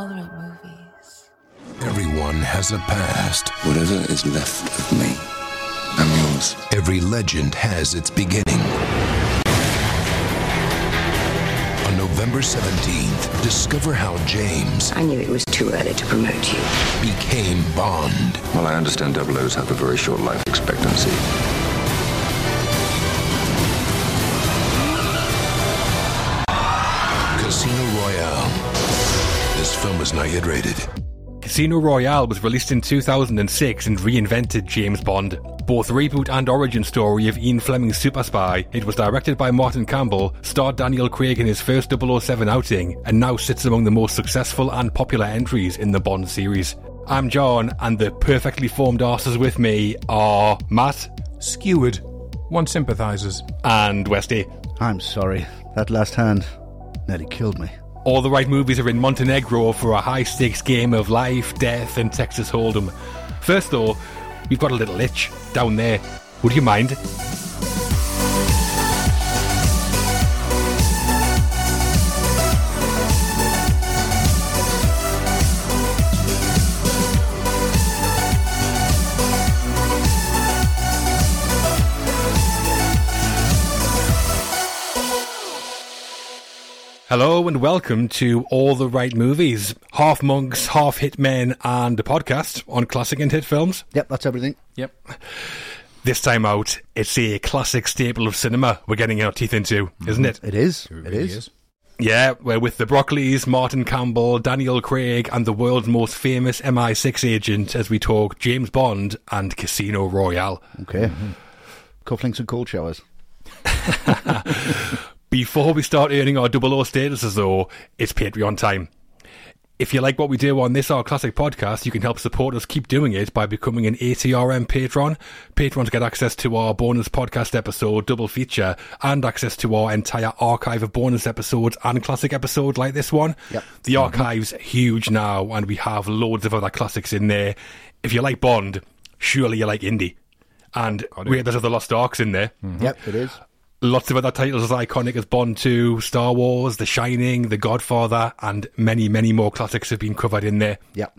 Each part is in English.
all the right movies. Everyone has a past. Whatever is left of me, I'm yours. Every legend has its beginning. On November 17th, discover how James I knew it was too early to promote you. became Bond. Well, I understand double O's have a very short life expectancy. This film is not yet rated. Casino Royale was released in 2006 and reinvented James Bond. Both reboot and origin story of Ian Fleming's Super Spy, it was directed by Martin Campbell, starred Daniel Craig in his first 007 outing, and now sits among the most successful and popular entries in the Bond series. I'm John, and the perfectly formed arses with me are Matt Skewered. One sympathises. and Westy. I'm sorry. That last hand nearly killed me. All the right movies are in Montenegro for a high stakes game of life, death, and Texas Hold'em. First, though, we've got a little itch down there. Would you mind? Hello and welcome to All the Right Movies, half monks, half hitmen, and a podcast on classic and hit films. Yep, that's everything. Yep. This time out, it's a classic staple of cinema we're getting our teeth into, isn't it? It is. It It really is. is. Yeah, we're with the Broccoli's, Martin Campbell, Daniel Craig, and the world's most famous MI6 agent as we talk James Bond and Casino Royale. Okay. Cufflinks and cold showers. Before we start earning our double O statuses, though, it's Patreon time. If you like what we do on this Our Classic podcast, you can help support us keep doing it by becoming an ATRM patron. Patrons get access to our bonus podcast episode, double feature, and access to our entire archive of bonus episodes and classic episodes like this one. Yep. The mm-hmm. archive's huge now, and we have loads of other classics in there. If you like Bond, surely you like Indie. And Raiders of the Lost Arks in there. Mm-hmm. Yep, it is. Lots of other titles as iconic as Bond 2, Star Wars, The Shining, The Godfather, and many, many more classics have been covered in there. Yep.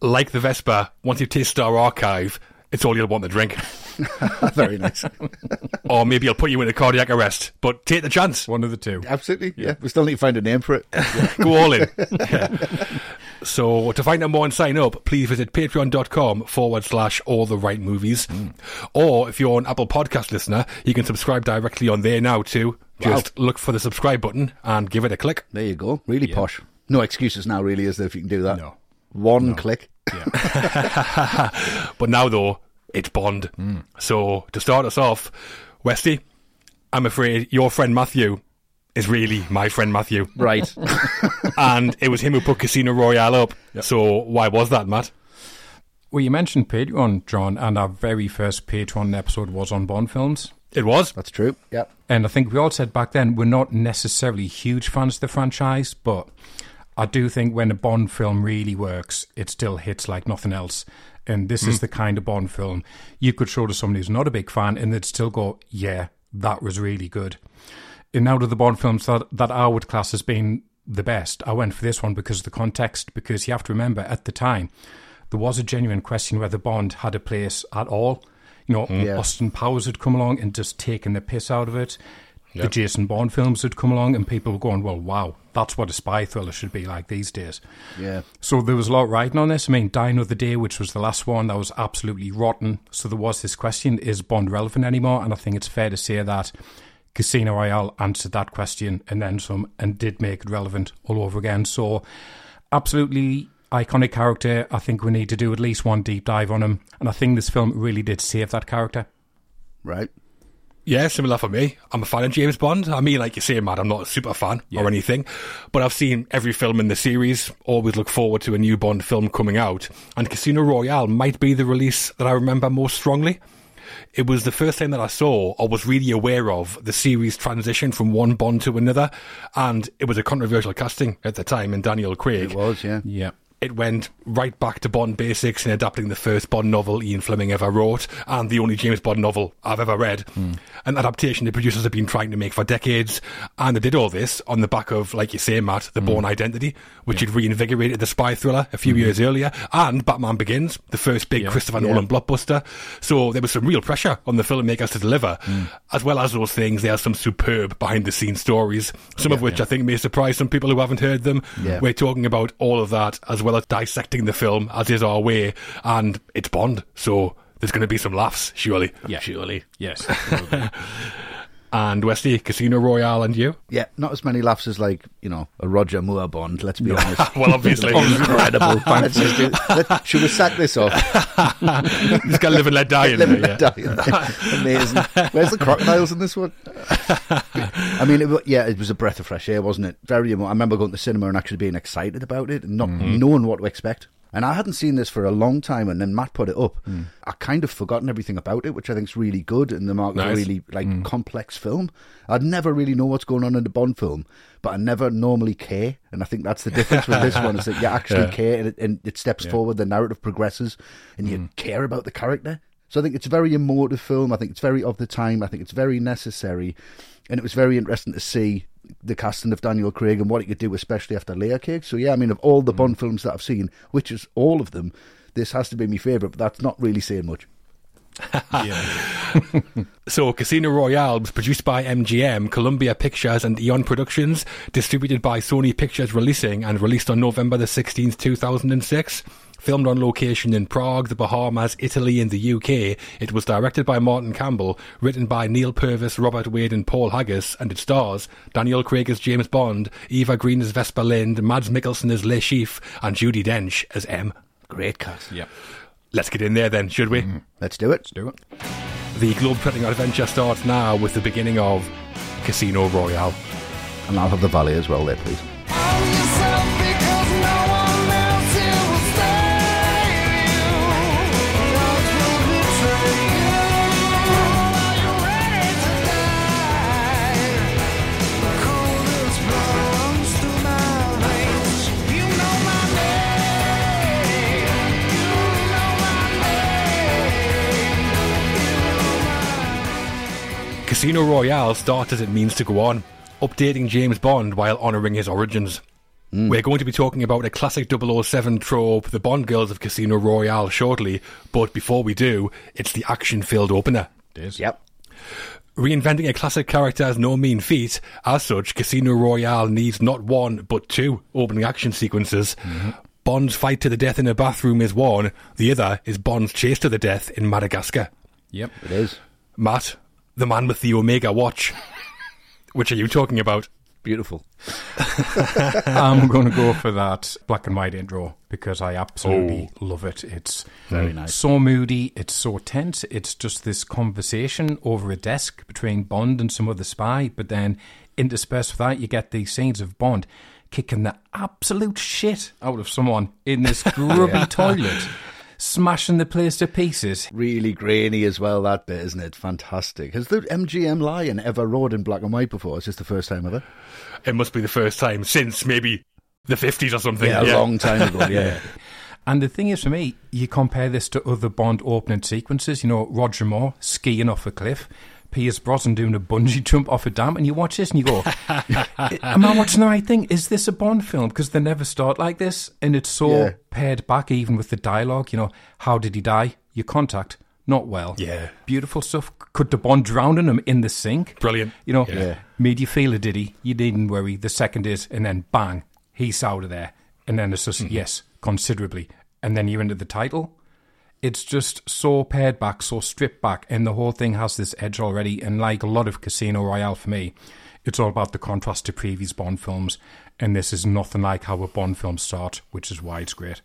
Like the Vesper, once you taste our archive, it's all you'll want to drink. Very nice. or maybe I'll put you into cardiac arrest. But take the chance. One of the two. Absolutely. Yeah. We still need to find a name for it. Go all in. Yeah. So to find out more and sign up, please visit patreon.com forward slash all the right movies. Hmm. Or if you're an Apple podcast listener, you can subscribe directly on there now too. Just look for the subscribe button and give it a click. There you go. Really posh. No excuses now, really, is there, if you can do that? No. One click. Yeah. But now though, it's Bond. Hmm. So to start us off, Westy, I'm afraid your friend Matthew is really my friend Matthew. Right. and it was him who put Casino Royale up. So why was that, Matt? Well, you mentioned Patreon, John, and our very first Patreon episode was on Bond films. It was. That's true. Yep. And I think we all said back then we're not necessarily huge fans of the franchise, but I do think when a Bond film really works, it still hits like nothing else. And this is hmm. the kind of Bond film you could show to somebody who's not a big fan and they'd still go, yeah, that was really good. And out of the Bond films that, that I would class as being the best, I went for this one because of the context, because you have to remember at the time, there was a genuine question whether Bond had a place at all. You know, mm. Yeah. Austin Powers had come along and just taken the piss out of it. The Jason Bourne films had come along, and people were going, "Well, wow, that's what a spy thriller should be like these days." Yeah. So there was a lot writing on this. I mean, Die Another Day, which was the last one, that was absolutely rotten. So there was this question: Is Bond relevant anymore? And I think it's fair to say that Casino Royale answered that question and then some, and did make it relevant all over again. So absolutely iconic character. I think we need to do at least one deep dive on him, and I think this film really did save that character. Right. Yeah, similar for me. I'm a fan of James Bond. I mean, like you say, Matt, I'm not a super fan or anything, but I've seen every film in the series. Always look forward to a new Bond film coming out, and Casino Royale might be the release that I remember most strongly. It was the first time that I saw or was really aware of the series transition from one Bond to another, and it was a controversial casting at the time in Daniel Craig. It was, yeah. Yeah. It went right back to Bond basics in adapting the first Bond novel Ian Fleming ever wrote and the only James Bond novel I've ever read. Hmm. An adaptation the producers have been trying to make for decades. And they did all this on the back of, like you say, Matt, The hmm. Bourne Identity, which had reinvigorated the spy thriller a few hmm. years earlier, and Batman Begins, the first big Yeah. Christopher Nolan blockbuster. So there was some real pressure on the filmmakers to deliver. As well as those things, there are some superb behind the scenes stories, some of which I think may surprise some people who haven't heard them. Yeah. We're talking about all of that as well as dissecting the film as is our way, and it's Bond, so there's going to be some laughs, surely. Yeah. Surely. Yes. And Wesley, Casino Royale, and you? Yeah, not as many laughs as like you know a Roger Moore Bond. Let's be honest. Well, obviously. incredible. Let's just do, let, should we sack this off? He's got to live and let die in Live and there. let yeah. die in there. Amazing. Where's the crocodiles in this one? I mean, it, yeah, it was a breath of fresh air, wasn't it? Very. I remember going to the cinema and actually being excited about it and not mm-hmm. knowing what to expect. And I hadn't seen this for a long time, and then Matt put it up. Hmm. I kind of forgotten everything about it, which I think is really good in the mark of a really like hmm. complex film. I'd never really know what's going on in the Bond film, but I never normally care, and I think that's the difference with this one is that you actually care, and it, and it steps forward, the narrative progresses, and you hmm. care about the character. So I think it's a very emotive film. I think it's very of the time. I think it's very necessary, and it was very interesting to see the casting of Daniel Craig and what he could do, especially after Layer Cake. So yeah, I mean, of all the Bond films that I've seen, which is all of them, this has to be my favourite. But that's not really saying much. So, Casino Royale was produced by MGM, Columbia Pictures, and Eon Productions, distributed by Sony Pictures Releasing, and released on November the 16th, 2006. Filmed on location in Prague, the Bahamas, Italy, and the UK, it was directed by Martin Campbell, written by Neal Purvis, Robert Wade, and Paul Haggis, and it stars Daniel Craig as James Bond, Eva Green as Vesper Lynd, Mads Mikkelsen as Le Chiffre, and Judi Dench as M. Great cast. yeah. Let's get in there then, should we? Mm-hmm. Let's do it. Let's do it. The globe-trotting adventure starts now with the beginning of Casino Royale. And I'll have the valley as well there, please. Oh, Casino Royale starts as it means to go on, updating James Bond while honouring his origins. Hmm. We're going to be talking about a classic 007 trope, the Bond girls of Casino Royale, shortly, but before we do, it's the action filled opener. It is. Yep. Reinventing a classic character is no mean feat. As such, Casino Royale needs not one, but two opening action sequences. Mm-hmm. Bond's fight to the death in a bathroom is one, the other is Bond's chase to the death in Madagascar. Yep. It is. Matt, the man with the Omega watch. Which are you talking about? Beautiful. I'm going to go for that black and white intro because I absolutely oh. love it. It's Very nice. so moody, it's so tense. It's just this conversation over a desk between Bond and some other spy, but then interspersed with that, you get these scenes of Bond kicking the absolute shit out of someone in this grubby toilet, smashing the place to pieces. Really grainy as well, that bit, isn't it? Fantastic. Has the MGM Lion ever roared in black and white before? Is this the first time ever? It must be the first time since maybe the 50s or something. Yeah, a long time ago, yeah. And the thing is, for me, you compare this to other Bond opening sequences. You know, Roger Moore skiing off a cliff, Pierce Brosnan doing a bungee jump off a dam, and you watch this and you go, "Am I watching the right thing? Is this a Bond film?" Because they never start like this, and it's so Yeah. pared back, even with the dialogue. You know, how did he die? Your contact, not well. Yeah. beautiful stuff. Could the Bond drowning him in the sink? Brilliant. You know, Yeah. made you feel it, did he? You needn't worry. The second is, and then bang, he's out of there. And then it's just, mm-hmm. yes, considerably. And then you're into the title. It's just so pared back, so stripped back, and the whole thing has this edge already. And like a lot of Casino Royale for me, it's all about the contrast to previous Bond films. And this is nothing like how a Bond film starts, which is why it's great.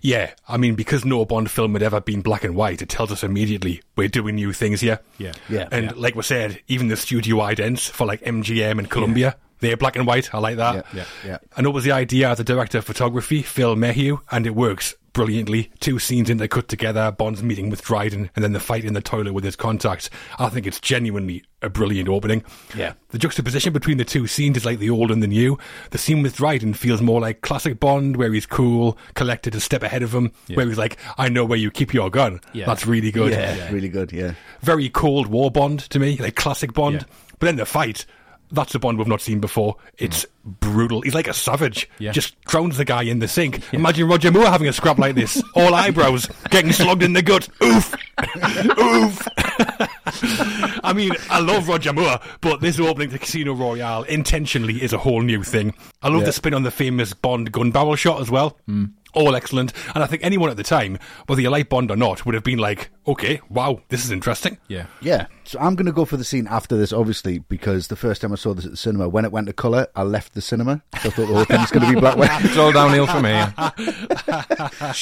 Yeah, I mean, because no Bond film had ever been black and white, it tells us immediately we're doing new things here. Yeah. Yeah. And Yeah. like we said, even the studio idents for like MGM and Columbia, they're black and white. I like that. Yeah, yeah. I know it was the idea of the director of photography, Phil Méheux, and it works brilliantly. Two scenes in there cut together, Bond's meeting with Dryden, and then the fight in the toilet with his contacts. I think it's genuinely a brilliant opening. Yeah. The juxtaposition between the two scenes is like the old and the new. The scene with Dryden feels more like classic Bond, where he's cool, collected, a step ahead of him, where he's like, I know where you keep your gun. Yeah. That's really good. Yeah, really good. Yeah, Very Cold War Bond to me, like classic Bond. Yeah. But then the fight, that's a Bond we've not seen before. It's brutal. He's like a savage. Yeah. Just drowns the guy in the sink. Imagine Roger Moore having a scrap like this. All eyebrows, getting slugged in the gut. Oof. Oof. I mean, I love Roger Moore, but this opening to Casino Royale intentionally is a whole new thing. I love Yeah. the spin on the famous Bond gun barrel shot as well. Hmm. All excellent. And I think anyone at the time, whether you like Bond or not, would have been like, okay, wow, this is interesting. Yeah. yeah. So I'm going to go for the scene after this, obviously, because the first time I saw this at the cinema, when it went to colour, I left the cinema. So I thought the whole thing was going to be black and white. It's all downhill from here.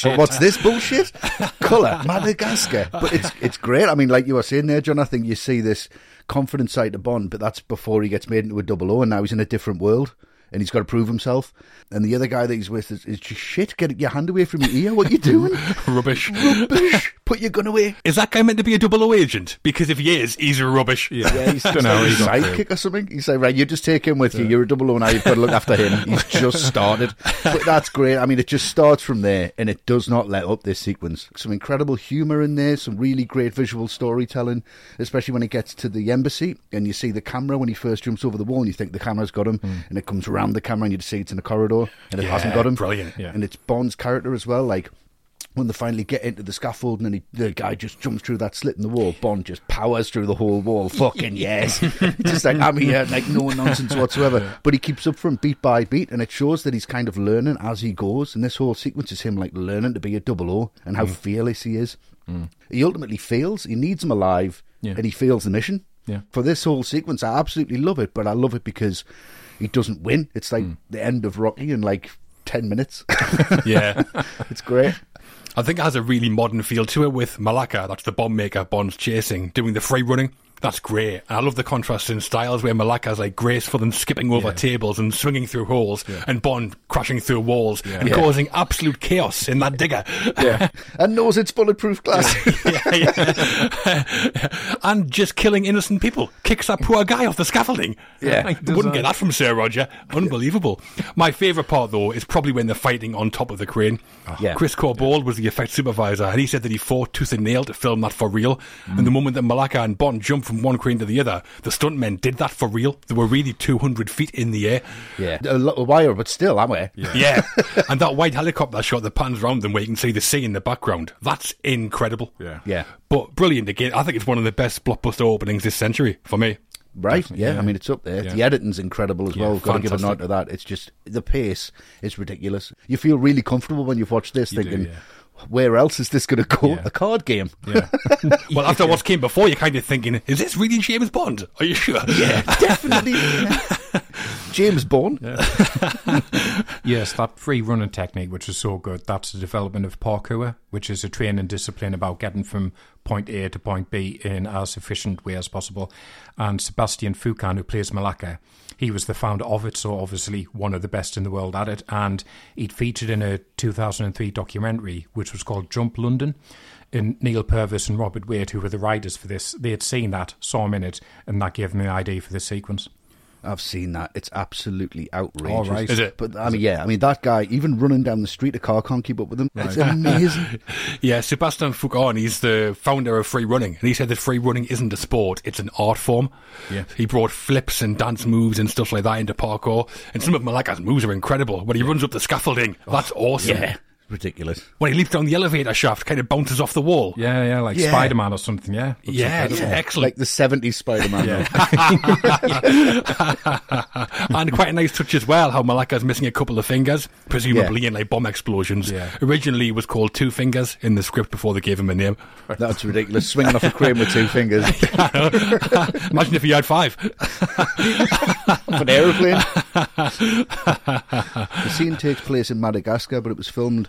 But what's this bullshit? Colour, Madagascar. But it's it's great. I mean, like you were saying there, John, I think you see this confident side to Bond, but that's before he gets made into a double O, and now he's in a different world. And he's got to prove himself. And the other guy that he's with is, is just shit. Get your hand away from your ear. What you doing? Rubbish. Rubbish. Put your gun away. Is that guy meant to be a double O agent? Because if he is, he's rubbish. Yeah, yeah he's Don't know how he a got through. sidekick or something. He's like, right, you just take him with you. You're a double O now. You've got to look after him. He's just started. But that's great. I mean, it just starts from there and it does not let up this sequence. Some incredible humour in there, some really great visual storytelling, especially when it gets to the embassy and you see the camera when he first jumps over the wall and you think the camera's got him hmm. and it comes around the camera and you just see it's in the corridor and it Yeah, hasn't got him. brilliant. Yeah. And it's Bond's character as well. Like, when they finally get into the scaffold and then he, the guy just jumps through that slit in the wall, Bond just powers through the whole wall. Fucking yes. just like, I'm here, like no nonsense whatsoever. But he keeps up from beat by beat and it shows that he's kind of learning as he goes. And this whole sequence is him like learning to be a double O and Mm. how fearless he is. He ultimately fails. He needs him alive Yeah. and he fails the mission. Yeah. For this whole sequence, I absolutely love it, but I love it because he doesn't win. It's like Mm. the end of Rocky in like 10 minutes. Yeah. it's great. I think it has a really modern feel to it with Mollaka, that's the bomb maker Bond's chasing, doing the free running. That's great. And I love the contrast in styles where Mollaka's like graceful and skipping over Yeah. tables and swinging through holes, and Bond crashing through walls and Yeah. causing absolute chaos in that digger. Yeah. and knows it's bulletproof glass. Yeah, yeah. and just killing innocent people. Kicks that poor guy off the scaffolding. Yeah. You wouldn't get that from Sir Roger. Unbelievable. My favourite part, though, is probably when they're fighting on top of the crane. Ah. Yeah. Chris Corbould was the effects supervisor, and he said that he fought tooth and nail to film that for real. Mm. And the moment that Mollaka and Bond jumped from one crane to the other, the stuntmen did that for real. They were really 200 feet in the air. yeah. A little wire, but still, am I? Yeah. and that white helicopter shot that pans around them where you can see the sea in the background. That's incredible. Yeah. Yeah. But brilliant again. I think it's one of the best blockbuster openings this century for me. Right, yeah. yeah. I mean, it's up there. Yeah. The editing's incredible as Yeah, well. Got to give a nod to that. It's just the pace is ridiculous. You feel really comfortable when you've watched this, You thinking, yeah. "Where else is this going to go? Yeah. A card game?" Yeah. Well, after what came before, you're kind of thinking, is this really James Bond? Are you sure? Yeah, definitely. James Bond. Yes, that free running technique, which is so good, that's the development of parkour, which is a training discipline about getting from point A to point B in as efficient way as possible. And Sebastian Foucan, who plays Mollaka, he was the founder of it, so obviously one of the best in the world at it. And he'd featured in a 2003 documentary, which was called Jump London. And Neal Purvis and Robert Wade, who were the writers for this, they had seen that, saw him in it, and that gave them the idea for this sequence. I've seen that. It's absolutely outrageous. All right. Is it? But I mean, yeah. I mean, that guy, even running down the street, a car can't keep up with him. It's amazing. Yeah, Sebastian Foucan, he's the founder of free running. And he said that free running isn't a sport, it's an art form. Yeah. He brought flips and dance moves and stuff like that into parkour. And some of Mollaka's moves are incredible. When he runs up the scaffolding, that's oh, awesome. yeah, ridiculous. When he leaps down the elevator shaft, kind of bounces off the wall. Yeah, yeah, like Yeah. Spider Man or something, yeah. Looks Yeah, it's incredible. excellent. Like the 70s Spider Man. and quite a nice touch as well how Mollaka's missing a couple of fingers, presumably in like bomb explosions. Yeah. Originally it was called Two Fingers in the script before they gave him a name. That's ridiculous. Swinging off a crane with two fingers. Imagine if he had five. off an aeroplane. the scene takes place in Madagascar, but it was filmed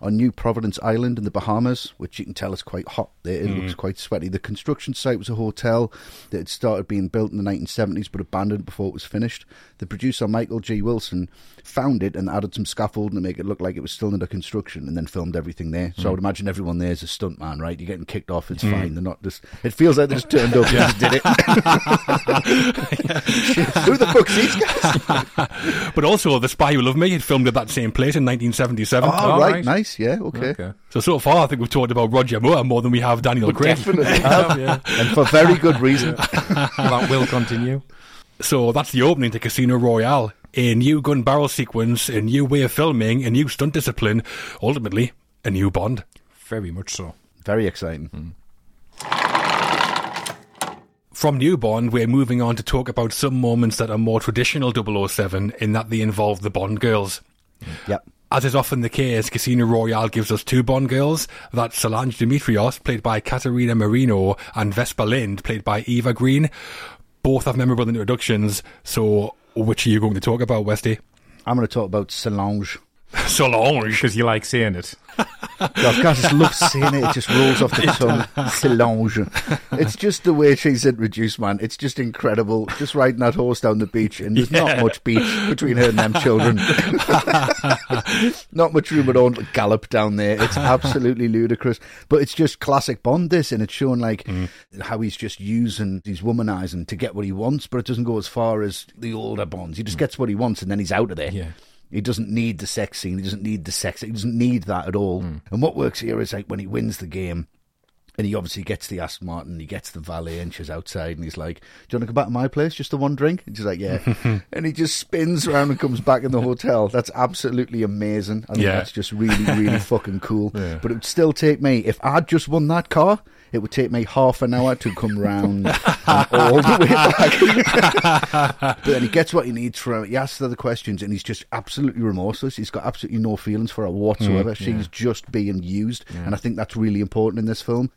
on New Providence Island in the Bahamas, which you can tell is quite hot there. It looks mm. quite sweaty. The construction site was a hotel that had started being built in the 1970s but abandoned before it was finished. The producer, Michael G. Wilson, found it and added some scaffolding to make it look like it was still under construction and then filmed everything there. So I mm. would imagine everyone there is a stuntman, right? You're getting kicked off, it's mm. fine. They're not just, it feels like they just turned up and just did it. Who the fuck's these guys? But also, The Spy Who Loved Me had filmed at that same place in 1977. Oh, Oh, right, right. nice, yeah, okay. Okay. So, so far, I think we've talked about Roger Moore more than we have Daniel Craig. Definitely um, have, and for very good reason. that will continue. So that's the opening to Casino Royale. A new gun barrel sequence, a new way of filming, a new stunt discipline, ultimately, a new Bond. Very much so. Very exciting. Hmm. From New Bond, we're moving on to talk about some moments that are more traditional 007 in that they involve the Bond girls. Yep. As is often the case, Casino Royale gives us two Bond girls. That's Solange Dimitrios, played by Caterina Murino, and Vesper Lynd, played by Eva Green. Both have memorable introductions, so which are you going to talk about, Westy? I'm going to talk about Solange. Solange. Because you like saying it. God, I just love saying it. It just rolls off the tongue. Solange. It's just the way she's introduced, man. It's just incredible. Just riding that horse down the beach, and there's not much beach between her and them children. not much room at all to gallop down there. It's absolutely ludicrous. But it's just classic Bond, this, and it's showing like mm. how he's just using, he's womanizing to get what he wants, but it doesn't go as far as the older Bonds. He just mm. gets what he wants, and then he's out of there. Yeah. He doesn't need the sex scene. He doesn't need the sex. He doesn't need that at all. Hmm. And what works here is like when he wins the game, and he obviously gets the Aston Martin, he gets the valet, and she's outside, and he's like, "Do you want to come back to my place? Just the one drink?" And she's like, "Yeah." and he just spins around and comes back in the hotel. That's absolutely amazing. I think Yeah. that's just really, really fucking cool. But it would still take me if I'd just won that car. It would take me half an hour to come round all the way back. but then he gets what he needs from her. He asks her the questions, and he's just absolutely remorseless. He's got absolutely no feelings for her whatsoever. Mm, She's just being used, and I think that's really important in this film.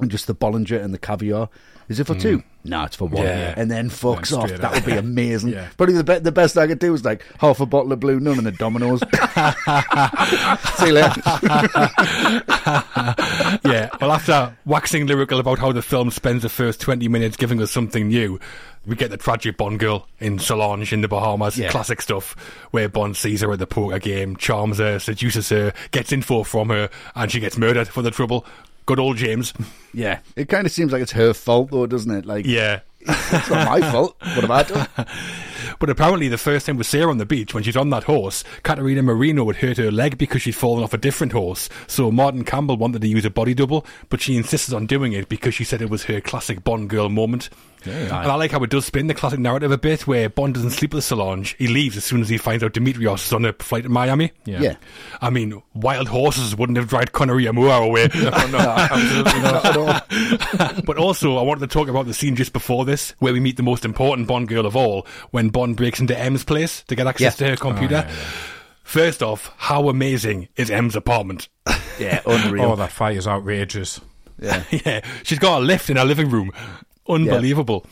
And just the Bollinger and the caviar. Is it for two? Mm. No, it's for one. Yeah. And then fucks off. That would be amazing. Yeah. Probably the, be- the best I could do was like half a bottle of Blue Nun and a Domino's. See you later. yeah, well, after waxing lyrical about how the film spends the first 20 minutes giving us something new, we get the tragic Bond girl in Solange in the Bahamas. Yeah. Classic stuff, where Bond sees her at the poker game, charms her, seduces her, gets info from her, and she gets murdered for the trouble. Good old James. Yeah. It kind of seems like it's her fault, though, doesn't it? Like, Yeah. it's not my fault. What have I done? But apparently, the first time we see her on the beach, when she's on that horse, Caterina Murino had hurt her leg because she'd fallen off a different horse. So Martin Campbell wanted to use a body double, but she insisted on doing it because she said it was her classic Bond girl moment. And I like how it does spin the classic narrative a bit, where Bond doesn't sleep with Solange. He leaves as soon as he finds out Dimitrios is on a flight to Miami. Yeah. Yeah. I mean, wild horses wouldn't have dried Connery or Moore away. Absolutely not at all. but also, I wanted to talk about the scene just before this, where we meet the most important Bond girl of all, when Bond breaks into M's place to get access Yeah. to her oh, computer. First off, how amazing is M's apartment? Yeah, unreal. Oh, that fire's outrageous. yeah. yeah, she's got a lift in her living room. Unbelievable.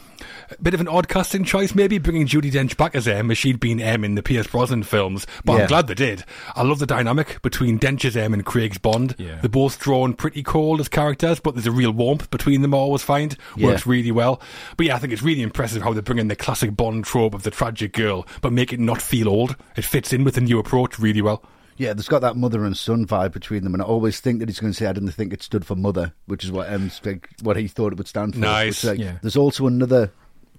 Bit of an odd casting choice, maybe bringing Judi Dench back as M, as she'd been M in the Pierce Brosnan films. But Yeah. I'm glad they did. I love the dynamic between Dench's M and Craig's Bond. Yeah. They're both drawn pretty cold as characters, but there's a real warmth between them. I always find Yeah. works really well. But yeah, I think it's really impressive how they bring in the classic Bond trope of the tragic girl, but make it not feel old. It fits in with the new approach really well. Yeah, there's got that mother and son vibe between them, and I always think that he's going to say, "I didn't think it stood for mother," which is what M's like, what he thought it would stand for. Nice. Like, Yeah. There's also another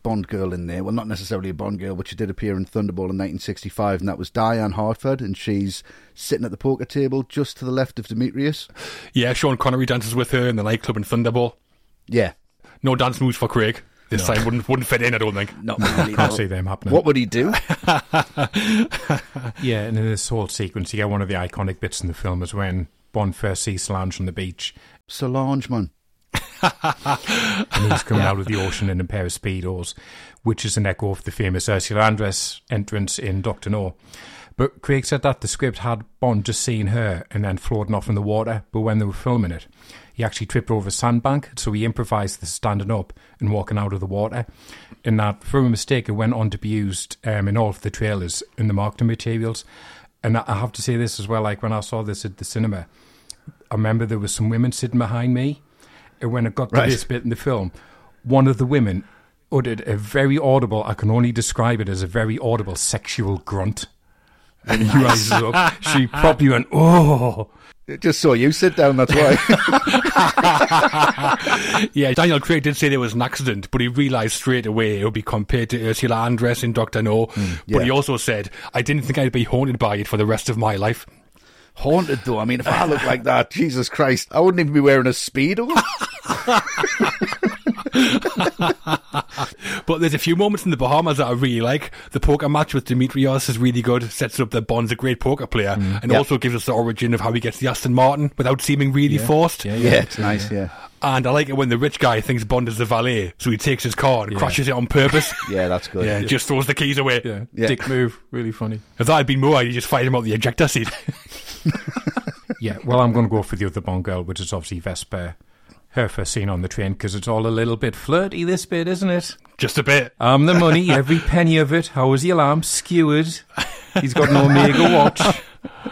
Bond girl in there. Well, not necessarily a Bond girl, but she did appear in Thunderball in 1965, and that was Diane Hartford, and she's sitting at the poker table just to the left of Dimitrios. Yeah, Sean Connery dances with her in the nightclub in Thunderball. Yeah, No dance moves for Craig. This time wouldn't wouldn't fit in, I don't think. not really. Can't no. see them happening. What would he do? Yeah, and in this whole sequence, you get one of the iconic bits in the film is when Bond first sees Solange on the beach, Solange, man. and he's coming out of the ocean in a pair of speedos, which is an echo of the famous Ursula Andress entrance in Doctor No. But Craig said that the script had Bond just seeing her and then floating off in the water, but when they were filming it, he actually tripped over a sandbank, so he improvised the standing up and walking out of the water. And that, from a mistake, it went on to be used um, in all of the trailers in the marketing materials. And I I have to say this as well. Like when I saw this at the cinema, I remember there was some women sitting behind me, and when it got to Right. this bit in the film, one of the women uttered a very audible. I can only describe it as a very audible sexual grunt. And he rises up. She probably went, "Oh." Just saw you sit down, that's why. Yeah, Daniel Craig did say there was an accident, but he realised straight away it would be compared to Ursula Andress in Doctor No. Mm, but yeah. he also said, I didn't think I'd be haunted by it for the rest of my life. Haunted though. I mean, if I look like that, Jesus Christ, I wouldn't even be wearing a speedo. But there's a few moments in the Bahamas that I really like. The poker match with Dimitrios is really good, sets up that Bond's a great poker player, mm. and Yeah. also gives us the origin of how he gets the Aston Martin without seeming really forced. Yeah, yeah, it's nice. Yeah, And I like it when the rich guy thinks Bond is the valet, so he takes his car and Yeah. crashes it on purpose. yeah, that's good. yeah, just throws the keys away. yeah. Yeah. Dick move, really funny. If that had been Moore, he'd just fired him out the ejector seat. Yeah, well, I'm going to go for the other Bond girl, which is obviously Vesper. First scene on the train, because it's all a little bit flirty, this bit, isn't it? just a bit. I'm the money, every penny of it. How was the alarm? Skewered. He's got an Omega watch.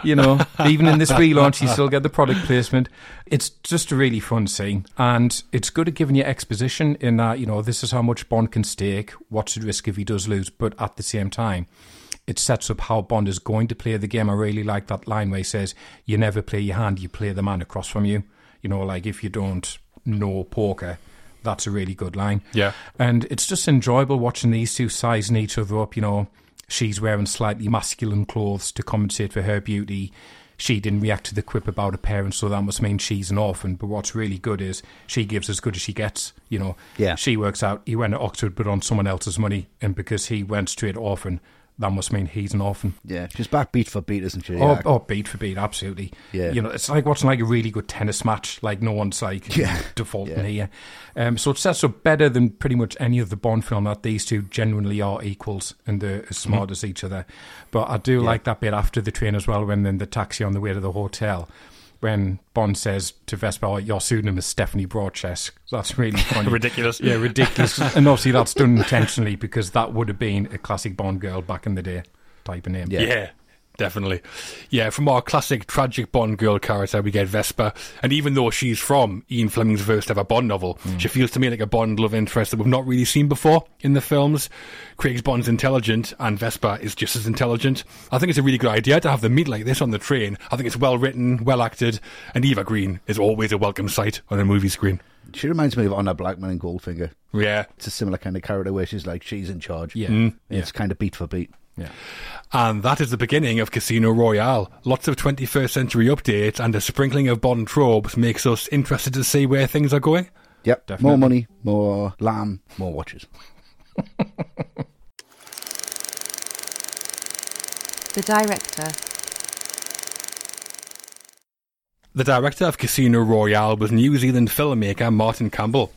You know, even in this relaunch, you still get the product placement. It's just a really fun scene, and it's good at giving you exposition in that, you know, this is how much Bond can stake, what's the risk if he does lose, but at the same time, it sets up how Bond is going to play the game. I really like that line where he says, You never play your hand, you play the man across from you. You know, like if you don't know poker, that's a really good line. Yeah. And it's just enjoyable watching these two sizing each other up. You know, she's wearing slightly masculine clothes to compensate for her beauty. She didn't react to the quip about her parents, so that must mean she's an orphan. But what's really good is she gives as good as she gets. You know, Yeah. she works out. He went to Oxford, but on someone else's money, and because he went straight orphan, that must mean he's an orphan. yeah. She's back beat for beat, isn't she? Oh, Yeah. oh, beat for beat, absolutely. Yeah. You know, it's like watching like a really good tennis match. Like no one's like Yeah. defaulting Yeah. here. Um, so it sets up better than pretty much any of the Bond film that these two genuinely are equals and they're as smart as each other. But I do like that bit after the train as well, when in the taxi on the way to the hotel. When Bond says to Vesper, oh, "Your pseudonym is Stephanie Broadchest," that's really funny, Ridiculous. yeah, ridiculous. and obviously that's done intentionally because that would have been a classic Bond girl back in the day type of name. Yeah. Yeah. Definitely. Yeah, from our classic tragic Bond girl character, we get Vesper. And even though she's from Ian Fleming's first ever Bond novel, mm. she feels to me like a Bond love interest that we've not really seen before in the films. Craig's Bond's intelligent, and Vesper is just as intelligent. I think it's a really good idea to have them meet like this on the train. I think it's well written, well acted, and Eva Green is always a welcome sight on a movie screen. She reminds me of Honor Blackman in Goldfinger. Yeah. It's a similar kind of character where she's like she's in charge. Yeah. And It's kind of beat for beat. Yeah. And that is the beginning of Casino Royale. Lots of 21st century updates and a sprinkling of Bond tropes makes us interested to see where things are going. Yep. Definitely. More money, more lamb, more watches. The director. The director of Casino Royale was New Zealand filmmaker Martin Campbell.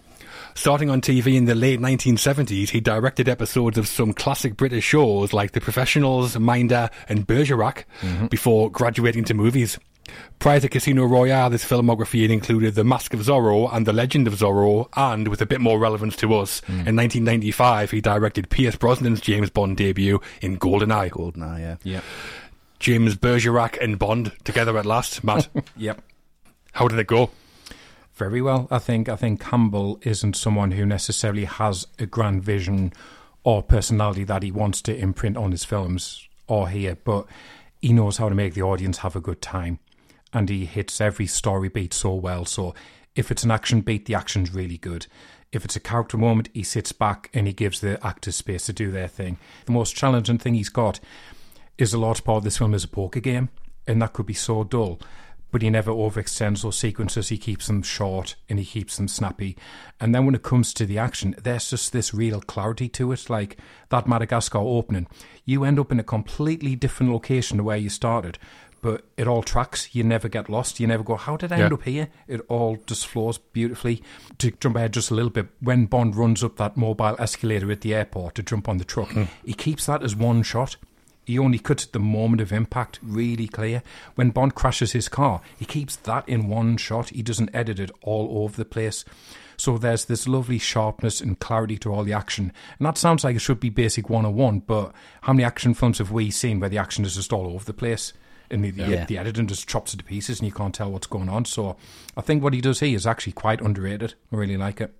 Starting on TV in the late 1970s, he directed episodes of some classic British shows like The Professionals, Minder, and Bergerac mm-hmm. before graduating to movies. Prior to Casino Royale, his filmography had included The Mask of Zorro and The Legend of Zorro, and with a bit more relevance to us, mm. in 1995 he directed Pierce Brosnan's James Bond debut in GoldenEye. Goldeneye, yeah. Yep. James Bergerac and Bond together at last. Matt, Yep. how did it go? Very well. I think I think Campbell isn't someone who necessarily has a grand vision or personality that he wants to imprint on his films or here, but he knows how to make the audience have a good time. And he hits every story beat so well. So if it's an action beat, the action's really good. If it's a character moment, he sits back and he gives the actors space to do their thing. The most challenging thing he's got is a large part of this film is a poker game, and that could be so dull. But he never overextends those sequences. He keeps them short and he keeps them snappy. And then when it comes to the action, there's just this real clarity to it. Like that Madagascar opening, you end up in a completely different location to where you started. But it all tracks. You never get lost. You never go, how did I end up here? It all just flows beautifully. To jump ahead just a little bit, when Bond runs up that mobile escalator at the airport to jump on the truck, hmm. he keeps that as one shot. He only cuts at the moment of impact really clear. When Bond crashes his car, he keeps that in one shot. He doesn't edit it all over the place. So there's this lovely sharpness and clarity to all the action. And that sounds like it should be basic 101, but how many action films have we seen where the action is just all over the place? and the, the, Yeah. the editing just chops it to pieces, and you can't tell what's going on. So I think what he does here is actually quite underrated. I really like it.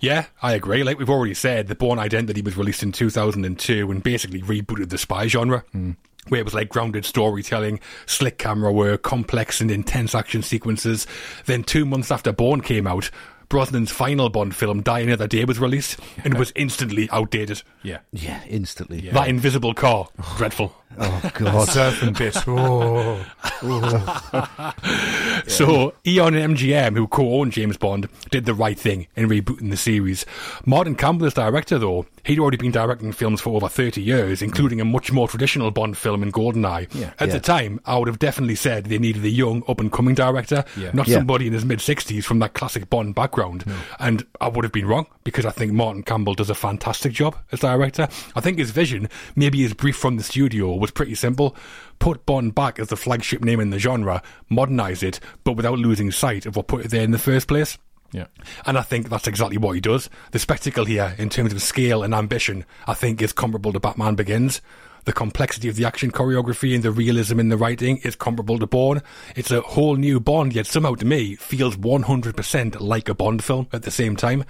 Yeah, I agree. Like we've already said, The Bourne Identity was released in 2002 and basically rebooted the spy genre. Hmm. Where it was like grounded storytelling, slick camera work, complex and intense action sequences. Then, two months after Bourne came out, Brosnan's final Bond film, Die Another Day, was released and was instantly outdated. Yeah. Yeah, instantly. That invisible car, dreadful. Oh god. Surfing bit. Oh. So Eon and MGM, who co-owned James Bond, did the right thing in rebooting the series. Martin Campbell is director, though. He'd already been directing films for over 30 years, including a much more traditional Bond film in GoldenEye. Yeah. At Yeah. the time, I would have definitely said they needed a young, up-and-coming director, Yeah. not Yeah. somebody in his mid-60s from that classic Bond background. And I would have been wrong, because I think Martin Campbell does a fantastic job as director. I think his vision, maybe his brief from the studio, was pretty simple. Put Bond back as the flagship name in the genre, modernise it, but without losing sight of what put it there in the first place. Yeah. And I think that's exactly what he does. The spectacle here, in terms of scale and ambition, I think is comparable to Batman Begins. The complexity of the action choreography and the realism in the writing is comparable to Bourne. It's a whole new Bond, yet somehow to me feels 100% like a Bond film at the same time.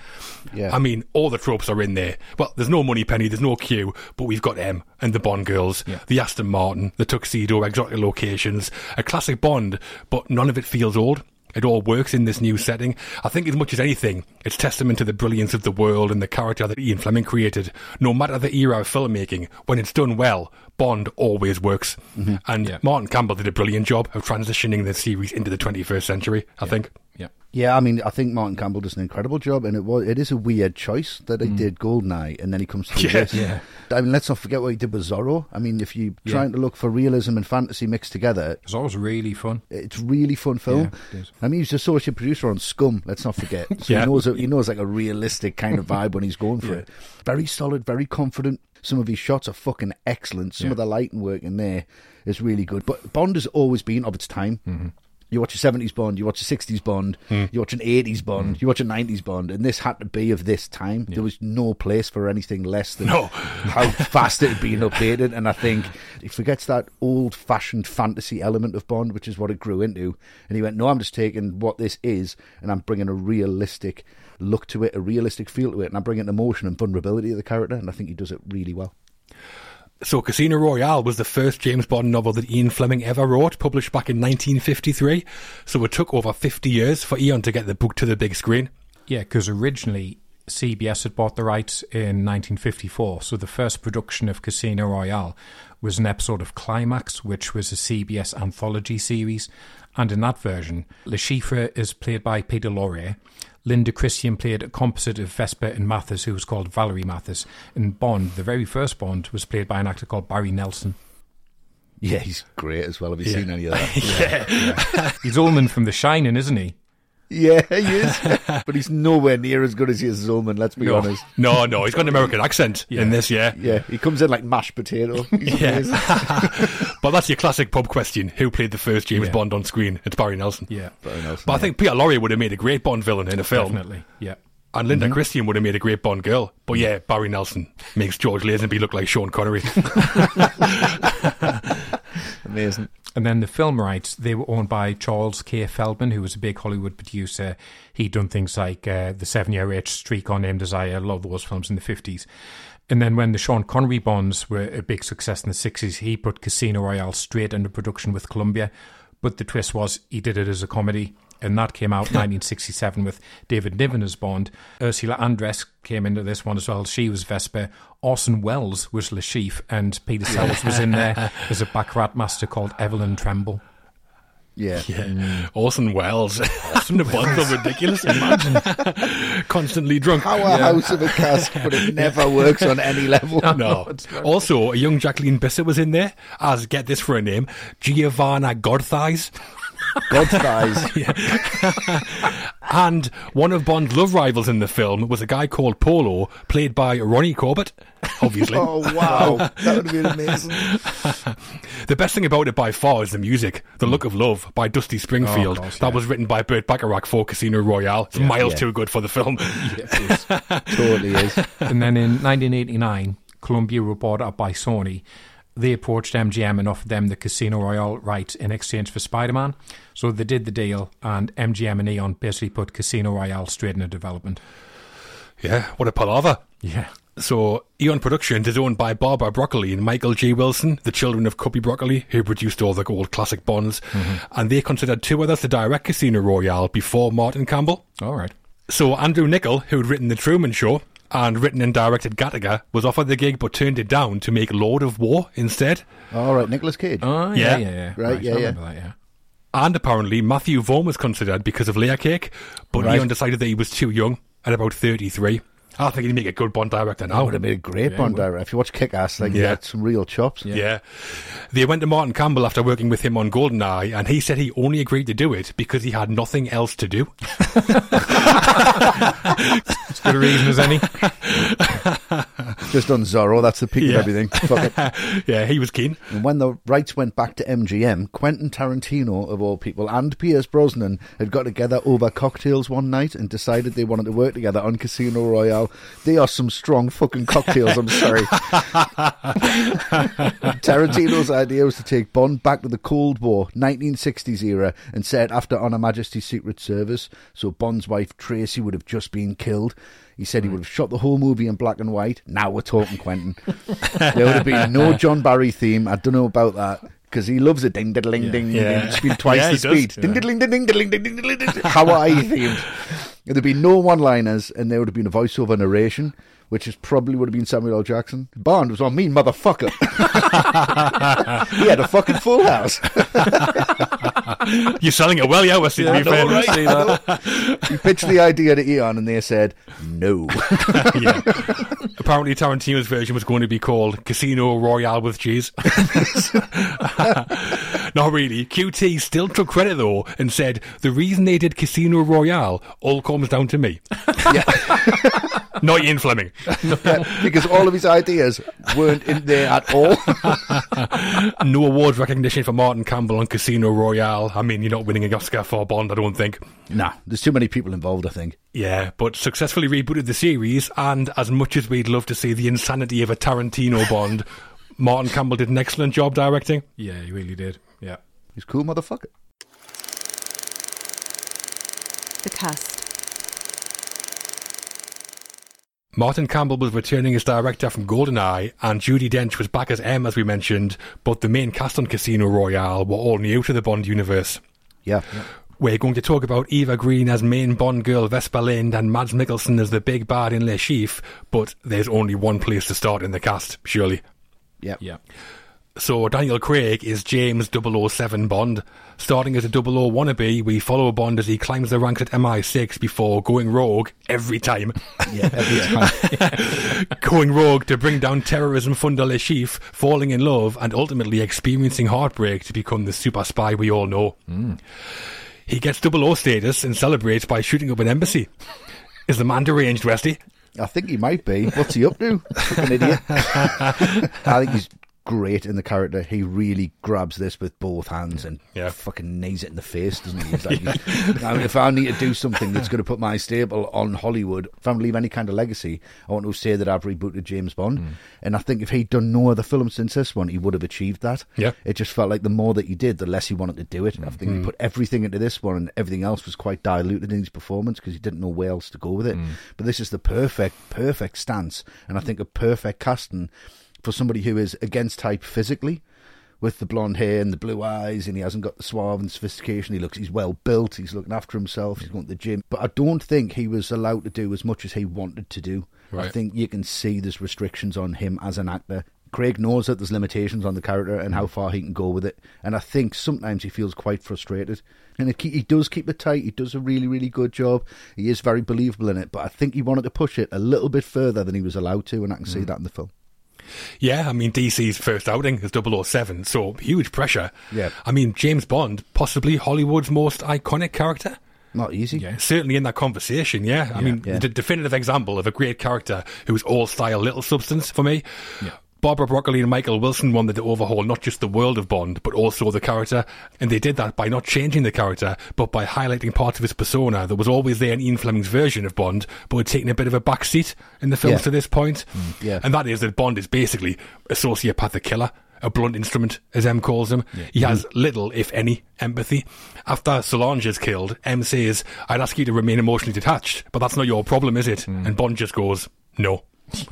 Yeah. I mean, all the tropes are in there. Well, there's no Moneypenny, there's no Q, but we've got M and the Bond girls, Yeah. the Aston Martin, the tuxedo, exotic locations, a classic Bond, but none of it feels old. It all works in this new setting. I think, as much as anything, it's testament to the brilliance of the world and the character that Ian Fleming created. No matter the era of filmmaking, when it's done well, Bond always works. Mm-hmm. And Yeah. Martin Campbell did a brilliant job of transitioning the series into the 21st century, I think. Yeah. Yeah, I mean, I think Martin Campbell does an incredible job, and it was it is a weird choice that he did Goldeneye, and then he comes to Yeah. this. Yeah. I mean, let's not forget what he did with Zorro. I mean, if you're Yeah. trying to look for realism and fantasy mixed together, It's always really fun. it's really fun film. Yeah. I mean, he's the associate producer on Scum. Let's not forget. So Yeah. he knows he knows like a realistic kind of vibe when he's going for it. Very solid, very confident. Some of his shots are fucking excellent. Some of the lighting work in there is really good. But Bond has always been of its time. Mm-hmm. You watch a 70s Bond, you watch a 60s Bond, Hmm. you watch an 80s Bond, you watch a 90s Bond, and this had to be of this time. There was no place for anything less than No. how fast it had been updated. And I think he forgets that old fashioned fantasy element of Bond, which is what it grew into. And he went, No, I'm just taking what this is and I'm bringing a realistic look to it, a realistic feel to it, and I'm bringing emotion and vulnerability to the character. And I think he does it really well. So, Casino Royale was the first James Bond novel that Ian Fleming ever wrote, published back in 1953. So, it took over 50 years for Ian to get the book to the big screen. Yeah, because originally CBS had bought the rights in 1954. So the first production of Casino Royale was an episode of Climax, which was a CBS anthology series. And in that version, Le Chiffre is played by Peter Lorre. Linda Christian played a composite of Vesper and Mathis, who was called Valerie Mathis. And Bond, the very first Bond, was played by an actor called Barry Nelson. Yeah, he's great as well. Have you Yeah. seen any of that? Yeah, He's Ullman from The Shining, isn't he? Yeah, he is. but he's nowhere near as good as he is as let's be No, honest. no, no, he's got an American accent in this, yeah. Yeah, he comes in like mashed potato. Yeah. but that's your classic pub question. Who played the first James Yeah. Bond on screen? It's Barry Nelson. Yeah, Very nice. But I think Peter Lorre would have made a great Bond villain in a film. definitely. Yeah. And Linda mm-hmm. Christian would have made a great Bond girl. But yeah, Barry Nelson makes George Lazenby look like Sean Connery. Amazing. And then the film rights, they were owned by Charles K. Feldman, who was a big Hollywood producer. He'd done things like uh, The Seven Year Itch, Streetcar Named Desire, a lot of those films in the 50s. And then when the Sean Connery Bonds were a big success in the 60s, he put Casino Royale straight into production with Columbia. But the twist was he did it as a comedy. And that came out in 1967 with David Niven as Bond. Ursula Andress came into this one as well. She was Vesper. Orson Welles was Le Chiffre. And Peter Sellers was in there as a baccarat master called Evelyn Tremble. Yeah. Orson Welles. Orson the Bond so ridiculous. Imagine. Constantly drunk. Powerhouse of a cast, but it never works on any level. No. Also, a young Jacqueline Bisset was in there as, get this for a name, Giovanna Goodthighs. God thighs. And one of Bond's love rivals in the film was a guy called Polo, played by Ronnie Corbett, obviously. Oh wow, that would have been amazing. The best thing about it by far is the music. The Look of Love by Dusty Springfield. Oh, gosh, that yeah. was written by Burt Bacharach for Casino Royale. It's miles Yeah. too good for the film. Totally is. and then in 1989, Columbia were bought up by Sony, they approached MGM and offered them the Casino Royale right in exchange for Spider Man. So they did the deal, and MGM and Eon basically put Casino Royale straight into development. Yeah, what a palaver. Yeah. So, Eon Productions is owned by Barbara Broccoli and Michael G. Wilson, the children of Cubby Broccoli, who produced all the old classic Bonds. Mm-hmm. And they considered two others to direct Casino Royale before Martin Campbell. All right. So, Andrew Nichol, who had written The Truman Show and written and directed Gattaca, was offered the gig but turned it down to make Lord of War instead. All right, Nicolas Cage. Oh, Yeah. yeah, yeah, yeah. Right, yeah, I yeah. that, yeah. And apparently, Matthew Vaughn was considered because of Layer Cake, but Right. Eon decided that he was too young at about 33. I think he'd make a good Bond director now. would have made a great Yeah, Bond director. If you watch Kick Ass, like, Yeah. yeah, had some real chops. Yeah. They went to Martin Campbell after working with him on Goldeneye, and he said he only agreed to do it because he had nothing else to do. As good a reason as any. Just on Zorro, that's the peak Yeah. of everything. Fuck it. yeah, he was keen. And when the rights went back to MGM, Quentin Tarantino, of all people, and Pierce Brosnan had got together over cocktails one night and decided they wanted to work together on Casino Royale. They are some strong fucking cocktails, I'm sorry. Tarantino's idea was to take Bond back to the Cold War, 1960s era, and set after On Her Majesty's Secret Service, so Bond's wife Tracy would have just been killed. He said he would have shot the whole movie in black and white. Now we're talking, Quentin. there would have been no John Barry theme. I don't know about that. Because he loves it. Ding, diddling, ding, Yeah. ding. Speed twice Yeah, the he does. speed. Ding, diddling, ding, ding, diddling, ding, ding, diddling, ding. Hawaii themed. There'd be no one liners, and there would have been a voiceover narration, which is probably would have been Samuel L. Jackson. Bond was on me, motherfucker. he had a fucking full house. You're selling it well, yeah, Wesley, to be fair. He pitched the idea to Eon, and they said no. yeah. Apparently, Tarantino's version was going to be called Casino Royale with cheese. Not really. QT still took credit though and said the reason they did Casino Royale all comes down to me. Not Ian Fleming. Yeah, because all of his ideas weren't in there at all. No awards recognition for Martin Campbell on Casino Royale. I mean, you're not winning an Oscar for Bond, I don't think. nah, there's too many people involved, I think. Yeah, but successfully rebooted the series, and as much as we'd love to see the insanity of a Tarantino Bond, Martin Campbell did an excellent job directing. Yeah, he really did. Yeah. He's cool motherfucker. The cast. Martin Campbell was returning as director from GoldenEye, and Judi Dench was back as M, as we mentioned, but the main cast on Casino Royale were all new to the Bond universe. Yeah. We're going to talk about Eva Green as main Bond girl Vesper Lynd and Mads Mikkelsen as the big bad in Le Chiffre, but there's only one place to start in the cast, surely. Yeah. Yeah. So Daniel Craig is James 007 Bond. Starting as a 00 wannabe, we follow Bond as he climbs the ranks at MI6 before going rogue every time. Yeah, every time. going rogue to bring down terrorism funder Le Chiffre, falling in love, and ultimately experiencing heartbreak to become the super spy we all know. Hmm. He gets 00 status and celebrates by shooting up an embassy. Is the man deranged, Westy? I think he might be. What's he up to? Fucking idiot. I think he's great in the character. He really grabs this with both hands and Yeah. fucking nails it in the face, doesn't he? Like, I mean, if I need to do something that's going to put my staple on Hollywood, if I'm going to leave any kind of legacy, I want to say that I've rebooted James Bond. Hmm. And I think if he'd done no other film since this one, he would have achieved that. Yeah. It just felt like the more that he did, the less he wanted to do it. I think he put everything into this one, and everything else was quite diluted in his performance because he didn't know where else to go with it. But this is the perfect, perfect stance, and I think a perfect casting for somebody who is against type physically. With the blonde hair and the blue eyes, and he hasn't got the suave and sophistication. He looks, he's well built. He's looking after himself. He's going to the gym, but I don't think he was allowed to do as much as he wanted to do. I think you can see there's restrictions on him as an actor. Craig knows that there's limitations on the character and how far he can go with it. And I think sometimes he feels quite frustrated. And it, he does keep it tight. He does a really, really good job. He is very believable in it. But I think he wanted to push it a little bit further than he was allowed to. And I can see mm. that in the film. Yeah, I mean, DC's first outing is 007, so huge pressure. Yeah. I mean, James Bond, possibly Hollywood's most iconic character. Not easy. Yeah. Certainly in that conversation, yeah. I mean, Yeah. the definitive example of a great character who's all style, little substance for me. Barbara Broccoli and Michael Wilson wanted to overhaul not just the world of Bond, but also the character. And they did that by not changing the character, but by highlighting parts of his persona that was always there in Ian Fleming's version of Bond, but had taken a bit of a backseat in the films Yeah. to this point. Mm, yeah. And that is that Bond is basically a sociopathic killer. a blunt instrument, as M calls him. He has little, if any, empathy. After Solange is killed, M says, I'd ask you to remain emotionally detached, but that's not your problem, is it? Mm. And Bond just goes, no.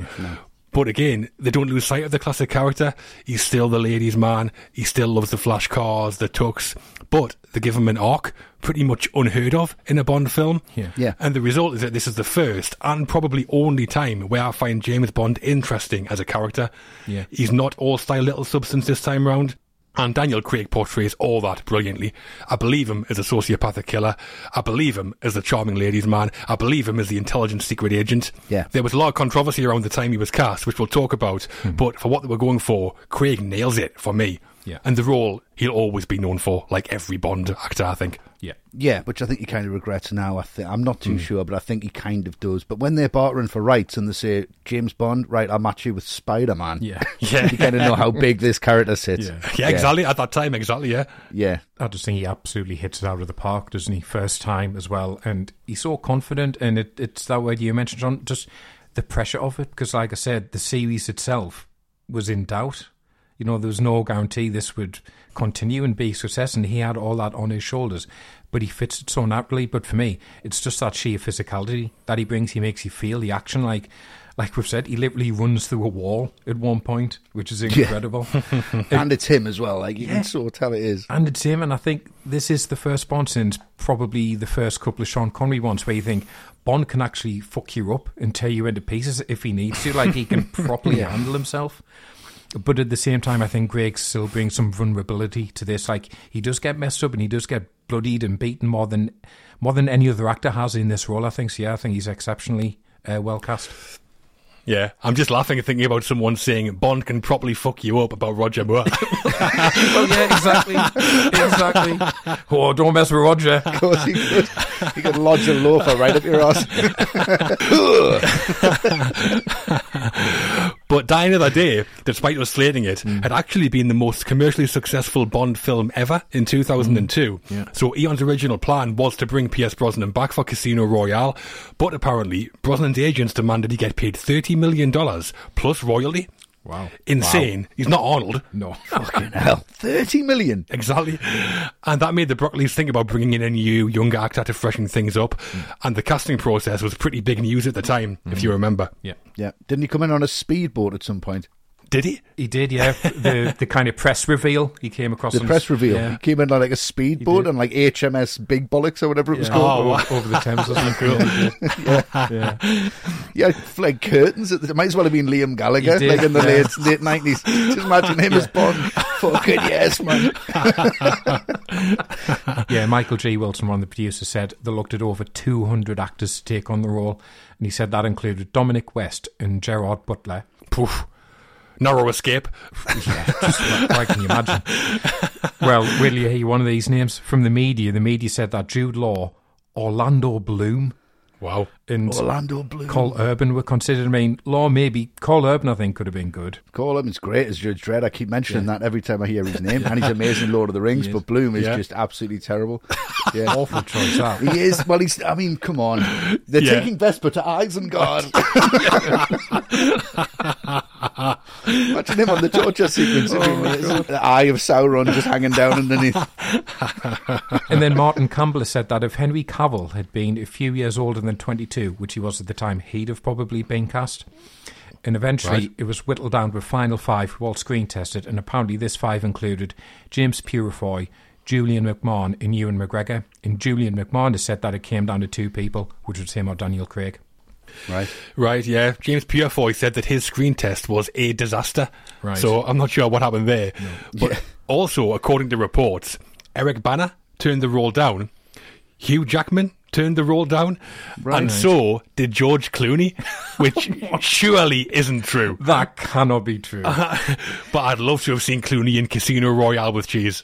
But again, they don't lose sight of the classic character. He's still the ladies' man. He still loves the flash cars, the tux. But they give him an arc, pretty much unheard of in a Bond film. Yeah. Yeah. And the result is that this is the first and probably only time where I find James Bond interesting as a character. Yeah. He's not all style little substance this time round. And Daniel Craig portrays all that brilliantly. I believe him as a sociopathic killer. I believe him as the charming ladies' man. I believe him as the intelligent secret agent. Yeah. There was a lot of controversy around the time he was cast, which we'll talk about. Hmm. But for what they were going for, Craig nails it for me. Yeah. And the role he'll always be known for, like every Bond actor, I think. Yeah. Yeah, which I think he kind of regrets now. I think I'm not too hmm. sure, but I think he kind of does. But when they're bartering for rights and they say James Bond, right, I'll match you with Spider Man. Yeah. Yeah. you kind of know how big this character sits. Yeah. Yeah, exactly. At that time, exactly, yeah. Yeah, I just think he absolutely hits it out of the park, doesn't he? First time as well, and he's so confident. And it, it's that word you mentioned, John. Just the pressure of it, because like I said, the series itself was in doubt. You know, there was no guarantee this would continue and be a success, and he had all that on his shoulders. But he fits it so naturally. But for me, it's just that sheer physicality that he brings. He makes you feel the action, like. Like we've said, he literally runs through a wall at one point, which is incredible. and it's him as well. Like you can sort of tell it is. And it's him, and I think this is the first Bond since probably the first couple of Sean Connery ones where you think Bond can actually fuck you up and tear you into pieces if he needs to. Like he can properly handle himself. But at the same time, I think Craig still brings some vulnerability to this. Like he does get messed up and he does get bloodied and beaten more than more than any other actor has in this role. I think. So yeah, I think he's exceptionally uh, well cast. Yeah. I'm just laughing and thinking about someone saying Bond can properly fuck you up about Roger Moore. well, yeah, exactly, exactly. Oh, don't mess with Roger. Of course he could. He could lodge a loafer right up your ass. But Die Another Day, despite us slating it, Mm. had actually been the most commercially successful Bond film ever in 2002. Mm. So Eon's original plan was to bring Pierce Brosnan back for Casino Royale, but apparently Brosnan's agents demanded he get paid $30 million plus royalty. Wow. Insane. He's not Arnold. No. Fucking hell. 30 million. Exactly. And that made the Broccoli's think about bringing in a new, younger actor to freshen things up. Mm. And the casting process was pretty big news at the time, if mm. you remember. Yeah. Yeah. Didn't he come in on a speedboat at some point? Did he? He did, yeah. The the kind of press reveal he came across. The press reveal. Yeah. He came in like a speedboat and like HMS Big Bollocks or whatever it was Yeah. called. Oh, over, over the Thames or something. yeah. yeah. Yeah, like curtains. It might as well have been Liam Gallagher, did, like in the yeah. late late nineties. Just imagine him as Bond. Fucking yes, man. Yeah, Michael G. Wilson, one of the producers, said they looked at over 200 actors to take on the role, and he said that included Dominic West and Gerard Butler. Poof. Narrow escape. Yeah, just what, what can imagine? Well, will you hear one of these names from the media? The media said that Jude Law, Orlando Bloom, Wow. and Orlando Bloom. Karl Urban were considered. I mean, Law maybe Karl Urban, I think, could have been good. Call him. It's great as Judge Dredd. I keep mentioning that every time I hear his name, and he's amazing in Lord of the Rings. But. Bloom is Yeah. just absolutely terrible. Yeah. Awful choice that. He is. Well, he's. I mean, come on. They're Yeah. taking Vesper to Isengard. Imagine him on the torture sequence. with the oh, eye of Sauron just hanging down underneath. And then Martin Campbell said that if Henry Cavill had been a few years older than 22, which he was at the time, he'd have probably been cast. And eventually Right. it was whittled down to a final five, who all screen tested, and apparently this five included James Purefoy, Julian McMahon, and Ewan McGregor. And Julian McMahon has said that it came down to two people, which was him or Daniel Craig. Right. Right, yeah. James Purefoy said that his screen test was a disaster. Right. So I'm not sure what happened there. But also, according to reports, Eric Bana turned the role down. Hugh Jackman turned the role down. Right. And so did George Clooney, which oh, surely isn't true. That cannot be true. But I'd love to have seen Clooney in Casino Royale with cheese.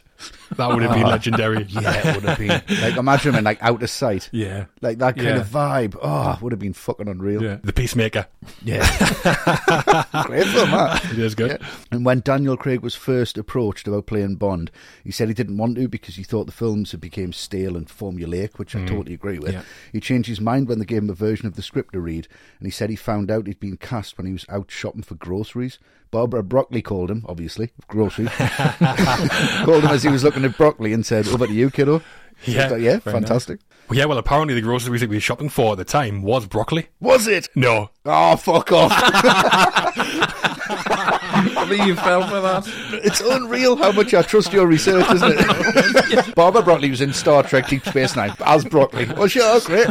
That would have been legendary. Yeah, it would have been. Like, imagine him in, like, out of sight. yeah. Like, that kind Yeah. of vibe. Oh, it would have been fucking unreal. Yeah. The Peacemaker. Yeah. Great film, that. It is good. And when Daniel Craig was first approached about playing Bond, he said he didn't want to because he thought the films had become stale and formulaic, which I mm. totally agree with. Yeah. He changed his mind when they gave him a version of the script to read, and he said he found out he'd been cast when he was out shopping for groceries Barbara Broccoli called him, obviously, grocery. called him as he was looking at broccoli and said, Over to you, kiddo. So Yeah, thought, yeah, fantastic. Well, yeah, well, apparently the groceries that we were shopping for at the time was broccoli. Was it? No. Oh, fuck off. I mean, you fell for that. it's unreal how much I trust your research, isn't it? Barbara Broccoli was in Star Trek Deep Space Nine as Broccoli. Oh, sure, great.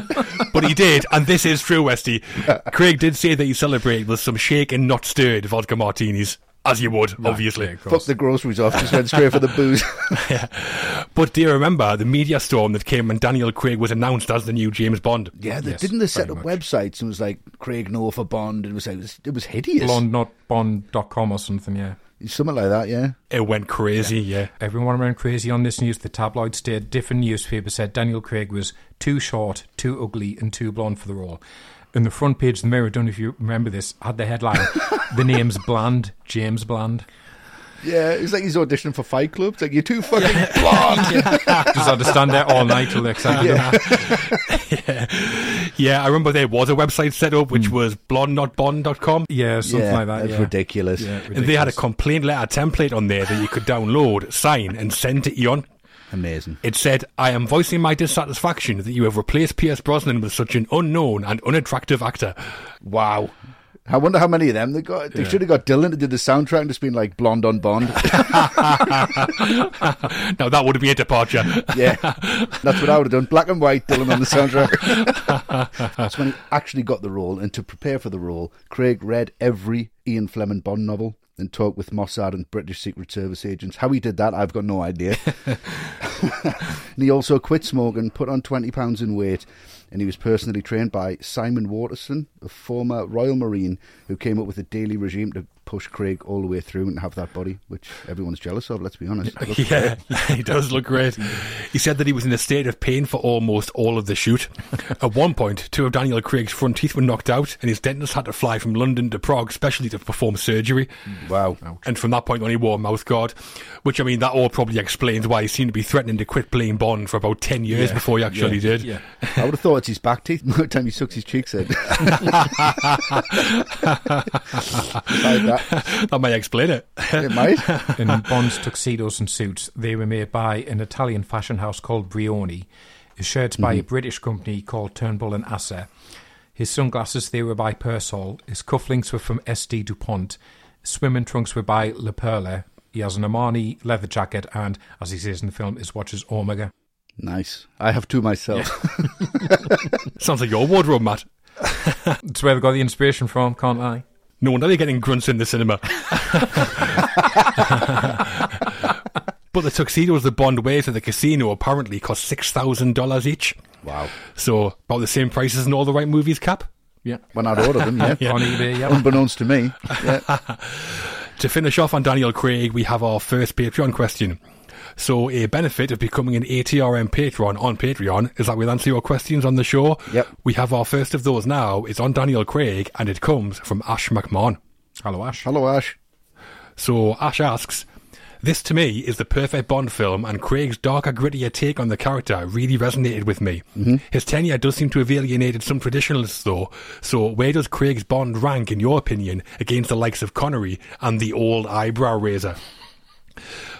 But he did, and this is true, Westy. Craig did say that he celebrated with some shaken, not stirred vodka martinis. As you would, obviously. Yeah, of Fuck the groceries off, just went straight for the booze. But do you remember the media storm that came when Daniel Craig was announced as the new James Bond? Yeah, they, Yes, didn't they set up much. websites and it was like Craig No for Bond? It was like, it was, it was hideous. Blondnotbond.com or something, yeah. Something like that, yeah. It went crazy, yeah. Everyone went crazy on this news. The tabloid state, different newspapers said Daniel Craig was too short, too ugly, and too blonde for the role. And the front page of the Mirror, I don't know if you remember this, had the headline, "The name's Bland, James Bland." Yeah, it's like he's auditioning for Fight Club. It's like, you're too fucking blonde. Just had to stand there all night till they accepted him. Yeah, yeah, I remember there was a website set up which hmm. was blondnotbond.com. Yeah, something yeah, like that. that's yeah. ridiculous. Yeah, And they had a complaint letter template on there that you could download, sign, and send to Eon. Amazing. It said, I am voicing my dissatisfaction that you have replaced Pierce Brosnan with such an unknown and unattractive actor. Wow. I wonder how many of them they got. They should have got Dylan to do the soundtrack and just been like blonde on Bond. Now, that would be a departure. yeah, that's what I would have done. Black and white, Dylan on the soundtrack. that's when he actually got the role, and to prepare for the role, Craig read every Ian Fleming Bond novel and talk with Mossad and British Secret Service agents. How he did that, I've got no idea. and he also quit smoking, put on 20 pounds in weight, and he was personally trained by Simon Waterson, a former Royal Marine who came up with a daily regime to push Craig all the way through and have that body, which everyone's jealous of, let's be honest. It looks Yeah, he does look great. He said that he was in a state of pain for almost all of the shoot. At one point, two of Daniel Craig's front teeth were knocked out, and his dentist had to fly from London to Prague specially to perform surgery. Wow. And from that point on, he wore a mouth guard, which I mean, that all probably explains why he seemed to be threatening to quit playing Bond for about 10 years Yeah, before he actually did. Yeah. I would have thought it's his back teeth. Every time he sucks his cheeks in. like that. That might explain it. It might. in Bond's tuxedos and suits. They were made by an Italian fashion house called Brioni. His shirts by mm-hmm. a British company called Turnbull and Asser. His sunglasses they were by Persol. His cufflinks were from ST Dupont. Swimming trunks were by La Perla. He has an Armani leather jacket and, as he says in the film, his watch is Omega. Nice. I have two myself. Sounds like your wardrobe, Matt. That's where they got the inspiration from, can't I? No wonder they're getting grunts in the cinema. but the tuxedos the Bond wears at the casino apparently cost $6,000 each. Wow. So, about the same price as in all the right movies, Cap. Yeah. When I'd ordered them, yeah. On eBay, yeah. Unbeknownst to me. Yeah. To finish off on Daniel Craig, we have our first Patreon question. So, a benefit of becoming an ATRM patron on Patreon is that we'll answer your questions on the show. Yep. We have our first of those now. It's on Daniel Craig, and it comes from Ash McMahon. Hello, Ash. Hello, Ash. So Ash asks, This to me is the perfect Bond film, and Craig's darker, grittier take on the character really resonated with me. Mm-hmm. His tenure does seem to have alienated some traditionalists, though. So, where does Craig's Bond rank, in your opinion, against the likes of Connery and the old eyebrow raiser?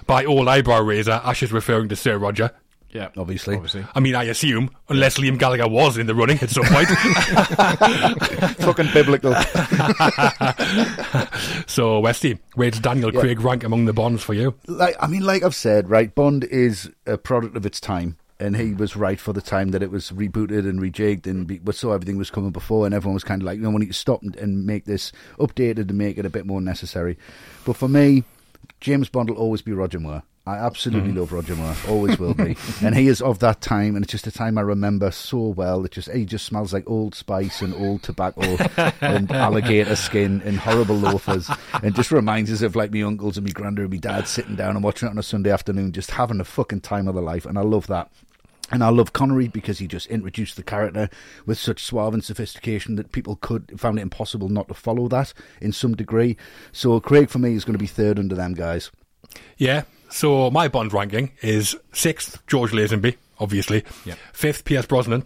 By old eyebrow raiser, Ash is referring to Sir Roger. Yeah. Obviously. Obviously. I mean, I assume, unless Liam Gallagher was in the running at some point. Fucking biblical. so, Westy, where does Daniel Yeah. Craig rank among the Bonds for you? like I mean, like I've said, right, Bond is a product of its time. And he was right for the time that it was rebooted and rejigged, and be, but so everything was coming before, and everyone was kind of like, you know, we need to stop and, and make this updated and make it a bit more necessary. But for me, James Bond will always be Roger Moore. I absolutely hmm. love Roger Moore, always will be, and he is of that time, and it's just a time I remember so well. It just he just smells like Old Spice and old tobacco and alligator skin and horrible loafers, and just reminds us of like my uncles and my granddad and my dad sitting down and watching it on a Sunday afternoon, just having a fucking time of their life, and I love that. And I love Connery because he just introduced the character with such suave and sophistication that people could found it impossible not to follow that in some degree. So Craig for me is going to be third under them guys. Yeah. So my Bond ranking is sixth George Lazenby, obviously. Yep. Fifth Pierce Brosnan.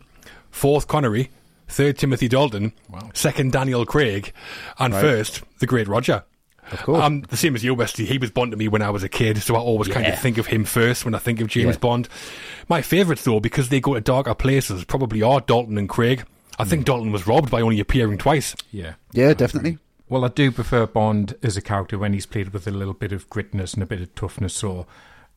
Fourth Connery. Third Timothy Dalton. Wow. Second Daniel Craig, and Right. first the Great Roger. Of course. I'm the same as you, Wesley. He was Bond to me when I was a kid, so I always kind of think of him first when I think of James Yeah. Bond. My favourites, though, because they go to darker places, probably are Dalton and Craig. I Hmm. think Dalton was robbed by only appearing twice. Yeah. Yeah, definitely. Well, I do prefer Bond as a character when he's played with a little bit of gritness and a bit of toughness. So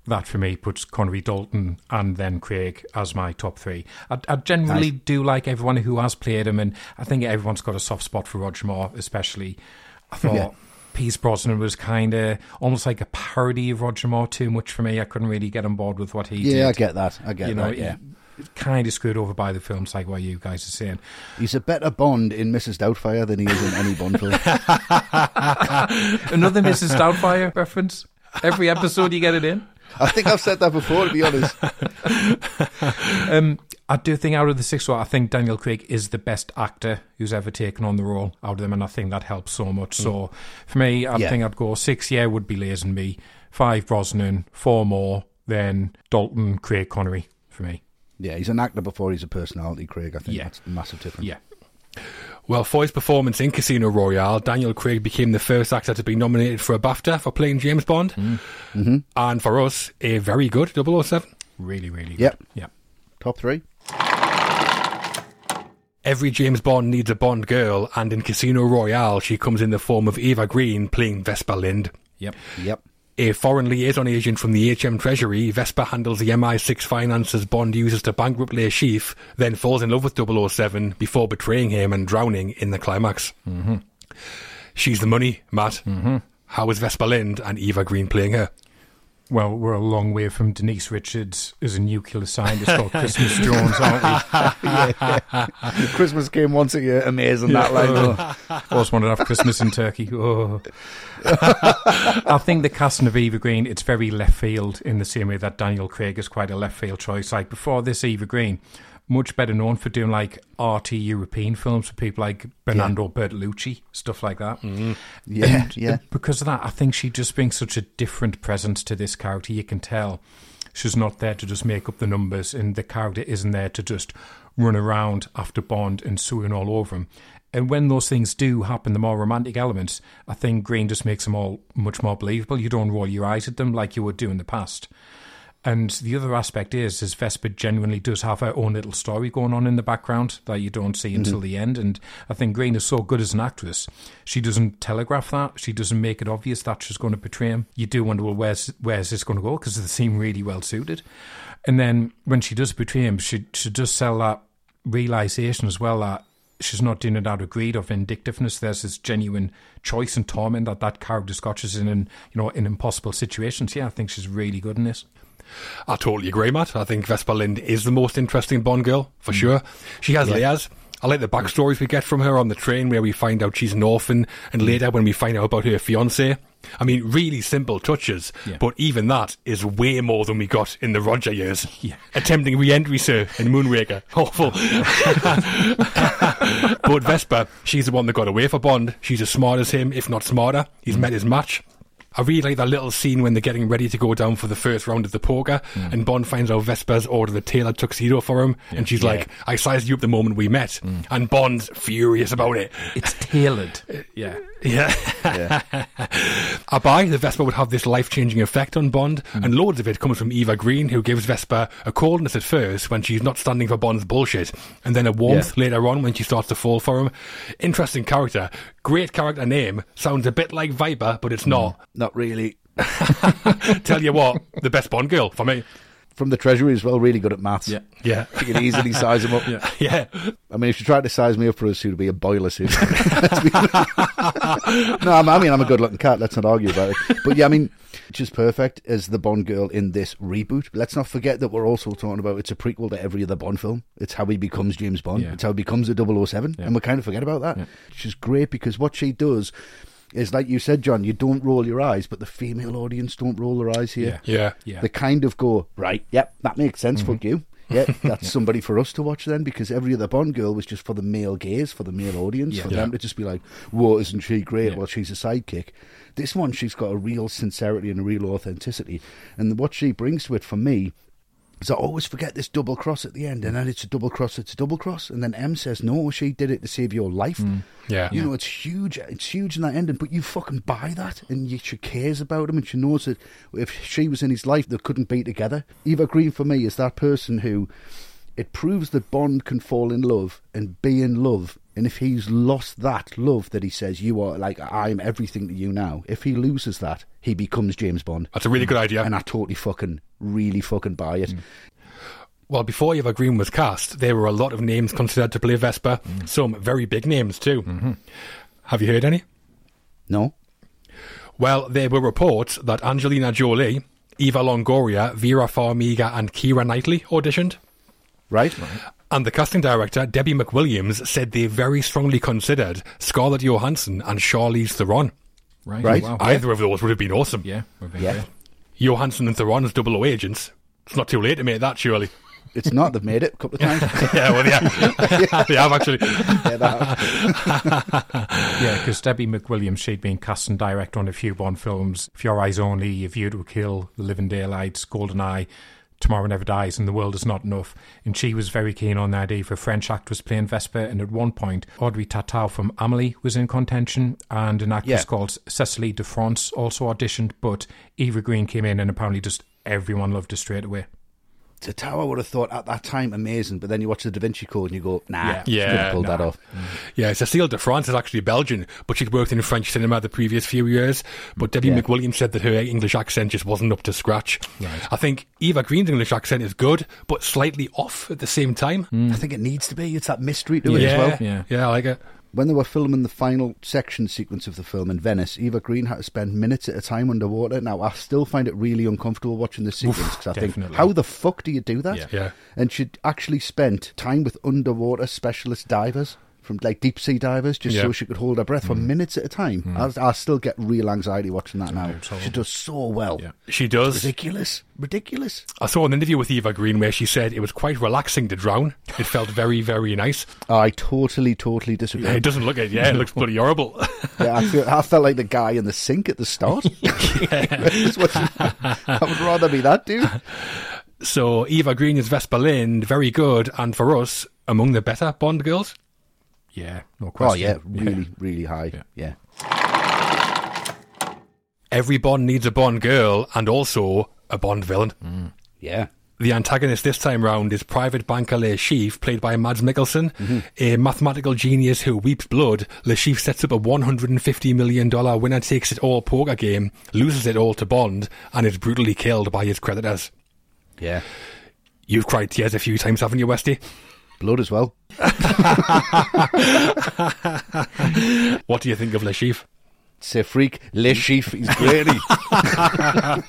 that for me puts Connery, Dalton, and then Craig as my top three. I, I generally do like everyone who has played him, and I think everyone's got a soft spot for Roger Moore, especially. I thought. Yeah. Pierce Brosnan was kind of almost like a parody of Roger Moore too much for me. I couldn't really get on board with what he did. Yeah, I get that. I get you know, that. Yeah. kind of screwed over by the films, like what you guys are saying. He's a better Bond in Mrs. Doubtfire than he is in any Bond film. Another Mrs. Doubtfire reference. Every episode you get it in. I think I've said that before, to be honest. Um, I do think out of the six, well, I think Daniel Craig is the best actor who's ever taken on the role out of them, and I think that helps so much. So for me, I Yeah. think I'd go six. Yeah, would be Lazenby, five Brosnan, four more, then Dalton, Craig, Connery for me. Yeah, he's an actor before he's a personality, Craig. I think Yeah. that's a massive difference. Yeah, Well, for his performance in Casino Royale, Daniel Craig became the first actor to be nominated for a BAFTA for playing James Bond. Mm-hmm. And for us, a very good 007. really, really. Good. Yep. Yeah. Top three. Every James Bond needs a Bond girl, and in Casino Royale, she comes in the form of Eva Green playing Vesper Lynd. Yep. Yep. A foreign liaison agent from the HM Treasury, Vesper handles the MI6 finances Bond uses to bankrupt Le Chiffre, then falls in love with 007 before betraying him and drowning in the climax. Mm-hmm. She's the money, Matt. Mm-hmm. How is Vesper Lynd and Eva Green playing her? Well, we're a long way from Denise Richards as a nuclear scientist called Christmas Jones, aren't we? Christmas came once a year. Amazing that line. though. Always wanted to have Christmas in Turkey. Oh. I think the casting of Eva Green, it's very left field in the same way that Daniel Craig is quite a left field choice. Like before this, Eva Green, much better known for doing like RT European films for people like Bernardo Bertolucci, stuff like that. Mm-hmm. Yeah, And yeah. Because of that, I think she just brings such a different presence to this character. You can tell she's not there to just make up the numbers, and the character isn't there to just run around after Bond and suing all over him. And when those things do happen, the more romantic elements, I think Green just makes them all much more believable. You don't roll your eyes at them like you would do in the past. And the other aspect is, is Vesper genuinely does have her own little story going on in the background that you don't see until mm-hmm. the end. And I think Green is so good as an actress. She doesn't telegraph that. She doesn't make it obvious that she's going to betray him. You do wonder, well, where's, where's this going to go? Because they seem really well suited. And then when she does betray him, she, she does sell that realization as well that she's not doing it out of greed or vindictiveness. There's this genuine choice and torment that that character scotches in, in you know, in impossible situations. Yeah, I think she's really good in this. I totally agree, Matt. I think Vesper Lynd is the most interesting Bond girl, for mm. sure. She has layers. I like the backstories we get from her on the train where we find out she's an orphan and mm. later when we find out about her fiance. I mean, really simple touches, Yeah. but even that is way more than we got in the Roger years. Yeah. Attempting re-entry, sir, in Moonraker. Awful. but Vesper, she's the one that got away for Bond. She's as smart as him, if not smarter. He's mm. met his match. I really like that little scene when they're getting ready to go down for the first round of the poker, hmm. and Bond finds out Vesper's ordered a tailored tuxedo for him, and she's like, "I sized you up the moment we met," hmm. and Bond's furious about it. It's tailored. Yeah. Yeah. I buy that Vesper would have this life changing effect on Bond, hmm. and loads of it comes from Eva Green, who gives Vesper a coldness at first when she's not standing for Bond's bullshit, and then a warmth later on when she starts to fall for him. Interesting character. Great character name. Sounds a bit like Viper, but it's hmm. not. Not really. Tell you what, the best Bond girl for me. From the Treasury as well, really good at maths. Yeah. Yeah. You can easily size him up. Yeah. yeah. I mean, if you tried to size me up for a suit, it'd be a boiler suit. no, I'm- mean, I'm a good looking cat. Let's not argue about it. But yeah, I mean, she's perfect as the Bond girl in this reboot. Let's not forget that we're also talking about it's a prequel to every other Bond film. It's how he becomes James Bond. Yeah. It's how he becomes a 007. And we kind of forget about that. She's great because what she does is, like you said, John, you don't roll your eyes, but the female audience don't roll their eyes here. Yeah. Yeah. They kind of go, right, yep, that makes sense, fuck mm-hmm. you. Yeah, that's somebody for us to watch then, because every other Bond girl was just for the male gaze, for the male audience, for Yeah. them to just be like, whoa, isn't she great? Yeah. Well, she's a sidekick. This one, she's got a real sincerity and a real authenticity. And what she brings to it for me Because I always forget this double cross at the end, and then it's a double cross, it's a double cross, and then M says, "No, she did it to save your life." Mm. Yeah. you know, it's huge. It's huge in that ending, but you fucking buy that, and you, she cares about him, and she knows that if she was in his life, they couldn't be together. Eva Green for me is that person who it proves that Bond can fall in love and be in love. And if he's lost that love that he says, you are like, I'm everything to you now, if he loses that, he becomes James Bond. That's a really good idea. And I totally fucking, really fucking buy it. Mm. Well, before Eva Green was cast, there were a lot of names considered to play Vesper, mm. some very big names too. Mm-hmm. Have you heard any? No? Well, there were reports that Angelina Jolie, Eva Longoria, Vera Farmiga, and Keira Knightley auditioned. Right? And the casting director, Debbie McWilliams, said they very strongly considered Scarlett Johansson and Charlize Theron. Right. Right. Wow. Either of those would have been awesome. Yeah. would Yeah. great. Johansson and Theron as double O agents. It's not too late to make that, surely. It's not. They've made it a couple of times. yeah, well, yeah. they have actually. Yeah, that- Yeah, because Debbie McWilliams, she'd been cast and direct on a few Bond films. For Your Eyes Only, A View to Kill, The Living Daylights, GoldenEye, Tomorrow Never Dies, and The World Is Not Enough. And she was very keen on the idea of a French actress playing Vesper. And at one point, Audrey Tautou from Amelie was in contention, and an actress Yeah. called Cecile de France also auditioned. But Eva Green came in, and apparently just everyone loved her straight away. Tatawa I would have thought at that time amazing, but then you watch the Da Vinci Code and you go, nah, Yeah. she couldn't pull that nah. off. Mm. Yeah, Cecile de France is actually Belgian, but she'd worked in French cinema the previous few years. But Debbie Yeah. McWilliams said that her English accent just wasn't up to scratch. I think Eva Green's English accent is good, but slightly off at the same time. I think it needs to be. It's that mystery to it as well. Yeah. yeah, I like it. When they were filming the final section sequence of the film in Venice, Eva Green had to spend minutes at a time underwater. Now, I still find it really uncomfortable watching this sequence because I think, how the fuck do you do that? Yeah. Yeah. And she'd actually spent time with underwater specialist divers. From like deep sea divers, just Yeah. so she could hold her breath for mm. minutes at a time. Mm. I, I still get real anxiety watching that now. She does so well. Yeah. She does. Ridiculous, ridiculous. I saw an interview with Eva Green where she said it was quite relaxing to drown. It felt very, very nice. I totally, totally disagree. It doesn't look it. Yeah, it looks bloody horrible. Yeah, I, feel, I felt like the guy in the sink at the start. I would rather be that dude. so Eva Green is Vesper Lynd, very good, and for us, among the better Bond girls. Yeah, no question. Oh yeah, really, really high. Yeah. Every Bond needs a Bond girl and also a Bond villain. Mm. yeah, The antagonist this time round is Private Banker Le Chiffre, played by Mads Mikkelsen, mm-hmm. a mathematical genius who weeps blood. Le Chiffre sets up a $150 million winner takes it all poker game, loses it all to Bond, and is brutally killed by his creditors. yeah. You've cried tears a few times, haven't you, Westy? Blood as well. What do you think of Le Chiffre? It's a freak. Le Chiffre, he's great.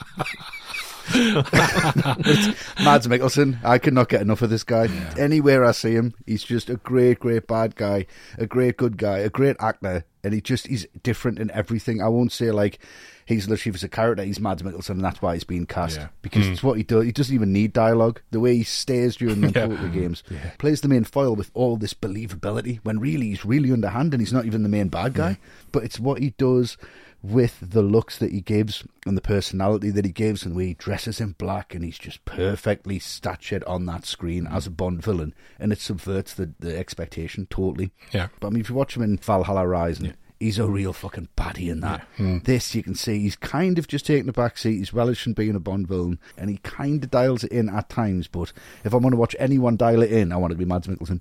Mads Mikkelsen, I cannot get enough of this guy. Anywhere I see him, he's just a great, great bad guy, a great good guy, a great actor, and he just he's different in everything. I won't say like he's literally as a character, he's Mads Mikkelsen, and that's why he's being cast Yeah. because it's hmm. what he does. He doesn't even need dialogue. The way he stares during the Yeah. games, plays the main foil with all this believability when really he's really underhand and he's not even the main bad guy. But it's what he does with the looks that he gives and the personality that he gives and the way he dresses in black and he's just perfectly statured on that screen as a Bond villain and it subverts the, the expectation totally. Yeah. But I mean if you watch him in Valhalla Rising, he's a real fucking baddie in that. Hmm. This you can see he's kind of just taking the back seat, he's relishing being a Bond villain and he kind of dials it in at times, but if I want to watch anyone dial it in, I want it to be Mads Mikkelsen.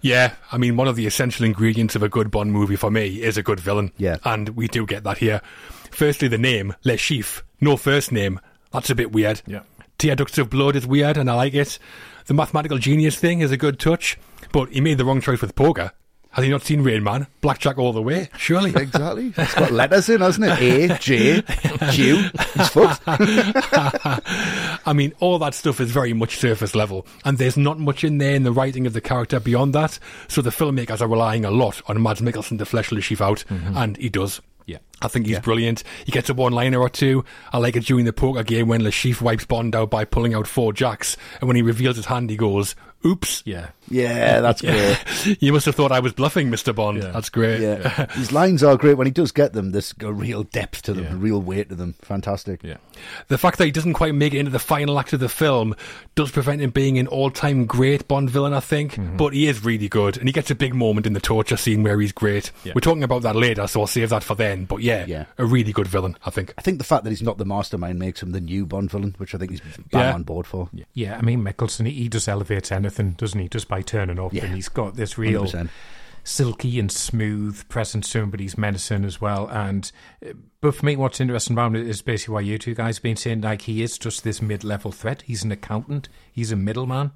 Yeah, I mean, one of the essential ingredients of a good Bond movie for me is a good villain. Yeah. And we do get that here. Firstly, the name, Le Chiffre, no first name. That's a bit weird. Yeah. Tear Ducts of Blood is weird, and I like it. The mathematical genius thing is a good touch, but he made the wrong choice with poker. Has he not seen Rain Man? Blackjack all the way, surely. Exactly. It's got letters in, hasn't it? A, J, Q. He's fucked. I mean, all that stuff is very much surface level, and there's not much in there in the writing of the character beyond that. So the filmmakers are relying a lot on Mads Mikkelsen to flesh Le Chiffre out, mm-hmm. and he does. Yeah. I think he's brilliant. He gets a one-liner or two. I like it during the poker game when Le Chiffre wipes Bond out by pulling out four jacks, and when he reveals his hand, he goes, "Oops." Yeah. Yeah, that's great. you must have thought I was bluffing, Mister Bond. Yeah. That's great. Yeah, his lines are great when he does get them. There's a real depth to them, Yeah. a real weight to them. Fantastic. Yeah. The fact that he doesn't quite make it into the final act of the film does prevent him being an all-time great Bond villain, I think. Mm-hmm. But he is really good, and he gets a big moment in the torture scene where he's great. Yeah. We're talking about that later, so I'll save that for then. But yeah, Yeah. a really good villain, I think. I think the fact that he's not the mastermind makes him the new Bond villain, which I think he's bang Yeah. on board for. Yeah, I mean Mikkelsen, he, he just elevates anything, doesn't he? Just by turning up, Yeah. and he's got this real 100%. silky and smooth presence to him, but he's menacing as well. And uh, but for me, what's interesting about him is basically why you two guys have been saying like he is just this mid-level threat. He's an accountant. He's a middleman.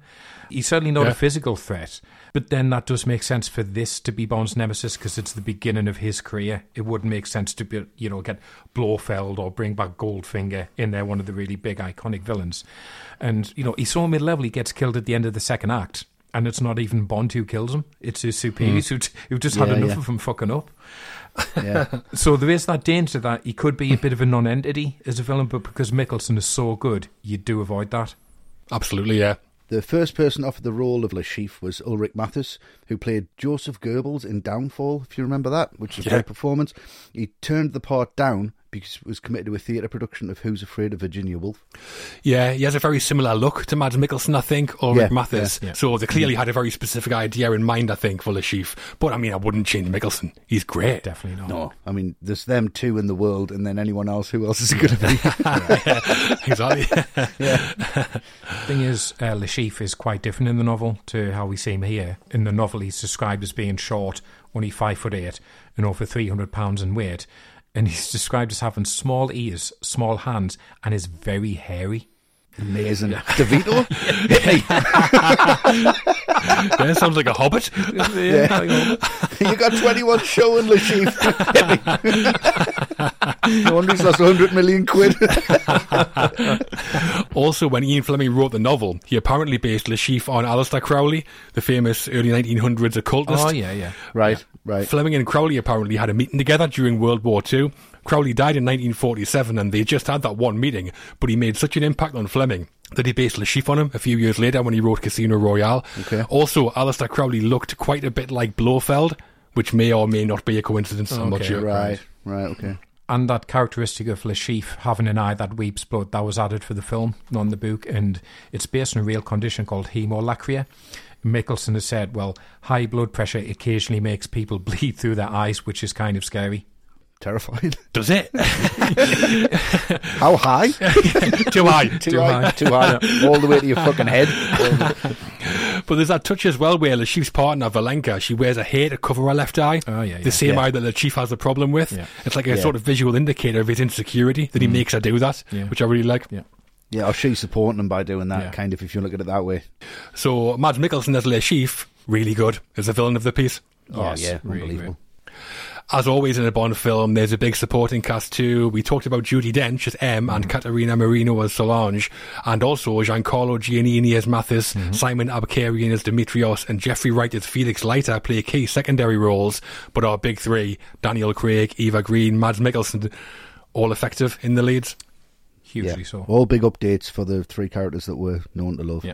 He's certainly not Yeah. a physical threat. But then that does make sense for this to be Bond's nemesis because it's the beginning of his career. It wouldn't make sense to be, you know, get Blofeld or bring back Goldfinger in there, one of the really big iconic villains. And you know, he's so mid-level, he gets killed at the end of the second act, and it's not even Bond who kills him; it's his superiors hmm. who who've just had Yeah, enough yeah. of him fucking up. Yeah, So there is that danger that he could be a bit of a non-entity as a villain, but because Mikkelsen is so good, you do avoid that. Absolutely, yeah. the first person offered the role of Le Chiffre was Ulrich Matthes, who played Joseph Goebbels in Downfall, if you remember that, which is a Yeah. great performance. He turned the part down because he was committed to a theatre production of Who's Afraid of Virginia Woolf. Yeah, he has a very similar look to Mads Mikkelsen, I think, or Rick Yeah, Matthes. yeah, yeah. So they clearly had a very specific idea in mind, I think, for Le Chiffre. But I mean, I wouldn't change Mikkelsen. He's great. Definitely not. No, I mean, there's them two in the world, and then anyone else, who else is it going to be? exactly. yeah. thing is, uh, Le Chiffre is quite different in the novel to how we see him here. In the novel, he's described as being short, only five foot eight, and over three hundred pounds in weight. And he's described as having small ears, small hands, and is very hairy. Amazing. DeVito? yeah, sounds like a hobbit. Yeah, you got 21 showing Le Chiffre. no wonder he's lost 100 million quid. Also, when Ian Fleming wrote the novel, he apparently based Le Chiffre on Aleister Crowley, the famous early 1900s occultist. Oh yeah, yeah. right, right. Fleming and Crowley apparently had a meeting together during World War II. Crowley died in 1947 and they just had that one meeting, but he made such an impact on Fleming that he based Le Chiffre on him a few years later when he wrote Casino Royale. Okay. Also, Aleister Crowley looked quite a bit like Blofeld, which may or may not be a coincidence. I'm not Okay, sure. Right, right, okay. And that characteristic of Le Chiffre having an eye that weeps blood that was added for the film, not in the book, and it's based on a real condition called hemolacria. Mikkelsen has said, well, high blood pressure occasionally makes people bleed through their eyes, which is kind of scary. Terrifying. Does it? How high? Too high. Too, high. Too high. All the way to your fucking head. But there's that touch as well where the chief's partner, Valenka, she wears a hair to cover her left eye. Oh, yeah, yeah. The same Yeah. eye that the Chief has a problem with. Yeah. It's like a Yeah. sort of visual indicator of his insecurity that he mm. makes her do that, Yeah. which I really like. Yeah. Yeah, or she's supporting him by doing that, Yeah. kind of, if you look at it that way. So Mads Mikkelsen as Le Chiffre, really good as a villain of the piece. Oh, Yes, yeah, really unbelievable. As always in a Bond film, there's a big supporting cast too. We talked about Judi Dench as M and mm. Caterina Murino as Solange, and also Giancarlo Giannini as Mathis, mm-hmm. Simon Abkarian as Dimitrios, and Jeffrey Wright as Felix Leiter play key secondary roles. But our big three, Daniel Craig, Eva Green, Mads Mikkelsen, all effective in the leads. Hugely Yeah. so. All big updates for the three characters that we're known to love. Yeah.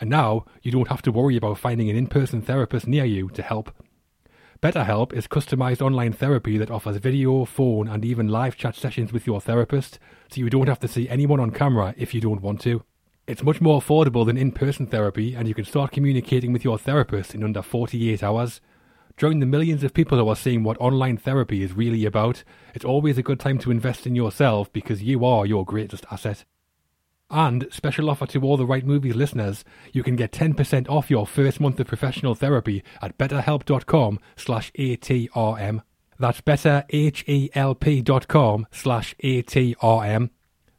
And now, you don't have to worry about finding an in person therapist near you to help. BetterHelp is customized online therapy that offers video, phone, and even live chat sessions with your therapist, so you don't have to see anyone on camera if you don't want to. It's much more affordable than in person therapy, and you can start communicating with your therapist in under 48 hours. Join the millions of people who are seeing what online therapy is really about. It's always a good time to invest in yourself because you are your greatest asset. And special offer to all the Right Movies listeners, you can get 10% off your first month of professional therapy at betterhelp.com slash ATRM. That's betterhelp.com slash ATRM.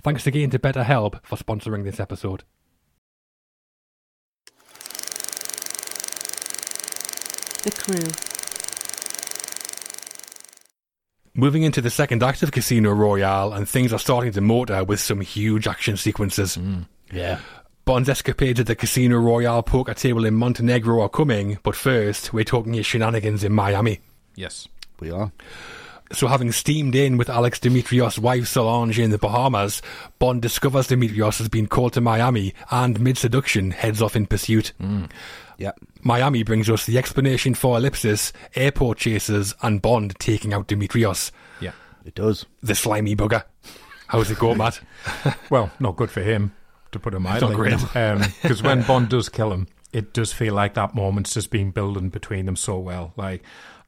Thanks again to BetterHelp for sponsoring this episode. The Crew. Moving into the second act of Casino Royale, and things are starting to motor with some huge action sequences. Mm, yeah. Bond's escapades at the Casino Royale poker table in Montenegro are coming, but first, we're talking his shenanigans in Miami. Yes. We are. So, having steamed in with Alex Dimitrios' wife Solange in the Bahamas, Bond discovers Dimitrios has been called to Miami and, mid seduction, heads off in pursuit. Mm. Yeah. Miami brings us the explanation for Ellipsis, airport chasers, and Bond taking out Dimitrios, Yeah. It does. the slimy bugger. How's it go, Matt? Well, not good for him, to put it mildly. not great. Because um, when Bond does kill him, it does feel like that moment's just been building between them so well. Like,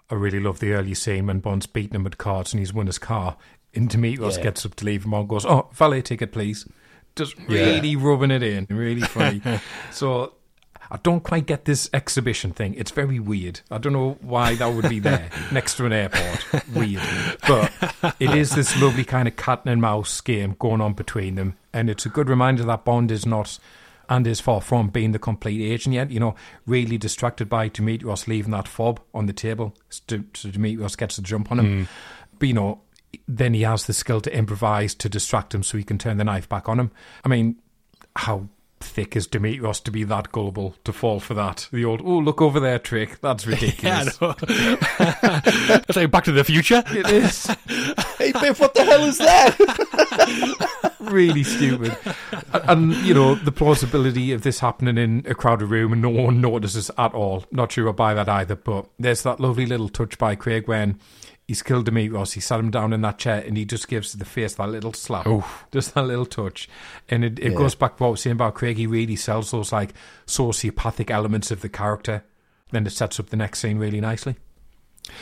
I really love the early scene when Bond's beating him at cards and he's won his car. And Dimitrios Yeah. gets up to leave him on, goes, "Oh, valet ticket, please." Just really rubbing it in, really funny. so. I don't quite get this exhibition thing. It's very weird. I don't know why that would be there next to an airport. Weird. But it is this lovely kind of cat and mouse game going on between them. And it's a good reminder that Bond is not and is far from being the complete agent yet. You know, really distracted by Dimitrios leaving that fob on the table. So Dimitrios gets the jump on him. Hmm. But, you know, then he has the skill to improvise to distract him so he can turn the knife back on him. I mean, how thick as Dimitrios to be that gullible to fall for that? The old, oh, look over there trick. That's ridiculous. Yeah, I know. It's like Back to the Future. It is Hey, Biff, what the hell is that? really stupid. And, you know, the plausibility of this happening in a crowded room and no one notices at all. Not sure I buy that either, but there's that lovely little touch by Craig when he's killed Dimitrios, he sat him down in that chair and he just gives the face that little slap. Just that little touch. And it, it Yeah. goes back to what I was saying about Craig. He really sells those, like, sociopathic elements of the character. Then it sets up the next scene really nicely.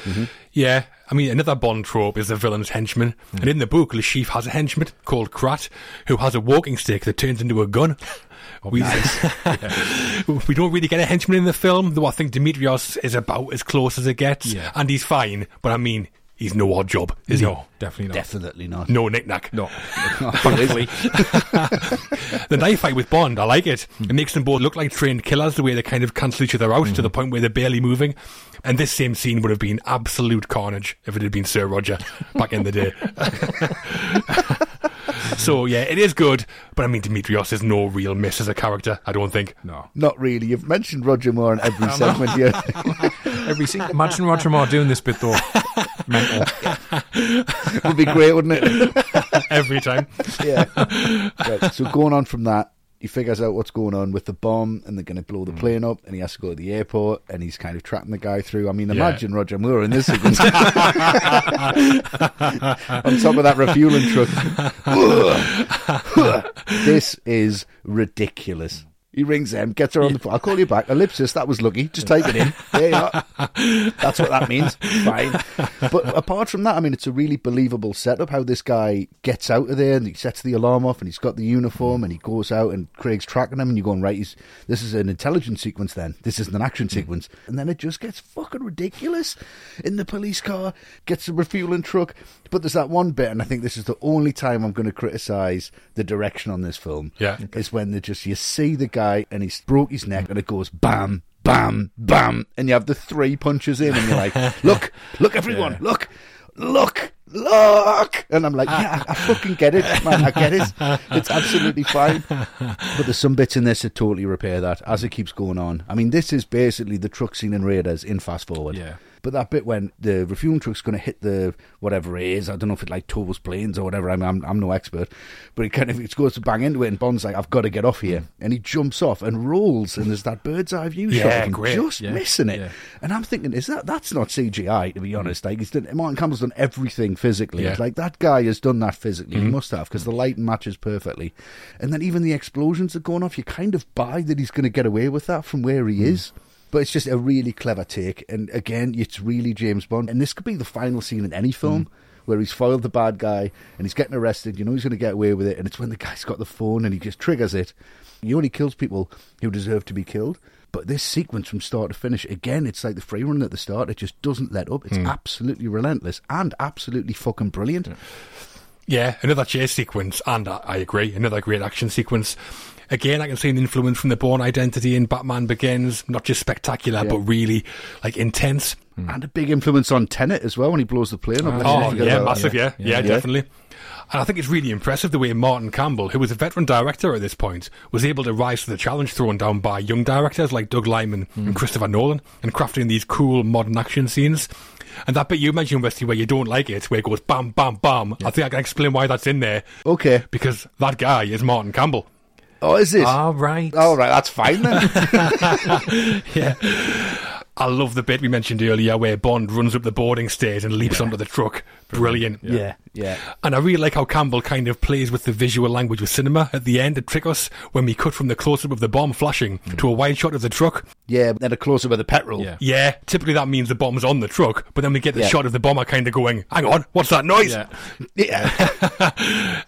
Mm-hmm. Yeah, I mean, another Bond trope is the villain's henchman. Mm. And in the book, Le Chiffre has a henchman called Krat, who has a walking stick that turns into a gun. We, we don't really get a henchman in the film, though I think Dimitrios is about as close as it gets. Yeah. And he's fine, but I mean, he's no Oddjob, is no, definitely not. Definitely not. No knick-knack. No. Thankfully. The knife fight with Bond, I like it. Hmm. It makes them both look like trained killers, the way they kind of cancel each other out to hmm. the point where they're barely moving. And this same scene would have been absolute carnage if it had been Sir Roger back in the day. So, yeah, it is good, but I mean, Dimitrios is no real miss as a character, I don't think. no. Not really. You've mentioned Roger Moore in every segment here. Every scene. Imagine Roger Moore doing this bit, though. Mental. Would be great, wouldn't it? Every time. yeah. Right, so going on from that, he figures out what's going on with the bomb, and they're going to blow the mm. plane up, and he has to go to the airport, and he's kind of tracking the guy through. I mean, imagine Roger Moore in this sequence on top of that refueling truck. this is ridiculous. He rings them, gets her on the phone. I'll call you back. Ellipsis, that was lucky. Just take it in. There you are. That's what that means. Fine. But apart from that, I mean, it's a really believable setup how this guy gets out of there and he sets the alarm off and he's got the uniform and he goes out and Craig's tracking him and you're going, right, he's, this is an intelligence sequence then. This isn't an action sequence. And then it just gets fucking ridiculous. In the police car, gets the refueling truck. But there's that one bit, and I think this is the only time I'm going to criticise the direction on this film. Yeah. Is when they just, you see the guy and he's broke his neck and it goes bam, bam, bam. And you have the three punches in and you're like, look, look everyone, look, look, look. And I'm like, yeah, I, I fucking get it, man. I get it. It's absolutely fine. But there's some bits in this that totally repair that as it keeps going on. I mean, this is basically the truck scene in Raiders in fast forward. Yeah. But that bit when the refueling truck's going to hit the whatever it is, I don't know if it like tows planes or whatever. I'm, I'm I'm no expert, but it kind of it goes to bang into it, and Bond's like, "I've got to get off here," mm. and he jumps off and rolls, and there's that bird's eye view shot Yeah, great. just Yeah, missing it. yeah. And I'm thinking, is that that's not CGI to be mm. honest? Like he's done, Martin Campbell's done everything physically. Yeah. Like that guy has done that physically. He mm-hmm. must have because the lighting matches perfectly. And then even the explosions are going off. You kind of buy that he's going to get away with that from where he mm. is. But it's just a really clever take. And again, it's really James Bond. And this could be the final scene in any film where he's foiled the bad guy and he's getting arrested. You know he's going to get away with it, and it's when the guy's got the phone and he just triggers it. He only kills people who deserve to be killed. But this sequence from start to finish, again, it's like the free run at the start. It just doesn't let up. It's hmm. absolutely relentless and absolutely fucking brilliant. Yeah, another chase sequence, and I, I agree, another great action sequence. Again, I can see an influence from the Bourne Identity in Batman Begins. Not just spectacular, Yeah. but really like intense. Hmm. And a big influence on Tenet as well when he blows the plane up. Let's Oh, yeah, about that. massive, yeah. Yeah, definitely. And I think it's really impressive the way Martin Campbell, who was a veteran director at this point, was able to rise to the challenge thrown down by young directors like Doug Liman and hmm. Christopher Nolan and crafting these cool modern action scenes. And that bit you mentioned, Westy, where you don't like it, where it goes bam, bam, bam, I think I can explain why that's in there. Okay. Because that guy is Martin Campbell. Oh, is it? All right. All right, that's fine then. Yeah. I love the bit we mentioned earlier where Bond runs up the boarding stairs and leaps onto the truck. Brilliant. yeah, yeah. And I really like how Campbell kind of plays with the visual language of cinema at the end to trick us when we cut from the close up of the bomb flashing hmm. to a wide shot of the truck. Yeah, then a close up of the petrol. Yeah. Yeah, typically that means the bomb's on the truck, but then we get the Yeah. shot of the bomber kind of going, hang on, what's that noise? Yeah. Yeah.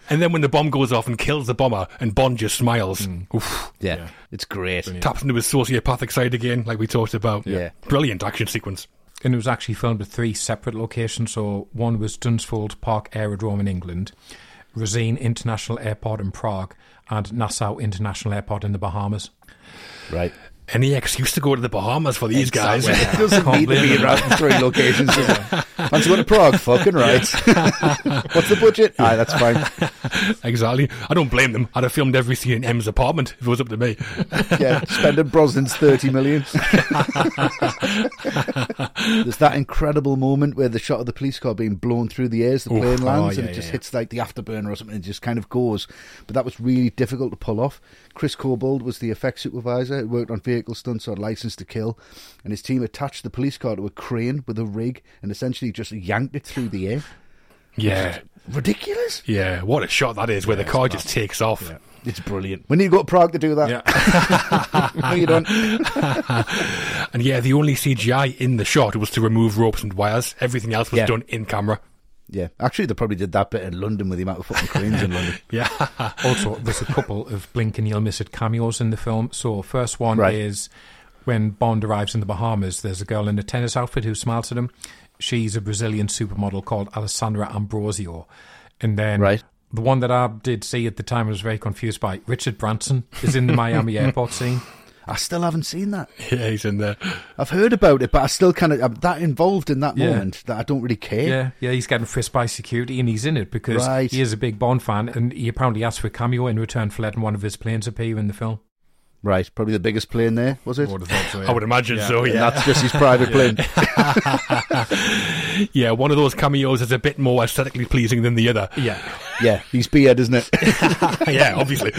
And then when the bomb goes off and kills the bomber and Bond just smiles, hmm. oof, yeah. It's great. taps into his sociopathic side again, like we talked about. Yeah. Brilliant action sequence. And it was actually filmed at three separate locations. So one was Dunsfold Park Aerodrome in England, Ruzyně International Airport in Prague, and Nassau International Airport in the Bahamas. Right. Any excuse to go to the Bahamas for these guys. It doesn't need to be around three locations. does it? Fancy going to Prague? Fucking right. What's the budget? Aye, that's fine. exactly. I don't blame them. I'd have filmed every scene in M's apartment if it was up to me. Yeah, spending Brosnan's 30 million. There's that incredible moment where the shot of the police car being blown through the air as the Oof. plane oh, lands Oh, and it just yeah, hits like the afterburner or something and it just kind of goes. But that was really difficult to pull off. Chris Corbould was the effects supervisor, who worked on vehicle stunts on License to Kill, and his team attached the police car to a crane with a rig and essentially just yanked it through the air. Yeah. Ridiculous. Yeah. What a shot that is, where the car just takes off. It's brilliant. We need to go to Prague to do that. Yeah. No, you don't. And yeah, the only CGI in the shot was to remove ropes and wires. Everything else was Yeah. done in camera. Yeah, actually, they probably did that bit in London with the amount of fucking cranes in London. Yeah. also, there's a couple of blink and you'll miss it cameos in the film. So, first one Right. is when Bond arrives in the Bahamas. There's a girl in a tennis outfit who smiles at him. She's a Brazilian supermodel called Alessandra Ambrosio. And then Right. the one that I did see at the time I was very confused by Richard Branson is in the Miami airport scene. I still haven't seen that. yeah, he's in there. I've heard about it, but I still kind of I'm that involved in that Yeah. moment that I don't really care. Yeah, yeah, he's getting frisked by security and he's in it because Right. he is a big Bond fan and he apparently asked for a cameo in return for letting one of his planes appear in the film. Right, probably the biggest plane there, was it? I would have thought so, I would imagine so, And yeah. that's just his private plane. Yeah, one of those cameos is a bit more aesthetically pleasing than the other. Yeah. Yeah, he's beard, isn't it? yeah, obviously.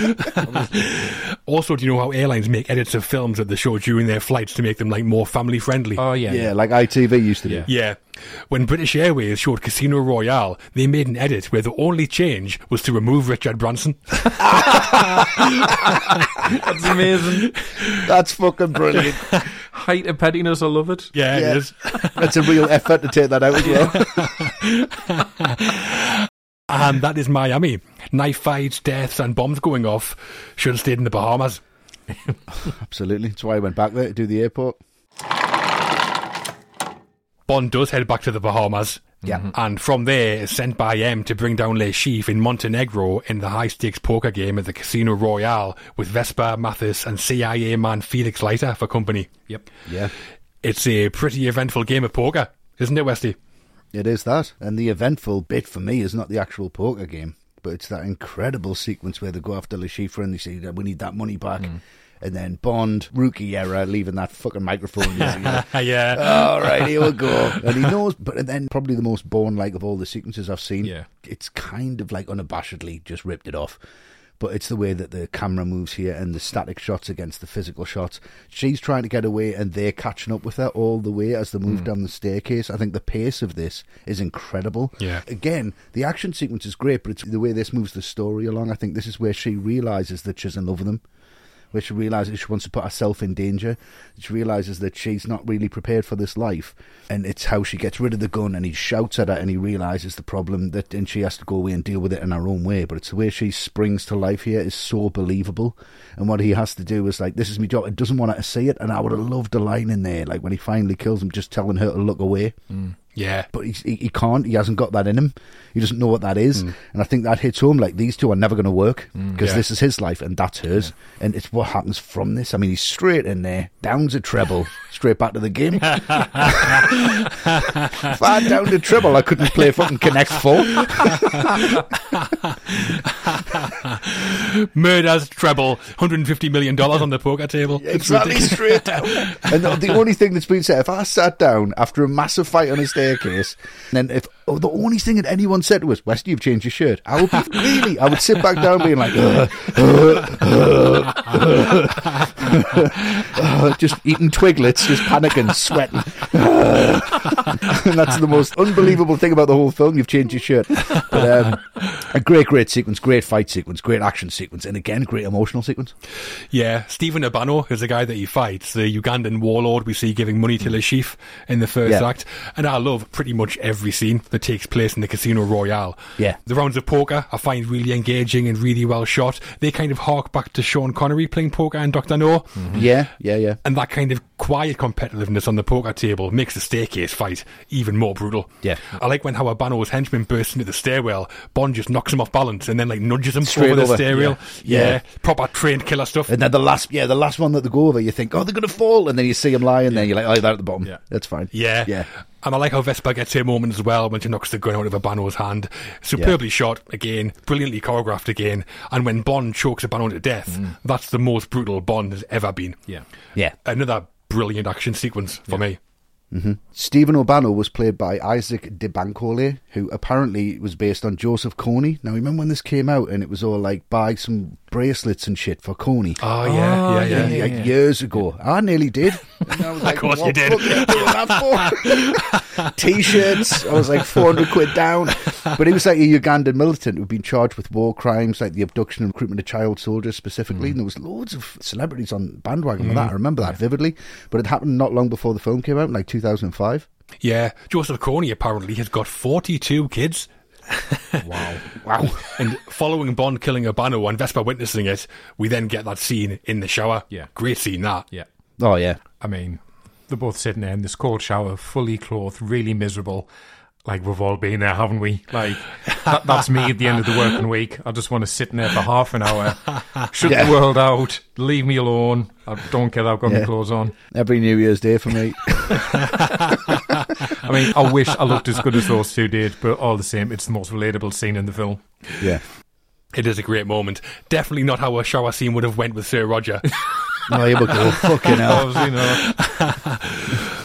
also, do you know how airlines make edits of films that they show during their flights to make them like more family friendly? Oh, yeah. yeah, like ITV used to do. Yeah. Yeah. When British Airways showed Casino Royale, they made an edit where the only change was to remove Richard Branson. That's amazing. That's fucking brilliant. Height of pettiness, I love it. Yeah, Yeah. it is. That's a real effort to take that out as well. And that is Miami. Knife fights, deaths, and bombs going off. Should have stayed in the Bahamas. Absolutely. That's why I went back there to do the airport. Bond does head back to the Bahamas. Yeah. Mm-hmm. And from there is sent by M to bring down Le Chiffre in Montenegro in the high stakes poker game at the Casino Royale with Vesper Mathis and CIA man Felix Leiter for company. Yep. Yeah. It's a pretty eventful game of poker, isn't it, Westy? It is that. And the eventful bit for me is not the actual poker game, but it's that incredible sequence where they go after Le Chiffre and they say that we need that money back. Mm. And then Bond, rookie era, leaving that fucking microphone. yeah. All right, here we go. And he knows, but then probably the most Bourne like of all the sequences I've seen. Yeah. It's kind of like unabashedly just ripped it off. But it's the way that the camera moves here and the static shots against the physical shots. She's trying to get away and they're catching up with her all the way as they move hmm. down the staircase. I think the pace of this is incredible. Yeah. Again, the action sequence is great, but it's the way this moves the story along. I think this is where she realizes that she's in love with him where she realizes she wants to put herself in danger. She realizes that she's not really prepared for this life, and it's how she gets rid of the gun. And he shouts at her, and he realizes the problem that, and she has to go away and deal with it in her own way. But it's the way she springs to life here is so believable. And what he has to do is like, this is job. It doesn't want her to see it, and I would have loved a line in there, like when he finally kills him, just telling her to look away mm. Yeah. but he, he can't. He hasn't got that in him. He doesn't know what that is, hmm. and I think that hits home. Like these two are never going to work hmm. because Yeah. this is his life and that's hers, and it's what happens from this. I mean, he's straight in there, down's a treble, straight back to the game. if I had down to treble, I couldn't play fucking Connect Four. Murders treble, $150 million on the poker table. It's Exactly straight down. And the, the only thing that's been said, if I sat down after a massive fight on a staircase, and then if oh, the only thing that anyone said to us, Westy, you've changed your shirt, I would be really, I would sit back down being like, "Ugh, ugh, ugh, ugh, ugh," just eating twiglets, just panicking, sweating. and that's the most unbelievable thing about the whole film. You've changed your shirt. But um, a great, great sequence, great fight sequence, great action sequence, and again, great emotional sequence. Yeah, Steven Obanno is the guy that he fights, the Ugandan warlord we see giving money to Le Chiffre in the first Yeah. act. And I love pretty much every scene that takes place in the Casino Royale. Yeah. The rounds of poker I find really engaging and really well shot. They kind of hark back to Sean Connery playing poker and Dr. No. Mm-hmm. Yeah, yeah, yeah. And that kind of quiet competitiveness on the poker table makes the staircase fight even more brutal. Yeah. I like when how Obanno's henchman bursts into the stairwell, Bond just knocks him off balance and then like nudges him Straight over the stairwell. yeah. Yeah. Yeah. Proper trained killer stuff. And then the last, yeah, the last one that they go over, you think, oh, they're going to fall, and then you see them lying, and then you're like, oh, they're at the bottom. Yeah. That's fine. Yeah. yeah, And I like how Vesper gets her moment as well when she knocks the gun out of Obanno's hand. Superbly shot again, brilliantly choreographed again. And when Bond chokes Obanno to death, mm. that's the most brutal Bond has ever been. Yeah. yeah. Another brilliant action sequence for me. Steven Obanno was played by Isaach De Bankolé, who apparently was based on Joseph Kony. Now, remember when this came out, and it was all like buy some bracelets and shit for Kony. Oh, yeah, yeah, yeah. like years ago, I nearly did. And I was like, course you what did. the fuck are you doing? T-shirts. I was like four hundred quid down. But he was like a Ugandan militant who'd been charged with war crimes, like the abduction and recruitment of child soldiers specifically. Mm. And there was loads of celebrities on bandwagon with that. I remember that vividly. But it happened not long before the film came out, like two thousand and five. Yeah. Joseph Kony apparently has got 42 kids. Wow. Wow. And following Bond killing Obanno and Vesper witnessing it, we then get that scene in the shower. Yeah. Great scene, that. Yeah. Oh yeah. I mean, they're both sitting there in this cold shower, fully clothed, really miserable. Like we've all been there, haven't we? Like that, that's me at the end of the working week. I just want to sit in there for half an hour, shut Yeah. the world out, leave me alone. I don't care that I've got my clothes on. Every New Year's Day for me. I mean, I wish I looked as good as those two did, but all the same, it's the most relatable scene in the film. yeah. It is a great moment. Definitely not how a shower scene would have went with Sir Roger. Here we go. Fucking hell. Obviously, you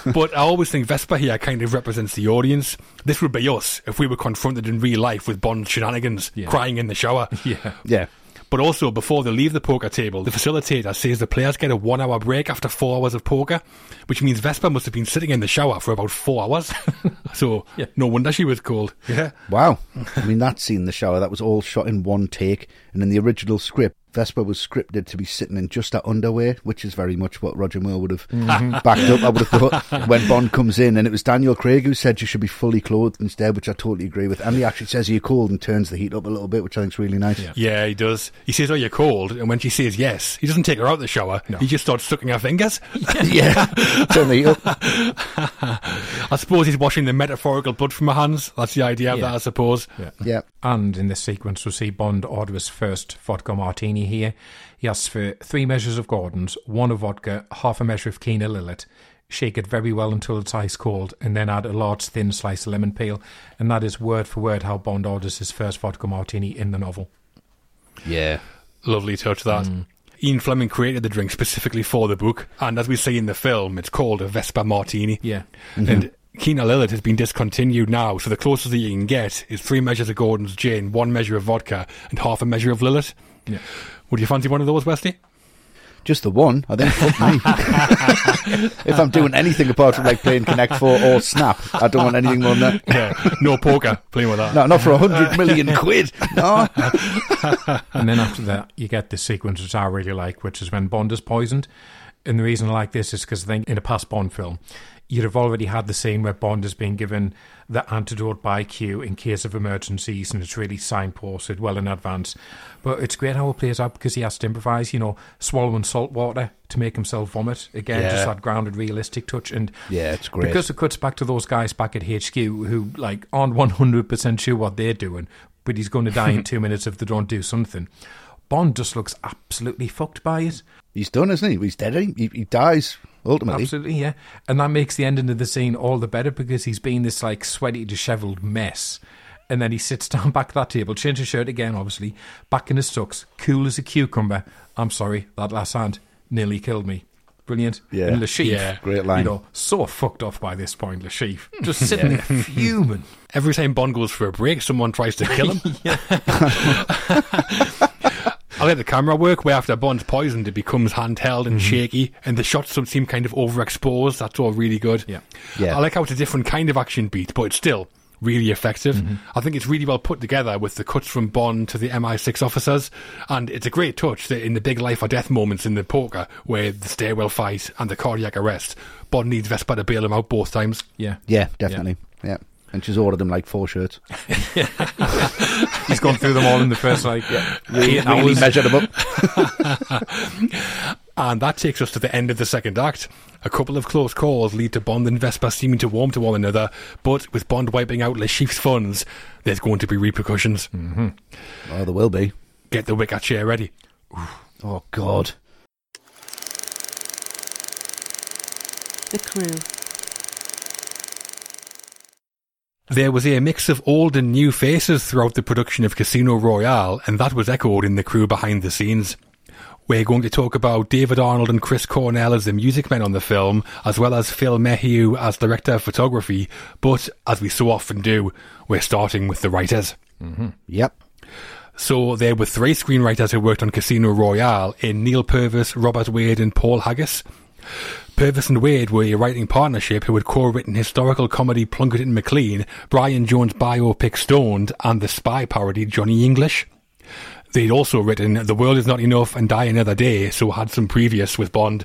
know, but I always think Vesper here kind of represents the audience. This would be us if we were confronted in real life with Bond shenanigans, Yeah. crying in the shower. yeah. Yeah. But also, before they leave the poker table, the facilitator says the players get a one hour break after four hours of poker, which means Vesper must have been sitting in the shower for about four hours. so, Yeah. no wonder she was cold. Yeah. Wow. I mean, that scene in the shower, that was all shot in one take. And in the original script, Vesper was scripted to be sitting in just her underwear, which is very much what Roger Moore would have mm-hmm. backed up, I would have thought, when Bond comes in. And it was Daniel Craig who said you should be fully clothed instead, which I totally agree with. And he actually says you're cold and turns the heat up a little bit, which I think is really nice. Yeah. Yeah, he does. He says, Oh, you're cold. And when she says yes, he doesn't take her out of the shower. He just starts sucking her fingers. yeah. Turn the heat up. I suppose he's washing the metaphorical blood from her hands. That's the idea of Yeah. that, I suppose. Yeah. Yeah. And in this sequence, we'll see Bond order his first vodka martini here. He asks for three measures of Gordon's, one of vodka, half a measure of Kina Lillet. Shake it very well until it's ice cold, and then add a large thin slice of lemon peel. And that is word for word how Bond orders his first vodka martini in the novel. Yeah. Lovely touch that. Mm. Ian Fleming created the drink specifically for the book, and as we see in the film, it's called a Vesper Martini. Yeah. Mm-hmm. And Kina Lillet has been discontinued now, so the closest that you can get is three measures of Gordon's gin, one measure of vodka, and half a measure of Lillet. Yeah. Would you fancy one of those, Westy? Just the one. I think if I'm doing anything apart from like playing Connect Four or Snap, I don't want anything more than that. Yeah, no poker playing with that. No, not for a hundred million quid. No. and then after that, you get the sequence which I really like, which is when Bond is poisoned. And the reason I like this is because I think in a past Bond film, you'd have already had the scene where Bond is being given the antidote by Q in case of emergencies, and it's really signposted well in advance. But it's great how it plays out because he has to improvise, you know, swallowing salt water to make himself vomit. Again, Yeah. just that grounded, realistic touch. And Yeah, it's great. because it cuts back to those guys back at HQ who like aren't one hundred percent sure what they're doing, but he's going to die in two minutes if they don't do something. Bond just looks absolutely fucked by it. He's done, isn't he? He's dead. He, he dies ultimately. Absolutely, yeah. And that makes the ending of the scene all the better because he's been this like sweaty, dishevelled mess. And then he sits down back at that table, changes his shirt again, obviously, back in his tux, cool as a cucumber. I'm sorry, that last hand nearly killed me. Brilliant. Yeah. And Le Chiffre, Yeah. Great line. You know, so fucked off by this point, Le Chiffre. Just sitting there fuming. Every time Bond goes for a break, someone tries to kill him. I like the camera work where after Bond's poisoned, it becomes handheld and mm-hmm. shaky, and the shots some seem kind of overexposed. That's all really good. Yeah. Yeah. I like how it's a different kind of action beat, but it's still really effective. Mm-hmm. I think it's really well put together with the cuts from Bond to the MI6 officers, and it's a great touch that in the big life or death moments in the poker, where the stairwell fight and the cardiac arrest, Bond needs Vesper to bail him out both times. Yeah. Yeah, definitely. Yeah. And she's ordered him like four shirts. He's gone through them all in the first, like, eight Really hours. measured him up. And that takes us to the end of the second act. A couple of close calls lead to Bond and Vesper seeming to warm to one another, but with Bond wiping out Le Chiffre's funds, there's going to be repercussions. Oh, there will be. Get the wicker chair ready. Oh, God. The crew. There was a mix of old and new faces throughout the production of Casino Royale, and that was echoed in the crew behind the scenes. We're going to talk about David Arnold and Chris Cornell as the music men on the film, as well as Phil Méheux as director of photography, but as we so often do, we're starting with the writers. Mm-hmm. Yep. So there were three screenwriters who worked on Casino Royale in Neal Purvis, Robert Wade and Paul Haggis. Purvis and Wade were a writing partnership who had co-written historical comedy Plunkett and Macleane, Brian Jones' biopic Stoned, and the spy parody Johnny English. They'd also written The World Is Not Enough and Die Another Day, so had some previous with Bond.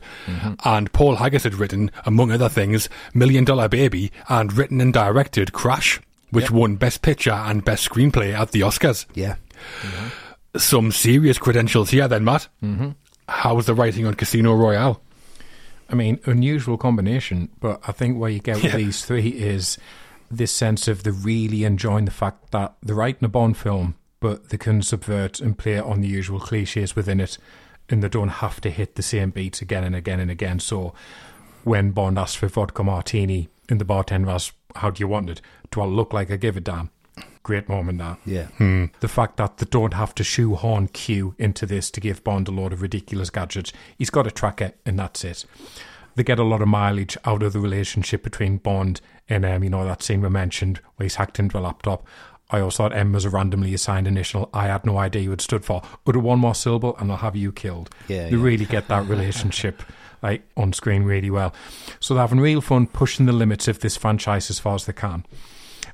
And Paul Haggis had written, among other things, Million Dollar Baby and written and directed Crash, which won Best Picture and Best Screenplay at the Oscars. Yeah. Some serious credentials here then, Matt. Mm-hmm. How's the writing on Casino Royale? I mean, unusual combination, but I think where you get with Yeah. these three is this sense of the really enjoying the fact that they're writing a Bond film, but they can subvert and play on the usual cliches within it, and they don't have to hit the same beats again and again and again. So when Bond asks for vodka martini and the bartender asks, How do you want it? Do I look like I give a damn? Great moment, that. Yeah. The fact that they don't have to shoehorn Q into this to give Bond a lot of ridiculous gadgets. He's got a tracker, and that's it. They get a lot of mileage out of the relationship between Bond and, um, you know, that scene we mentioned where he's hacked into a laptop. I also thought M was a randomly assigned initial. I had no idea what it stood for. Utter one more syllable and I'll have you killed. Yeah, They yeah. really get that relationship like on screen really well. So they're having real fun pushing the limits of this franchise as far as they can.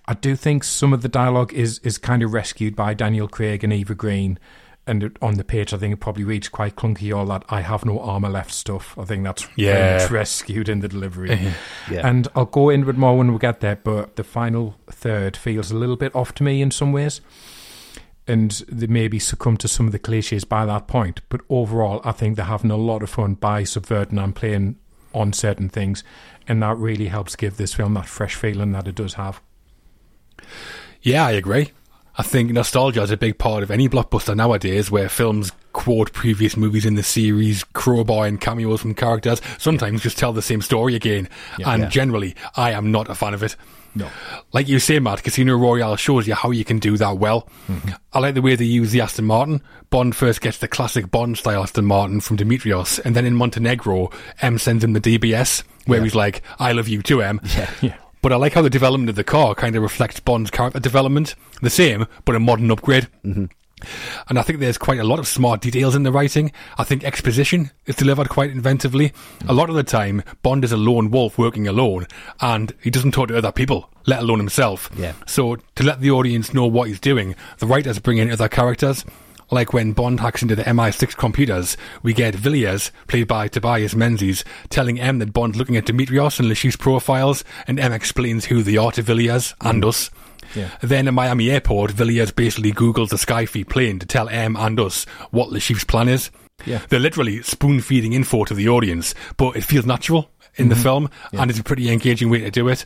I do think some of the dialogue is is kind of rescued by Daniel Craig and Eva Green. And on the page, I think it probably reads quite clunky. All that I have no armor left stuff. I think that's Yeah. rescued in the delivery. Yeah. And I'll go into it more when we get there. But the final third feels a little bit off to me in some ways, and they maybe succumb to some of the cliches by that point. But overall, I think they're having a lot of fun by subverting and playing on certain things, and that really helps give this film that fresh feeling that it does have. Yeah, I agree. I think nostalgia is a big part of any blockbuster nowadays where films quote previous movies in the series, crowbar and cameos from characters, sometimes just tell the same story again. and Yeah. generally, I am not a fan of it. No. Like you say, Matt, Casino Royale shows you how you can do that well. Mm-hmm. I like the way they use the Aston Martin. Bond first gets the classic Bond style Aston Martin from Dimitrios, and then in Montenegro, M sends him the DBS, where he's like, I love you too, M. Yeah. Yeah. But I like how the development of the car kind of reflects Bond's character development. The same, but a modern upgrade. Mm-hmm. And I think there's quite a lot of smart details in the writing. I think exposition is delivered quite inventively. A lot of the time, Bond is a lone wolf working alone, and he doesn't talk to other people, let alone himself. Yeah. So to let the audience know what he's doing, the writers bring in other characters. Like when Bond hacks into the MI6 computers, we get Villiers, played by Tobias Menzies, telling M that Bond's looking at Dimitrios and Le profiles, and M explains who they are to Villiers and us. Yeah. Then at Miami Airport, Villiers basically Googles the Skyfleet plane to tell M and us what Le plan is. Yeah. They're literally spoon feeding info to the audience, but it feels natural in the mm-hmm. film, and it's a pretty engaging way to do it.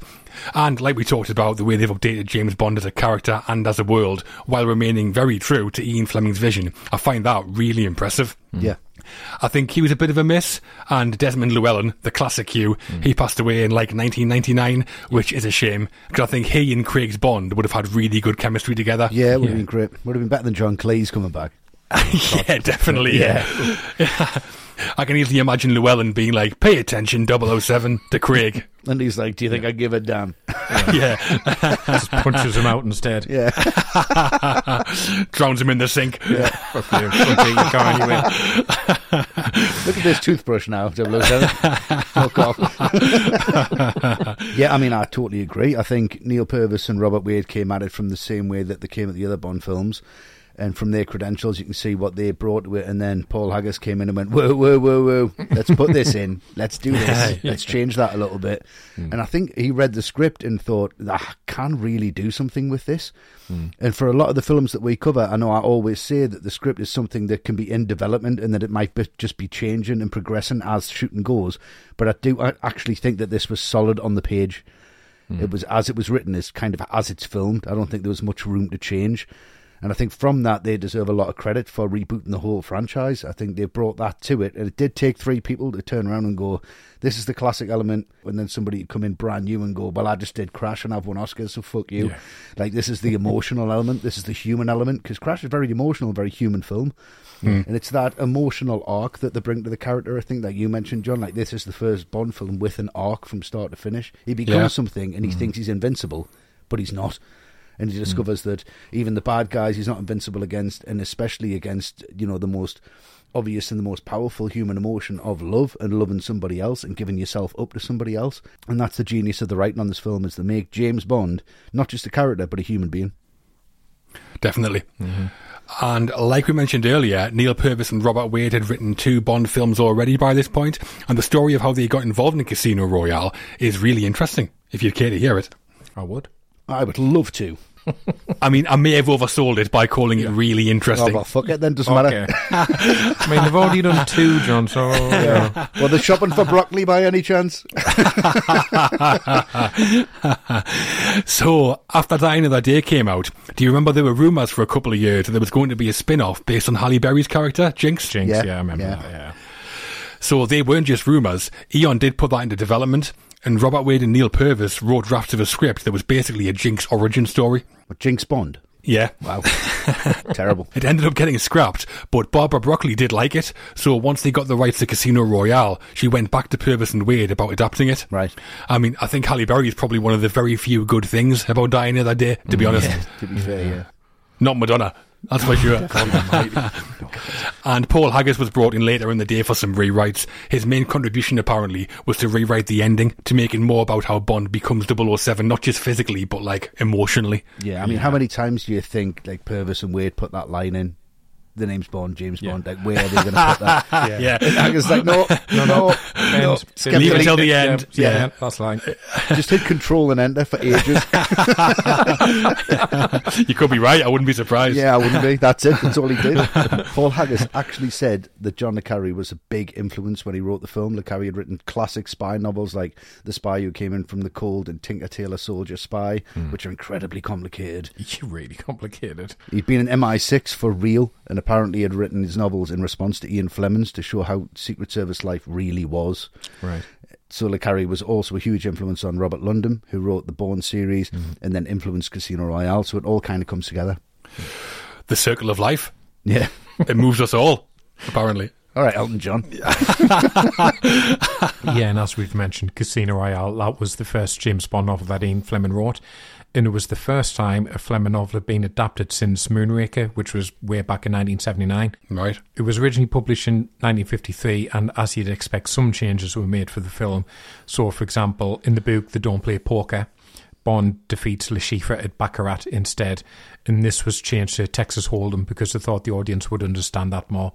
And like we talked about, the way they've updated James Bond as a character and as a world, while remaining very true to Ian Fleming's vision, I find that really impressive. Mm-hmm. Yeah. I think he was a bit of a miss, and Desmond Llewellyn, the classic Q, mm. he passed away in like 1999, which is a shame, because I think he and Craig's Bond would have had really good chemistry together. Yeah, it would have Yeah. been great. Would have been better than John Cleese coming back. yeah, definitely. Yeah. I can easily imagine Llewellyn being like, pay attention, 007, to Craig. And he's like, "Do you think I give a damn?" yeah. Just punches him out instead. Yeah. Drowns him in the sink. Fuck you. Fuck you, you can't anyway. Look at this toothbrush now, 007. Fuck off. yeah, I mean, I totally agree. I think Neal Purvis and Robert Wade came at it from the same way that they came at the other Bond films. And from their credentials, you can see what they brought to it. And then Paul Haggis came in and went, whoa, whoa, whoa, whoa, let's put this in. Let's do this. Let's change that a little bit. Hmm. And I think he read the script and thought, I can really do something with this. Hmm. And for a lot of the films that we cover, I know I always say that the script is something that can be in development and that it might be, just be changing and progressing as shooting goes. But I do I actually think that this was solid on the page. Hmm. It was as it was written, is kind of as it's filmed. I don't think there was much room to change. And I think from that, they deserve a lot of credit for rebooting the whole franchise. I think they brought that to it. And it did take three people to turn around and go, this is the classic element. And then somebody would come in brand new and go, well, I just did Crash and I've won Oscars, so fuck you. Yeah. Like, this is the emotional element. This is the human element. Because Crash is very emotional, very human film. Hmm. And it's that emotional arc that they bring to the character. I think that you mentioned, John. Like, this is the first Bond film with an arc from start to finish. He becomes Yeah. something and he hmm. thinks he's invincible, but he's not and he discovers that even the bad guys he's not invincible against, and especially against you know the most obvious and the most powerful human emotion of love and loving somebody else and giving yourself up to somebody else. And that's the genius of the writing on this film is to make James Bond not just a character but a human being. Definitely. Mm-hmm. And like we mentioned earlier, Neal Purvis and Robert Wade had written two Bond films already by this point, and the story of how they got involved in Casino Royale is really interesting, if you'd care to hear it. I would. I would love to. I mean, I may have oversold it by calling it really Oh, interesting. fuck it then, doesn't Okay. matter. I mean, they've already done two, John, so... Yeah. Well, they're shopping for broccoli by any chance? So, after Die Another Day came out, do you remember there were rumours for a couple of years that there was going to be a spin off based on Halle Berry's character, Jinx? Jinx, Yeah, yeah, I remember yeah. that, yeah. So they weren't just rumours. Eon did put that into development, and Robert Wade and Neal Purvis wrote drafts of a script that was basically a Jinx origin story. What, Jinx Bond? Yeah. Wow. Terrible. It ended up getting scrapped, but Barbara Broccoli did like it, so once they got the rights to Casino Royale, she went back to Purvis and Wade about adapting it. Right. I mean, I think Halle Berry is probably one of the very few good things about dying that Day, to be mm, honest. To be fair, yeah. Not Madonna. That's for sure. and Paul Haggis was brought in later in the day for some rewrites. His main contribution, apparently, was to rewrite the ending to make it more about how Bond becomes 007, not just physically, but like emotionally. Yeah, I mean, how many times do you think like Purvis and Wade put that line in? The name's Bond, James Bond. Like, where are they going to put that? Yeah. I was like, no, no, no, no. And Skip Leave it link. till the end. Yeah, Yeah. yeah, that's like... Just hit Control and Enter for ages. You could be right. I wouldn't be surprised. yeah, I wouldn't be. That's it. That's all he did. Paul Haggis actually said that John le Carre was a big influence when he wrote the film. Le Carre had written classic spy novels like The Spy Who Came In From the Cold and Tinker Tailor Soldier Spy, hmm. which are incredibly complicated. You're really complicated. He'd been in MI6 for real, and apparently had written his novels in response to Ian Fleming's to show how Secret Service life really was. Right. So Le Carre was also a huge influence on Robert Ludlum, who wrote the Bourne series mm-hmm. and then influenced Casino Royale. So it all kind of comes together. The circle of life. Yeah. It moves us all, apparently. All right, Elton John. yeah, and as we've mentioned, Casino Royale, that was the first James Bond novel that Ian Fleming wrote. And it was the first time a Fleming novel had been adapted since Moonraker, which was way back in 1979. Right. It was originally published in 1953, and as you'd expect, some changes were made for the film. So, for example, in the book, They Don't Play Poker, Bond defeats Le Chiffre at Baccarat instead, and this was changed to Texas Hold'em because they thought the audience would understand that more.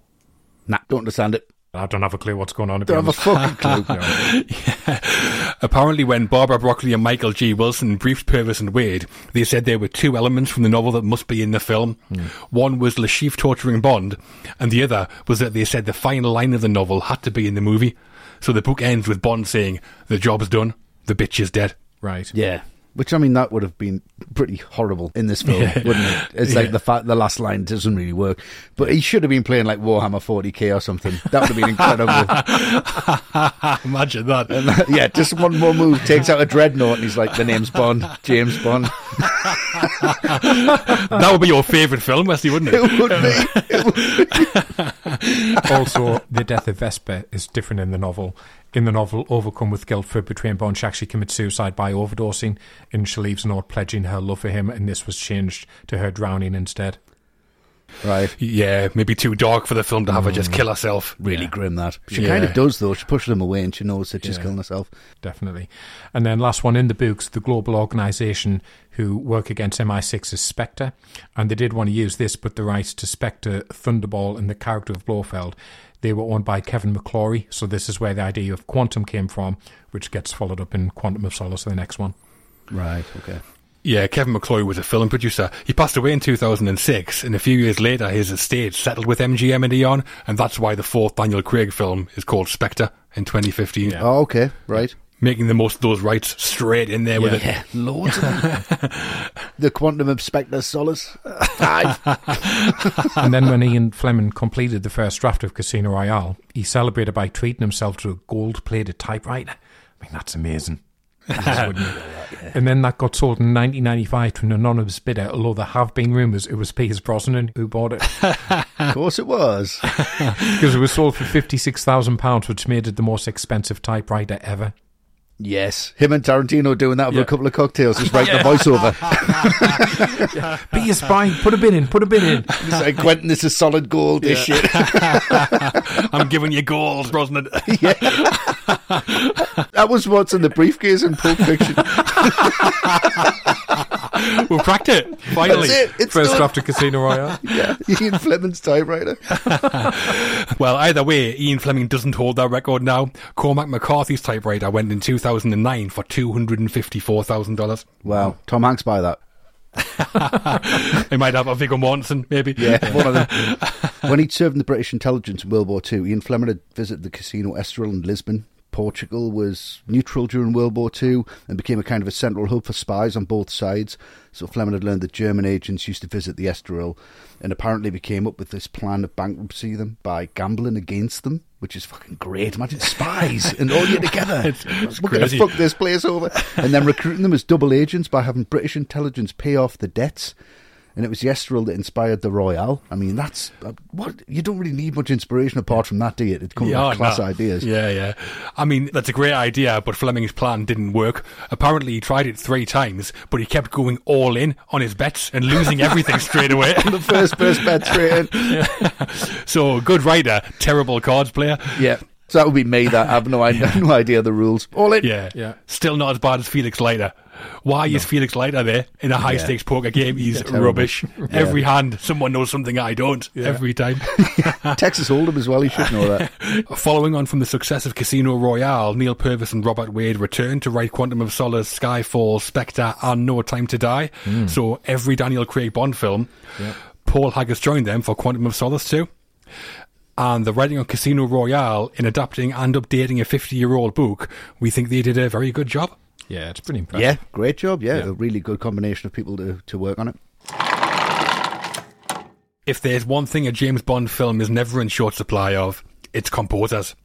Nah, don't understand it. I don't have a clue what's going on. to be Don't have a fucking clue. Apparently, when Barbara Broccoli and Michael G. Wilson briefed Purvis and Wade, they said there were two elements from the novel that must be in the film. Hmm. One was Le Chiffre torturing Bond, and the other was that they said the final line of the novel had to be in the movie. So the book ends with Bond saying, "The job's done, the bitch is dead." Right. Yeah. Which I mean, that would have been pretty horrible in this film, Yeah. wouldn't it? It's Yeah. like the fact the last line doesn't really work, but he should have been playing like Warhammer 40k or something. That would have been incredible. Imagine that. And, yeah, just one more move takes out a dreadnought, and he's like, "The name's Bond, James Bond." that would be your favourite film, Wesley, wouldn't it? It would be. It would also, the death of Vesper is different in the novel. In the novel, Overcome with Guilt for Betraying Bond, she actually commits suicide by overdosing, and she leaves note pledging her love for him, and this was changed to her drowning instead. Right. Yeah, maybe too dark for the film to have her just mm. kill herself. Really grim that. She Yeah. kind of does though. She pushes him away and she knows that she's Yeah. killing herself. Definitely. And then last one in the books, the global organisation who work against MI6 is Spectre. And they did want to use this, but the rights to Spectre, Thunderball, and the character of Blofeld, they were owned by Kevin McClory. So this is where the idea of Quantum came from, which gets followed up in Quantum of Solace, the next one. Right. Okay. Yeah, Kevin McClory was a film producer. He passed away in 2006, and a few years later, his estate settled with MGM and Eon, and that's why the fourth Daniel Craig film is called Spectre in 2015. Yeah. Oh, okay. Right. Making the most of those rights straight in there with it. Yeah, loads of them. the Quantum of Spectre Solace. Five. and then when Ian Fleming completed the first draft of Casino Royale, he celebrated by treating himself to a gold-plated typewriter. I mean, that's amazing. And then that got sold in 1995 to an anonymous bidder, although there have been rumours it was Pierce Brosnan who bought it. of course it was. Because it was sold for £56,000, which made it the most expensive typewriter ever. Yes. Him and Tarantino doing that with Yeah. a couple of cocktails, just writing the voiceover. Pierce, Brian, put a bid in, put a bid in. Like, Quentin, this is solid gold, this shit. I'm giving you gold, Brosnan. That was what's in the briefcase in Pulp Fiction. we'll cracked it, finally. That's it. It's First done. draft of Casino Royale. Yeah, Ian Fleming's typewriter. Well, either way, Ian Fleming doesn't hold that record now. Cormac McCarthy's typewriter went in 2009 for $254,000. Wow, Tom Hanks buy that. They might have a Viggo Mortensen, maybe. Yeah, one of them. when he'd served in the British intelligence in World War II, Ian Fleming had visited the Casino Estoril in Lisbon. Portugal was neutral during World War II and became a kind of a central hub for spies on both sides. So Fleming had learned that German agents used to visit the Estoril and apparently became up with this plan of bankruptcy them by gambling against them, which is fucking great. Imagine spies and all you together. We're going to fuck this place over. And then recruiting them as double agents by having British intelligence pay off the debts. And it was the Estoril that inspired the Royale. I mean, that's uh, what you don't really need much inspiration apart from that, do you? It comes Yeah, with class no. ideas. Yeah, yeah. I mean, that's a great idea, but Fleming's plan didn't work. Apparently, he tried it three times, but he kept going all in on his bets and losing everything straight away. The first first bet straight in. so, good writer, terrible cards player. Yeah. So that would be me. That I have no idea, no idea the rules. All in. Yeah, Yeah. Still not as bad as Felix Leiter. Why is Felix Leiter there in a high stakes poker game? He's rubbish. Every hand, someone knows something I don't. Every time. Texas Hold'em as well. He should know that. Following on from the success of Casino Royale, Neal Purvis and Robert Wade returned to write Quantum of Solace, Skyfall, Spectre, and No Time to Die. Hmm. So every Daniel Craig Bond film, Paul Haggis joined them for Quantum of Solace too. And the writing on Casino Royale in adapting and updating a 50 year old book, we think they did a very good job. Yeah, it's pretty impressive. Yeah, great job. Yeah, Yeah. a really good combination of people to, to work on it. If there's one thing a James Bond film is never in short supply of, it's composers.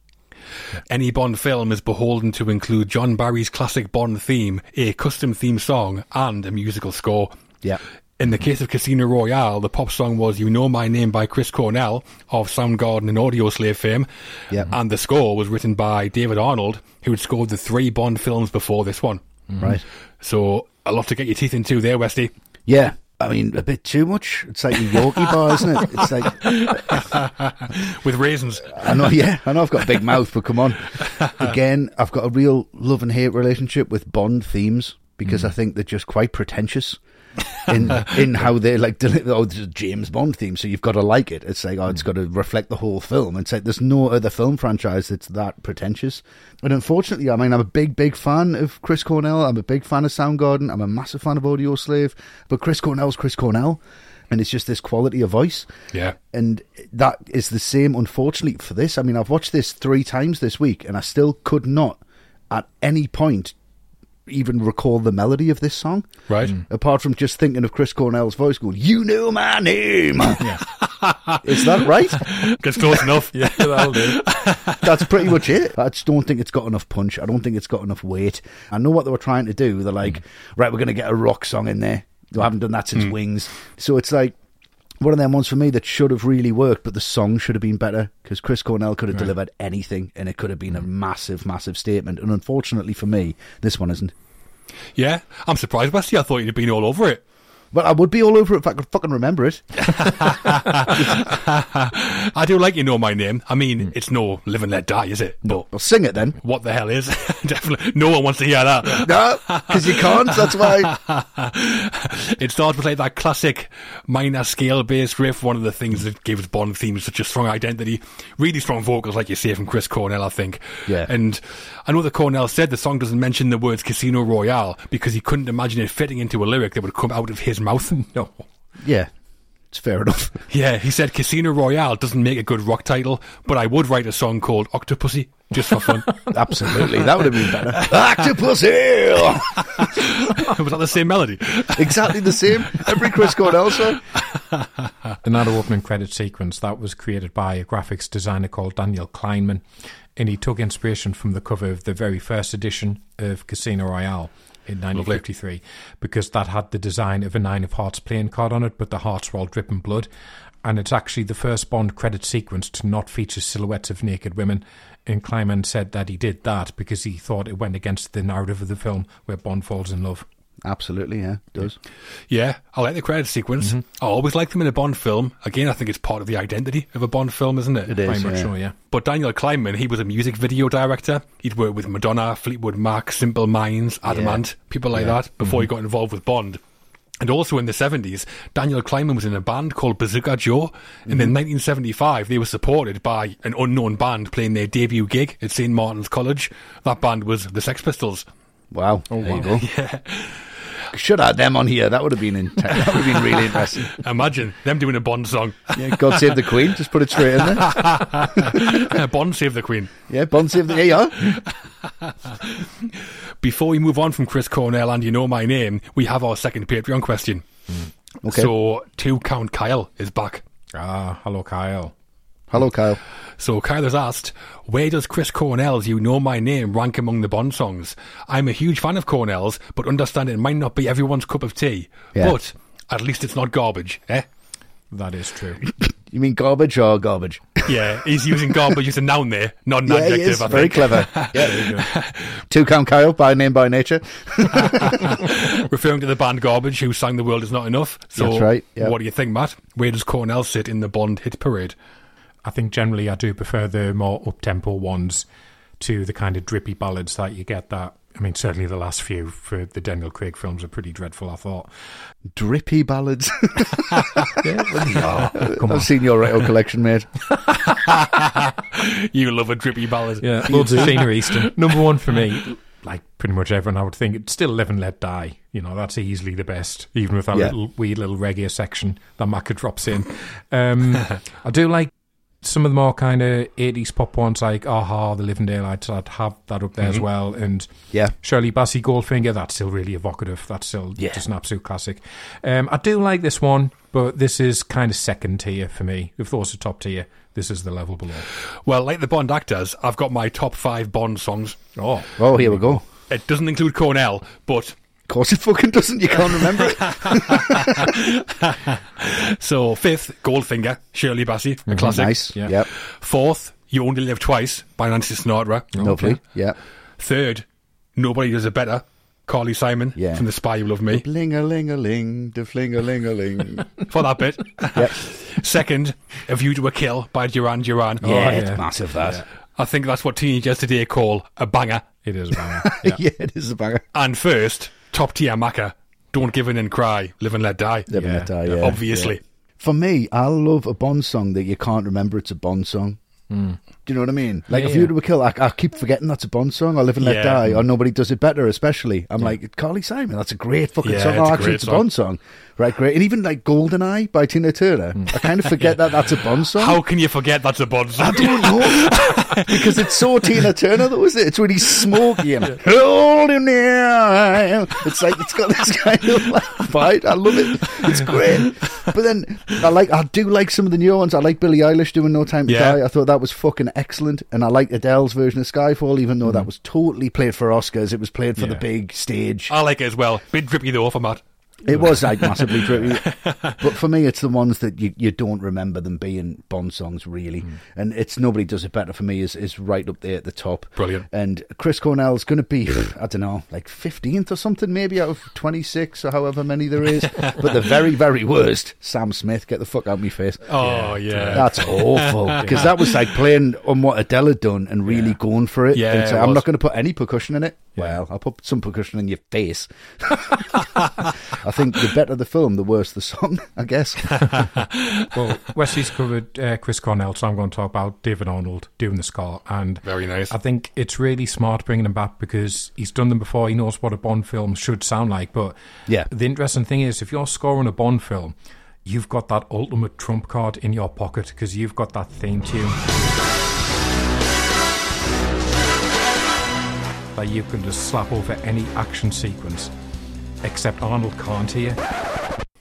Any Bond film is beholden to include John Barry's classic Bond theme, a custom theme song, and a musical score. Yeah. In the case of Casino Royale, the pop song was You Know My Name by Chris Cornell of Soundgarden and Audioslave fame. Yeah. And the score was written by David Arnold, who had scored the three Bond films before this one. Mm-hmm. Right. So a lot to get your teeth into there, Westy. Yeah. I mean, a bit too much. It's like a Yorkie bar, isn't it? It's like With raisins. I know, yeah, I know I've got a big mouth, but come on. Again, I've got a real love and hate relationship with Bond themes because mm. I think they're just quite pretentious in in how they like deli- oh this is a James Bond theme, so you've got to like it. It's like oh, it's hmm. got to reflect the whole film. It's like there's no other film franchise that's that pretentious. And unfortunately, I mean, I'm a big, big fan of Chris Cornell. I'm a big fan of Soundgarden. I'm a massive fan of Audioslave. But Chris Cornell's Chris Cornell, and it's just this quality of voice Yeah. and that is the same unfortunately for this i mean i've watched this three times this week and i still could not at any point even recall the melody of this song Right. Mm. Mm. apart from just thinking of chris cornell's voice going you know my name is that right Gets close enough. Yeah, that'll do. that's pretty much it. I just don't think it's got enough punch. I don't think it's got enough weight. I know what they were trying to do. They're like, mm. right, we're going to get a rock song in there. They haven't done that since Wings. So it's like one of them ones for me that should have really worked, but the song should have been better because Chris Cornell could have delivered anything and it could have been a massive, massive statement. And unfortunately for me, this one isn't. Yeah. I'm surprised, Westy. I thought you'd have been all over it. But I would be all over it if I could fucking remember it. I do like You Know My Name. I mean, hmm. it's no Live and Let Die, is it? But Well, sing it then. what the hell is? Definitely. No one wants to hear that. No, because you can't. That's why. It starts with like that classic minor scale based riff, one of the things that gives Bond themes such a strong identity. Really strong vocals, like you say, from Chris Cornell, I think. Yeah. And I know that Cornell said the song doesn't mention the words Casino Royale because he couldn't imagine it fitting into a lyric that would come out of his mouth. No. Yeah, it's fair enough. yeah, he said Casino Royale doesn't make a good rock title, but I would write a song called Octopussy just for fun. Absolutely, that would have been better. Octopus Was that the same melody? exactly the same. Every Chris Cornell song. Another opening credit sequence that was created by a graphics designer called Daniel Kleinman, and he took inspiration from the cover of the very first edition of Casino Royale in 1953 because that had the design of a Nine of Hearts playing card on it, but the hearts were all dripping blood. And it's actually the first Bond credit sequence to not feature silhouettes of naked women. And Kleinman said that he did that because he thought it went against the narrative of the film where Bond falls in love. Absolutely, yeah, it does. Yeah, I like the credit sequence. Mm-hmm. I always like them in a Bond film. Again, I think it's part of the identity of a Bond film, isn't it? It is. Very much yeah. so, yeah. But Daniel Kleinman, he was a music video director. He'd worked with Madonna, Fleetwood Mac, Simple Minds, Adam Ant, people like that before he mm-hmm. got involved with Bond. And also in the 70s, Daniel Kleinman was in a band called Bazooka Joe. And in mm-hmm. 1975, they were supported by an unknown band playing their debut gig at St. Martin's College. That band was the Sex Pistols. Wow. Oh, there you go. Should have them on here. That would have been in- that would have been really interesting. Imagine them doing a Bond song. Yeah, God save the Queen. Just put it straight in there. Bond Save the Queen. Yeah, Bond save the. Yeah, yeah. Before we move on from Chris Cornell and You Know My Name, we have our second Patreon question. Okay. So, two Count Kyle is back. Ah, hello, Kyle. Hello, Kyle. So Kyle has asked, where does Chris Cornell's You Know My Name rank among the Bond songs? I'm a huge fan of Cornell's, but understand it might not be everyone's cup of tea. Yeah. But at least it's not garbage, eh? That is true. You mean garbage or garbage? Yeah, he's using garbage as a noun there, not an yeah, he adjective, is. I Very clever. Yeah. Two count Kyle, by name, by nature. Referring to the band Garbage, who sang The World Is Not Enough. So, That's right, yeah. what do you think, Matt? Where does Cornell sit in the Bond hit parade? I think generally I do prefer the more up-tempo ones to the kind of drippy ballads that you get that. I mean, certainly the last few for the Daniel Craig films are pretty dreadful, I thought. Drippy ballads. Yeah, come on. I've seen your record collection, mate. You love a drippy ballad. Yeah, loads of Sheena Easton. Number one for me, like pretty much everyone, I would think, it's still Live and Let Die. You know, that's easily the best, even with that Yeah. little weird little reggae section that Macca drops in. Um, I do like some of the more kind of 80s pop ones, like a-ha, The Living Daylights, I'd have that up there as well. And Yeah. Shirley Bassey Goldfinger, that's still really evocative. That's still Yeah. just an absolute classic. Um, I do like this one, but this is kind of second tier for me. If those are top tier, this is the level below. Well, like the Bond actors, I've got my top five Bond songs. Oh, Oh, here we go. It doesn't include Cornell, but course it fucking doesn't. You can't remember it. So fifth, Goldfinger, Shirley Bassey, a mm-hmm. classic. nice. Yeah. Yep. Fourth, You Only Live Twice by Nancy Sinatra. Lovely. Yeah. Third, Nobody Does It Better, Carly Simon Yeah. from The Spy Who Loved Me. Bling a ling a ling, de fling a ling a ling. For that bit. Yep. Second, A View to a Kill by Duran Duran. Yeah, oh, yeah. it's massive that. I think that's what teenagers today call a banger. It is a banger. Yeah. Yeah. it is a banger. And first, top tier Macca, Don't Give In and Cry, Live and Let Die. Live and let die, yeah. yeah. Obviously. For me, I love a Bond song that you can't remember it's a Bond song. Hmm. Do you know what I mean? Like, Yeah, if you were to kill, I, I keep forgetting that's a Bond song, or Live and Let Yeah. Die, or Nobody Does It Better, especially. I'm like, Carly Simon, that's a great fucking Yeah, song. it's Oh, a actually, it's a song. Bond song. Right, great. And even like Goldeneye by Tina Turner, hmm. I kind of forget that that's a Bond song. How can you forget that's a Bond song? I song? don't know. because it's so Tina Turner, though, is it? It's when he's smoking. Holding there. It's like, it's got this kind of like, vibe. I love it. It's great. But then, I like, I do like some of the new ones. I like Billie Eilish doing No Time to Yeah. Die. I thought that was fucking excellent. And I like Adele's version of Skyfall, even though that mm. was totally played for Oscars. It was played for the big stage. I like it as well. Bit drippy though for Matt. It was like massively trippy. but for me, it's the ones that you, you don't remember them being Bond songs, really. Hmm. And it's Nobody Does It Better for me is, is right up there at the top. Brilliant. And Chris Cornell's going to be, I don't know, like 15th or something, maybe out of 26 or however many there is. but the very, very worst, Sam Smith, get the fuck out of my face. Oh, yeah. That's awful because that was like playing on what Adele had done and really going for it. Yeah, so it I'm not going to put any percussion in it. Well, I'll put some percussion in your face. I think the better the film, the worse the song. I guess. well, Wesley's covered uh, Chris Cornell, so I'm going to talk about David Arnold doing the score. And Very nice. I think it's really smart bringing him back because he's done them before. He knows what a Bond film should sound like. But Yeah. the interesting thing is, if you're scoring a Bond film, you've got that ultimate trump card in your pocket because you've got that theme tune. That you can just slap over any action sequence, except Arnold can't here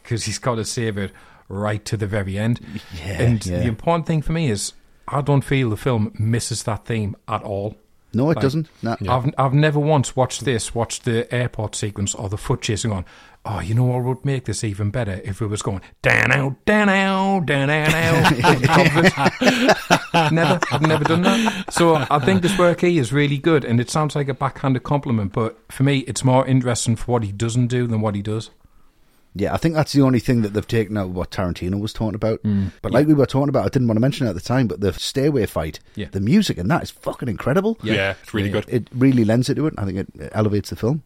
because he's got to save it right to the very end. Yeah, and yeah. the important thing for me is, I don't feel the film misses that theme at all. No, it Like, doesn't. No. I've I've never once watched this, watched the airport sequence or the foot chasing on. Oh, you know what would make this even better if it was going down out, down out, down out, Never, I've never done that. So I think this work here is really good, and it sounds like a backhanded compliment. But for me, it's more interesting for what he doesn't do than what he does. Yeah, I think that's the only thing that they've taken out of what Tarantino was talking about. Mm. But like we were talking about, I didn't want to mention it at the time, but the stairway fight, Yeah. the music and that is fucking incredible. Yeah, it's really good. It really lends it to it. I think it elevates the film.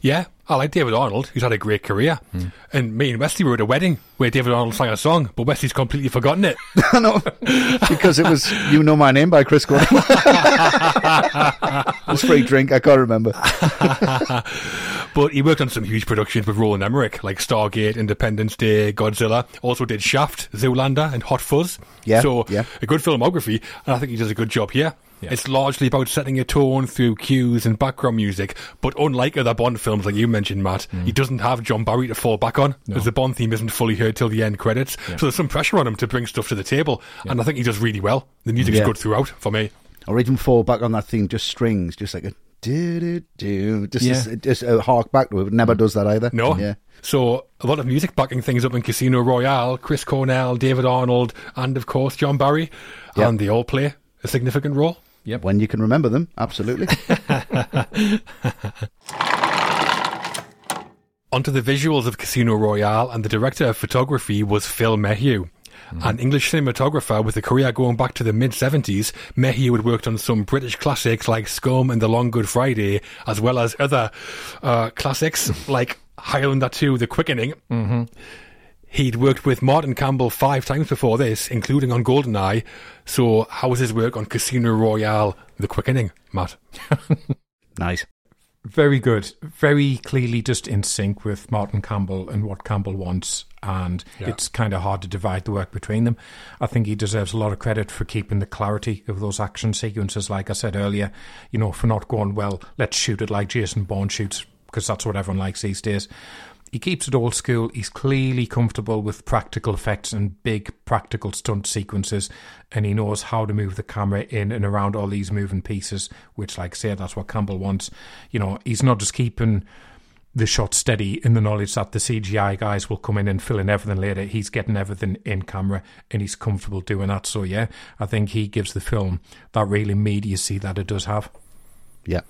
Yeah, I like David Arnold, who's had a great career. Hmm. And me and Wesley were at a wedding where David Arnold sang a song, but Wesley's completely forgotten it. I know, because it was "You Know My Name" by Chris Cornell. it was free drink. I can't remember. But he worked on some huge productions with Roland Emmerich, like Stargate, Independence Day, Godzilla. Also did Shaft, Zoolander, and Hot Fuzz. Yeah, So yeah. a good filmography, and I think he does a good job here. Yeah. It's largely about setting a tone through cues and background music, but unlike other Bond films, like you mentioned, Matt, he mm. doesn't have John Barry to fall back on, because the Bond theme isn't fully heard till the end credits. So there's some pressure on him to bring stuff to the table, and I think he does really well. The music's Yeah. good throughout for me. Or even fall back on that theme, just strings, just like a do do do, just Yeah. just a hark back to it. It never mm. does that either. No. yeah. So a lot of music backing things up in Casino Royale, Chris Cornell, David Arnold, and of course John Barry. Yep. And they all play a significant role. When you can remember them, absolutely. Onto the visuals of Casino Royale, and the director of photography was Phil Méheux. An English cinematographer with a career going back to the mid 70s, Mayhew had worked on some British classics like Scum and The Long Good Friday, as well as other uh, classics like Highlander 2 The Quickening. He'd worked with Martin Campbell five times before this, including on GoldenEye. So, how was his work on Casino Royale The Quickening, Matt? nice. Very good. Very clearly just in sync with Martin Campbell and what Campbell wants. And it's kind of hard to divide the work between them. I think he deserves a lot of credit for keeping the clarity of those action sequences. Like I said earlier, you know, for not going, well, let's shoot it like Jason Bourne shoots, because that's what everyone likes these days. He keeps it old school. He's clearly comfortable with practical effects and big practical stunt sequences, and he knows how to move the camera in and around all these moving pieces. Which, like I say, that's what Campbell wants. You know, he's not just keeping the shot steady in the knowledge that the CGI guys will come in and fill in everything later. He's getting everything in camera and he's comfortable doing that. So yeah, I think he gives the film that real immediacy that it does have. Yeah.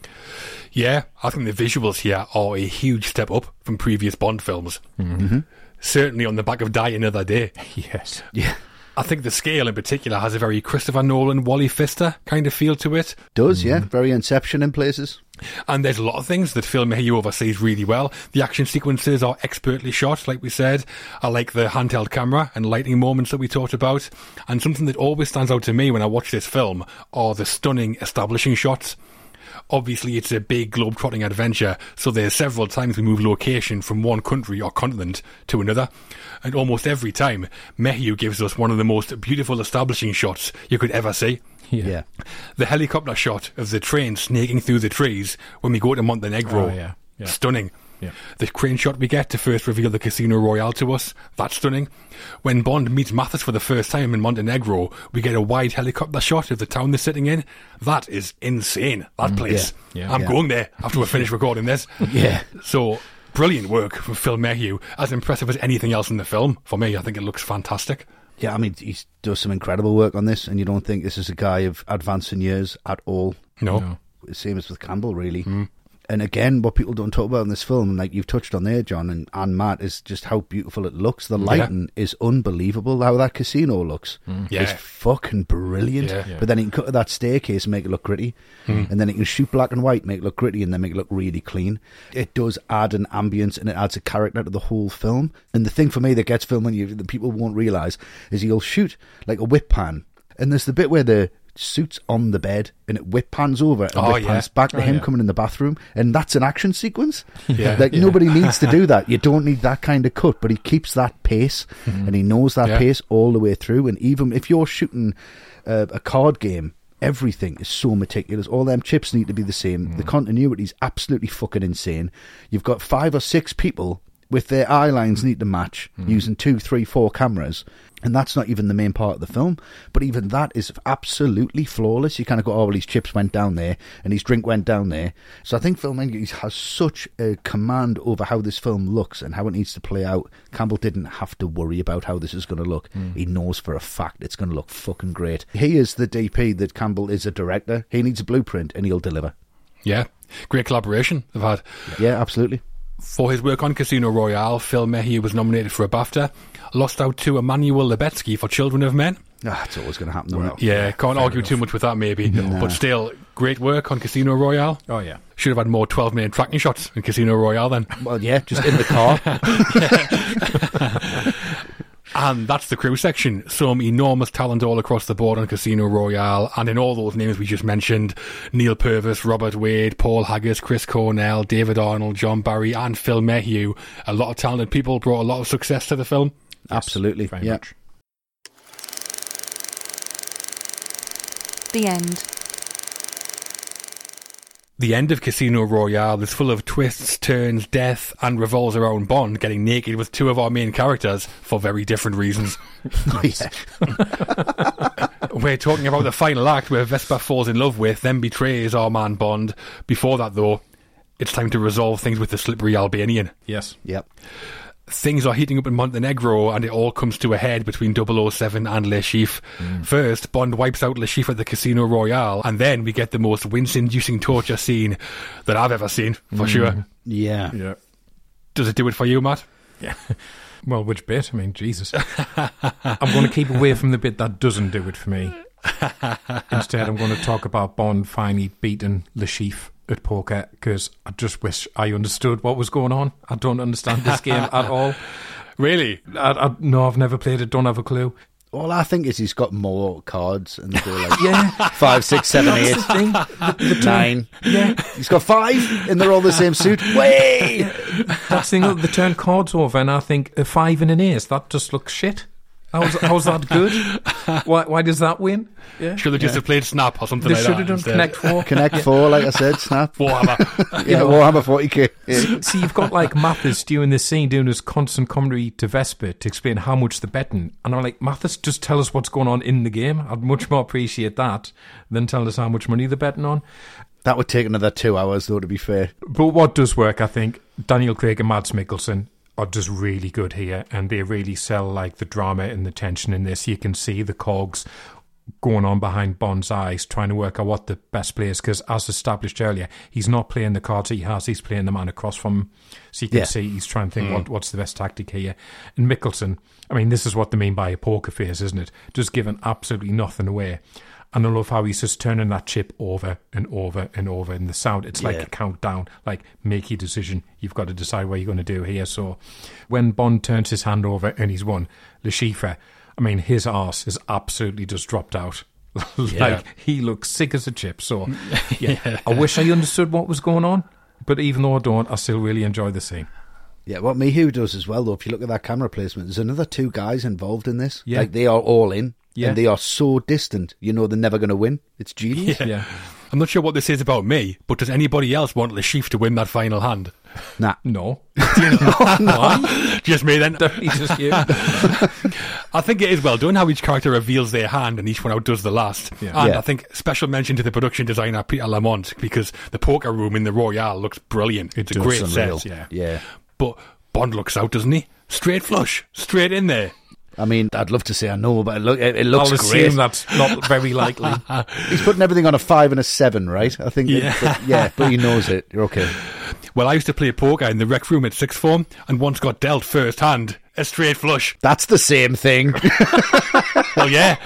Yeah, I think the visuals here are a huge step up from previous Bond films. Mm-hmm. Certainly on the back of Die Another Day. Yes. Yeah. I think the scale in particular has a very Christopher Nolan, Wally Pfister kind of feel to it. Does, yeah. Very Inception in places. And there's a lot of things that Phil Méheux oversees really well. The action sequences are expertly shot, like we said. I like the handheld camera and lighting moments that we talked about. And something that always stands out to me when I watch this film are the stunning establishing shots. Obviously, it's a big globe-trotting adventure, so there's several times we move location from one country or continent to another. And almost every time, Méheux gives us one of the most beautiful establishing shots you could ever see. Yeah. The helicopter shot of the train snaking through the trees when we go to Montenegro. Oh, yeah. Yeah. Stunning. Yeah. The crane shot we get to first reveal the Casino Royale to us. That's stunning. When Bond meets Mathis for the first time in Montenegro, we get a wide helicopter shot of the town they're sitting in. That is insane. That place. Mm, Yeah. I'm Yeah. going there after we finish recording this. Yeah. So brilliant work from Phil Méheux. As impressive as anything else in the film. For me, I think it looks fantastic. Yeah, I mean, he does some incredible work on this, and you don't think this is a guy of advancing years at all. No. No. Same as with Campbell, really. And again, what people don't talk about in this film, like you've touched on there, John and, and Matt, is just how beautiful it looks. The lighting is unbelievable. How that casino looks mm. Yeah. is fucking brilliant. Yeah. Yeah. But then he can cut to that staircase and make it look gritty. Mm. And then he can shoot black and white, make it look gritty, and then make it look really clean. It does add an ambience and it adds a character to the whole film. And the thing for me that gets filming you, that people won't realise, is he'll shoot like a whip pan. And there's the bit where the suit's on the bed and it whip pans over and Oh, whip yeah. pans back to Oh, him yeah. coming in the bathroom. And that's an action sequence. Yeah. Like nobody needs to do that. You don't need that kind of cut, but he keeps that pace mm-hmm. and he knows that Yeah. pace all the way through. And even if you're shooting uh, a card game, everything is so meticulous. All them chips need to be the same. The mm. continuity is absolutely fucking insane. You've got five or six people with their eye lines need to match mm. using two, three, four cameras. And that's not even the main part of the film. But even that is absolutely flawless. You kind of go, oh, well, his chips went down there and his drink went down there. So I think Phil Menges has such a command over how this film looks and how it needs to play out. Campbell didn't have to worry about how this is going to look. Hmm. He knows for a fact it's going to look fucking great. He is the DP that Campbell is a director. He needs a blueprint and he'll deliver. Yeah. Great collaboration they've had. Yeah, absolutely. For his work on Casino Royale, Phil Méheux was nominated for a BAFTA, lost out to Emmanuel Lubezki for Children of Men. Ah, it's always going to happen, though. isn't? Yeah, can't argue too much with that, maybe. But still, great work on Casino Royale. Oh yeah. Should have had more 12 minute tracking shots in Casino Royale then. Well, yeah, just in the car. And that's the crew section. Some enormous talent all across the board on Casino Royale, and in all those names we just mentioned Neal Purvis, Robert Wade, Paul Haggis, Chris Cornell, David Arnold, John Barry, and Phil Méheux. A lot of talented people brought a lot of success to the film. Absolutely. Very Yeah. much. The end. The end of Casino Royale is full of twists, turns, death, and revolves around Bond getting naked with two of our main characters for very different reasons. We're talking about the final act where Vesper falls in love with, then betrays our man Bond. Before that, though, it's time to resolve things with the slippery Albanian. Yes. Yep. Things are heating up in Montenegro, and it all comes to a head between 007 and Le Chiffre. Mm. First, Bond wipes out Le Chiffre at the Casino Royale, and then we get the most wince-inducing torture scene that I've ever seen, for sure. Mm. Yeah. Yeah. Does it do it for you, Matt? Yeah. Well, which bit? I mean, Jesus. I'm going to keep away from the bit that doesn't do it for me. Instead, I'm going to talk about Bond finally beating Le Chiffre at poker because I just wish I understood what was going on. I don't understand this game at all. Really? I, I, no, I've never played it. Don't have a clue. All I think is he's got more cards and they go like Yeah, five, six, seven, eight, the thing. The, the nine. Yeah. He's got five and they're all the same suit. Way! that's the thing. The turn cards over, and I think a five and an ace. That just looks shit. How's, how's that good? Why, why does that win? Yeah. Should have just have played Snap or something like that? They like should have done instead. Connect Four. Connect four, like I said, snap. Warhammer. Yeah, Warhammer 40k. Yeah. See, see, you've got like Mathis doing this scene, doing his constant commentary to Vesper to explain how much they're betting. And I'm like, Mathis, just tell us what's going on in the game. I'd much more appreciate that than tell us how much money they're betting on. That would take another two hours, though. To be fair, But what does work, I think, Daniel Craig and Mads Mikkelsen are just really good here, and they really sell like the drama and the tension in this. You can see the cogs going on behind Bond's eyes, trying to work out what the best play is. Because as established earlier, he's not playing the cards he has; he's playing the man across from him. So you can Yeah. see he's trying to think mm. what, what's the best tactic here. And Mikkelsen, I mean, this is what they mean by a poker face, isn't it? Just giving absolutely nothing away. And I love how he's just turning that chip over and over and over. And the sound, it's like Yeah. a countdown, like make your decision. You've got to decide what you're going to do here. So when Bond turns his hand over and he's won, Le Chiffre, I mean, his arse is absolutely just dropped out. like he looks sick as a chip. So yeah, I wish I understood what was going on. But even though I don't, I still really enjoy the scene. yeah. What Méheux does as well, though, if you look at that camera placement, there's another two guys involved in this. Yeah. like they are all in, Yeah. and they are so distant. You know, they're never going to win. It's genius. Yeah. I'm not sure what this is about me, but does anybody else want Le Chiffre to win that final hand? Nah, No. Just me then. Definitely just you. I think it is well done how each character reveals their hand and each one outdoes the last. Yeah. And Yeah. I think special mention to the production designer Peter Lamont because the poker room in the Royale looks brilliant. It's a great it's set. Yeah. Yeah. But Bond looks out, doesn't he? Straight flush, straight in there. I mean, I'd love to say I know, but it, look, it, it looks I'll great. assume that's not very likely. He's putting everything on a five and a seven, right? I think. Yeah. But, yeah, but he knows it. You're okay. Well, I used to play poker in the rec room at sixth form and once got dealt first hand a straight flush. That's the same thing. Well, yeah,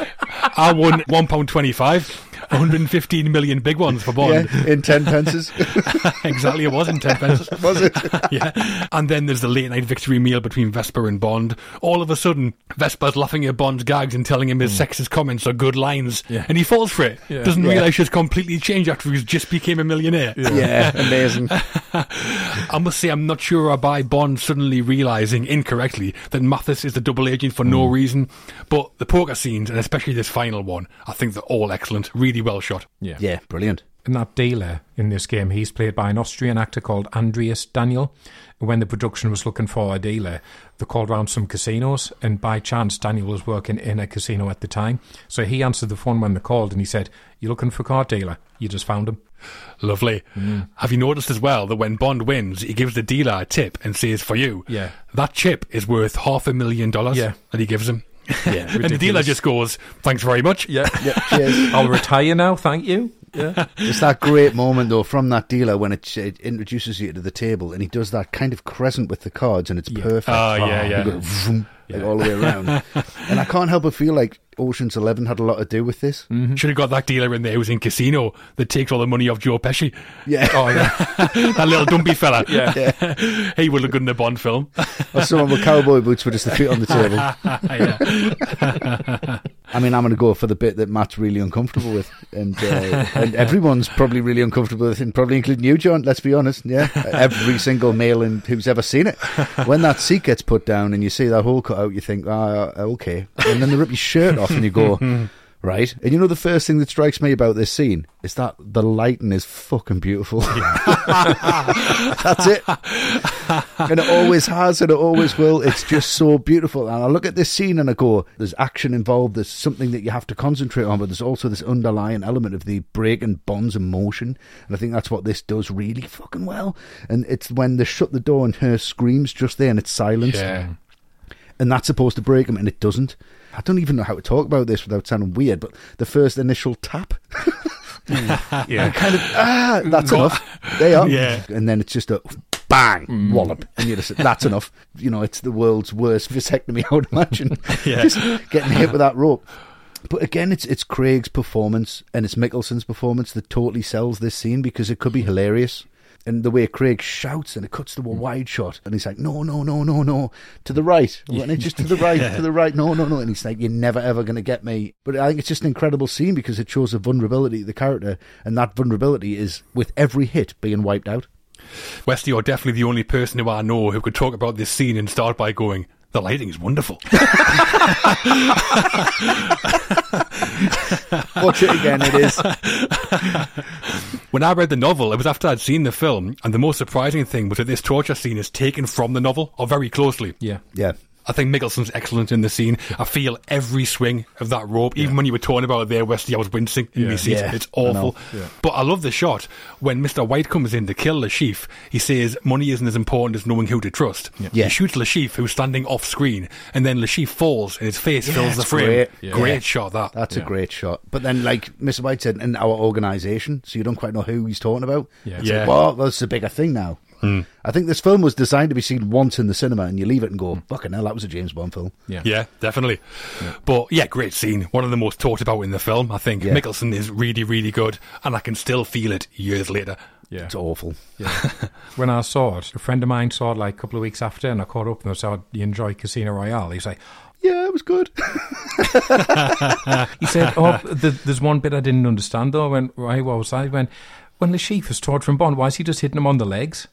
I won one pound twenty-five. 115 million big ones for Bond. yeah, in ten pences. exactly, it was in 10 pence. Was it? yeah. And then there's the late night victory meal between Vesper and Bond. All of a sudden, Vesper's laughing at Bond's gags and telling him his hmm. sexist comments are good lines. Yeah. And he falls for it. Yeah. Doesn't Yeah. realise she's completely changed after he's just became a millionaire. Yeah, amazing. I must say, I'm not sure I buy Bond suddenly realising incorrectly that Mathis is the double agent for no hmm. reason. But the poker scenes, and especially this final one, I think they're all excellent. Really well shot. Yeah. Yeah, brilliant. And that dealer in this game, he's played by an Austrian actor called Andreas Daniel. When the production was looking for a dealer, they called round some casinos, and by chance, Daniel was working in a casino at the time. So he answered the phone when they called, and he said, You're looking for a car dealer? You just found him." Lovely. Mm. Have you noticed as well that when Bond wins, he gives the dealer a tip and says, for you, Yeah. that chip is worth half a million dollars Yeah. that he gives him. Yeah, and the dealer just goes, thanks very much. Yeah, Yeah, cheers. I'll retire now, thank you. Yeah, It's that great moment though from that dealer when it, it introduces you to the table and he does that kind of crescent with the cards and it's perfect. Oh, yeah, yeah. Go like all the way around. and I can't help but feel like Ocean's Eleven had a lot to do with this. Should have got that dealer in there who's in Casino that takes all the money off Joe Pesci. Yeah. oh yeah, that little dumpy fella. yeah. he would look good in a Bond film. Or someone with cowboy boots with just the feet on the table. yeah. I mean, I'm going to go for the bit that Matt's really uncomfortable with, and uh, and everyone's probably really uncomfortable with, and probably including you, John. Let's be honest. Yeah, every single male in, who's ever seen it. When that seat gets put down and you see that whole, cut out, you think, ah, okay, and then they rip your shirt off, and you go. Right, and you know the first thing that strikes me about this scene is that the lighting is fucking beautiful. That's it, and it always has, and it always will. It's just so beautiful. And I look at this scene and I go, "There's action involved. There's something that you have to concentrate on, but there's also this underlying element of the breaking bonds of motion." And I think that's what this does really fucking well. And it's when they shut the door and her screams just there, and it's silence Yeah. And that's supposed to break him, and it doesn't. I don't even know how to talk about this without sounding weird, but the first initial tap, yeah. kind of ah, that's enough. They are, Yeah. and then it's just a bang wallop, and you just that's enough. You know, it's the world's worst vasectomy. I would imagine, Yeah. just getting hit with that rope. But again, it's it's Craig's performance and it's Mikkelsen's performance that totally sells this scene because it could be hilarious. And the way Craig shouts and it cuts to a hmm. wide shot, and he's like, "No, no, no, no, no, to the right, and it's just to the right, to the right, no, no, no," and he's like, "You're never ever going to get me." But I think it's just an incredible scene because it shows the vulnerability of the character, and that vulnerability is with every hit being wiped out. Westy, you're definitely the only person who I know who could talk about this scene and start by going, the lighting is wonderful. Watch it again, it is. when I read the novel, it was after I'd seen the film, and the most surprising thing was that this torture scene is taken from the novel, or very closely. yeah. Yeah, I think Mikkelsen's excellent in the scene. I feel every swing of that rope. Even when you were talking about it there, Wesley, I was wincing in Yeah. my seat. Yeah, it's I know. awful. But I love the shot when Mr. White comes in to kill Le Chiffre. He says money isn't as important as knowing who to trust. Yeah. He shoots Le Chiffre, who's standing off screen, and then Le Chiffre falls and his face fills the frame. great. Great Yeah. shot, that. That's a great shot. But then, like Mr. White said, in our organisation, so you don't quite know who he's talking about. Yeah. It's Yeah. like, well, that's the bigger thing now. Mm. I think this film was designed to be seen once in the cinema, and you leave it and go, mm. "Fucking hell, that was a James Bond film." Yeah. Yeah, definitely. But yeah, great scene. One of the most talked about in the film. I think Yeah. Mikkelsen is really, really good, and I can still feel it years later. Yeah. It's awful. when I saw it, a friend of mine saw it like a couple of weeks after, and I caught up and I said, "You enjoy Casino Royale?" He was like, Yeah, it was good. he said, "Oh, th there's one bit I didn't understand though." I went, "Right, what was that?" He went, "When Le Chiffre is torturing Bond, why is he just hitting him on the legs?"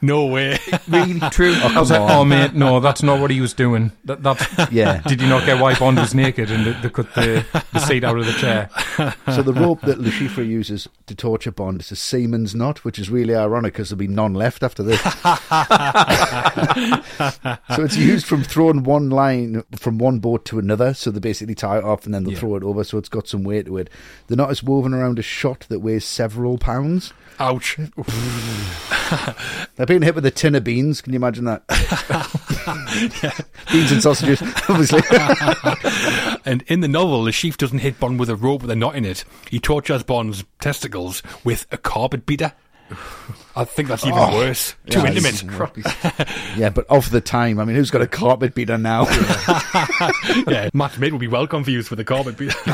No way. Really true. Oh, I was like, "Oh on. mate, no, that's not what he was doing." That, that's Yeah. Did you not get why Bond was naked and they, they cut the, the seat out of the chair? so the rope that Lucifer uses to torture Bond is a seaman's knot, which is really ironic because there'll be none left after this. so it's used from throwing one line from one boat to another. So they basically tie it off and then they'll Yeah. throw it over. So it's got some weight to it. The knot is woven around a shot that weighs several pounds. Ouch. They're being hit with a tin of beans. Can you imagine that? Beans and sausages, obviously. And in the novel, Le Chiffre doesn't hit Bond with a rope with a knot in it. He tortures Bond's testicles with a carpet beater. I think that's even oh. worse. Too Oh. Yeah, intimate. yeah, but of the time, I mean, who's got a carpet beater now? yeah, Matt Mid will be well confused with a carpet beater.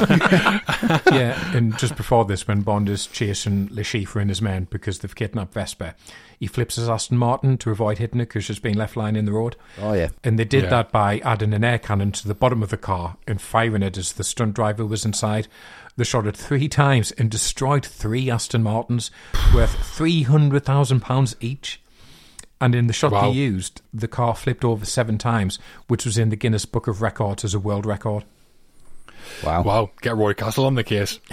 yeah, and just before this, when Bond is chasing Le Chiffre and his men because they've kidnapped Vesper, he flips his Aston Martin to avoid hitting it because she's been left lying in the road. Oh, yeah. And they did Yeah. that by adding an air cannon to the bottom of the car and firing it as the stunt driver was inside. They shot it three times and destroyed three Aston Martins worth £300,000 each. And in the shot Wow. they used, the car flipped over seven times, which was in the Guinness Book of Records as a world record. Wow. wow, get Roy Castle on the case.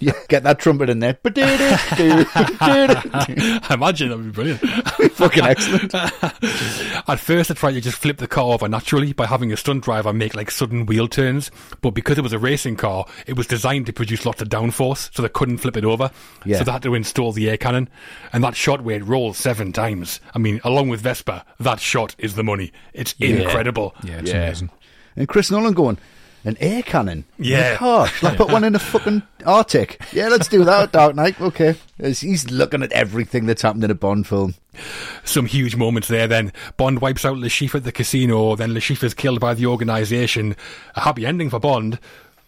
Yeah, get that trumpet in there. I imagine that would be brilliant. Fucking excellent. At first, I tried to just flip the car over naturally by having a stunt driver make like sudden wheel turns, but because it was a racing car, it was designed to produce lots of downforce, so they couldn't flip it over. Yeah. So they had to install the air cannon, and that shot where it rolls seven times. I mean, along with Vesper, that shot is the money. It's incredible. Yeah, it's Yeah. amazing. And Chris Nolan going, an air cannon? Yeah. a car? Shall I put one in the fucking Arctic? Yeah, let's do that, Dark Knight. Okay. He's looking at everything that's happened in a Bond film. Some huge moments there. Then Bond wipes out Le Chiffre at the casino. Then Le Chiffre is killed by the organisation. A happy ending for Bond,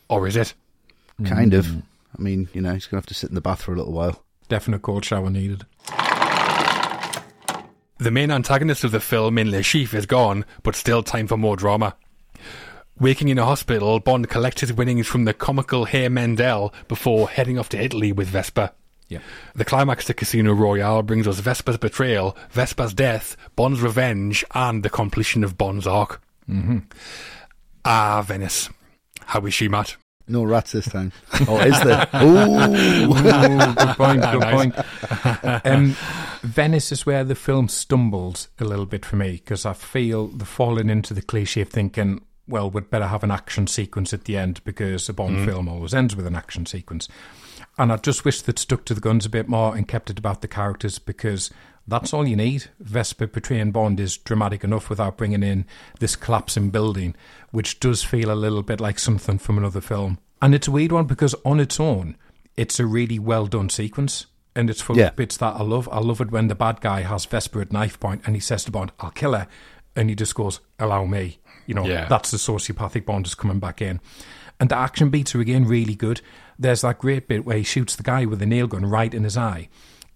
or is it? Kind of. Mm. I mean, you know, he's going to have to sit in the bath for a little while. Definite cold shower needed. The main antagonist of the film in Le Chiffre is gone, but still time for more drama. Waking in a hospital, Bond collects his winnings from the comical Herr Mendel before heading off to Italy with Vesper. Yeah. The climax to Casino Royale brings us Vesper's betrayal, Vesper's death, Bond's revenge, and the completion of Bond's arc. Mm-hmm. Ah, Venice. How is she, Matt? No rats this time. Oh, is there? Ooh. Ooh, good point. Good Nice. point. Um, Venice is where the film stumbles a little bit for me because I feel the falling into the cliche of thinking, well, we'd better have an action sequence at the end because a Bond mm. film always ends with an action sequence. And I just wish they'd stuck to the guns a bit more and kept it about the characters because that's all you need. Vesper betraying Bond is dramatic enough without bringing in this collapsing building, which does feel a little bit like something from another film. And it's a weird one because on its own, it's a really well done sequence. And it's full Yeah. of bits that I love. I love it when the bad guy has Vesper at knife point and he says to Bond, I'll kill her. And he just goes, allow me. You know, Yeah. that's the sociopathic Bond is coming back in. And the action beats are again really good. There's that great bit where he shoots the guy with a nail gun right in his eye.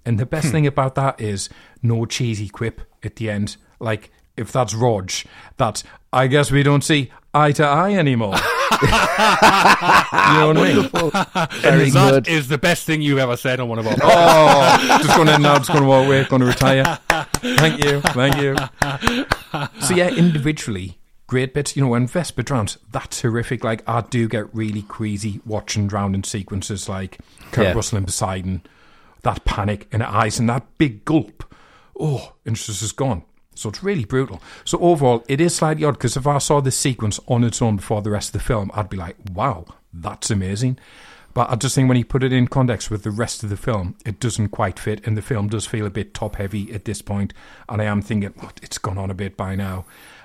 And the best hmm. thing about that is no cheesy quip at the end. Like, if that's Rog, that's, I guess we don't see eye to eye anymore. you know what I mean? Very That good. is the best thing you've ever said on one of our Oh, just going to now, just going to walk away, going to retire. Thank you, thank you. So yeah, individually, great bits. You know, when Vesper drowns, that's horrific. Like I do get really queasy watching drowning sequences, like Kurt Yeah. Russell and Poseidon, that panic in her eyes and that big gulp. Oh, interest just gone. So it's really brutal. So overall, it is slightly odd because if I saw this sequence on its own before the rest of the film, I'd be like, wow, that's amazing. But I just think when you put it in context with the rest of the film, it doesn't quite fit, and the film does feel a bit top heavy at this point. And I am thinking, oh, it's gone on a bit by now.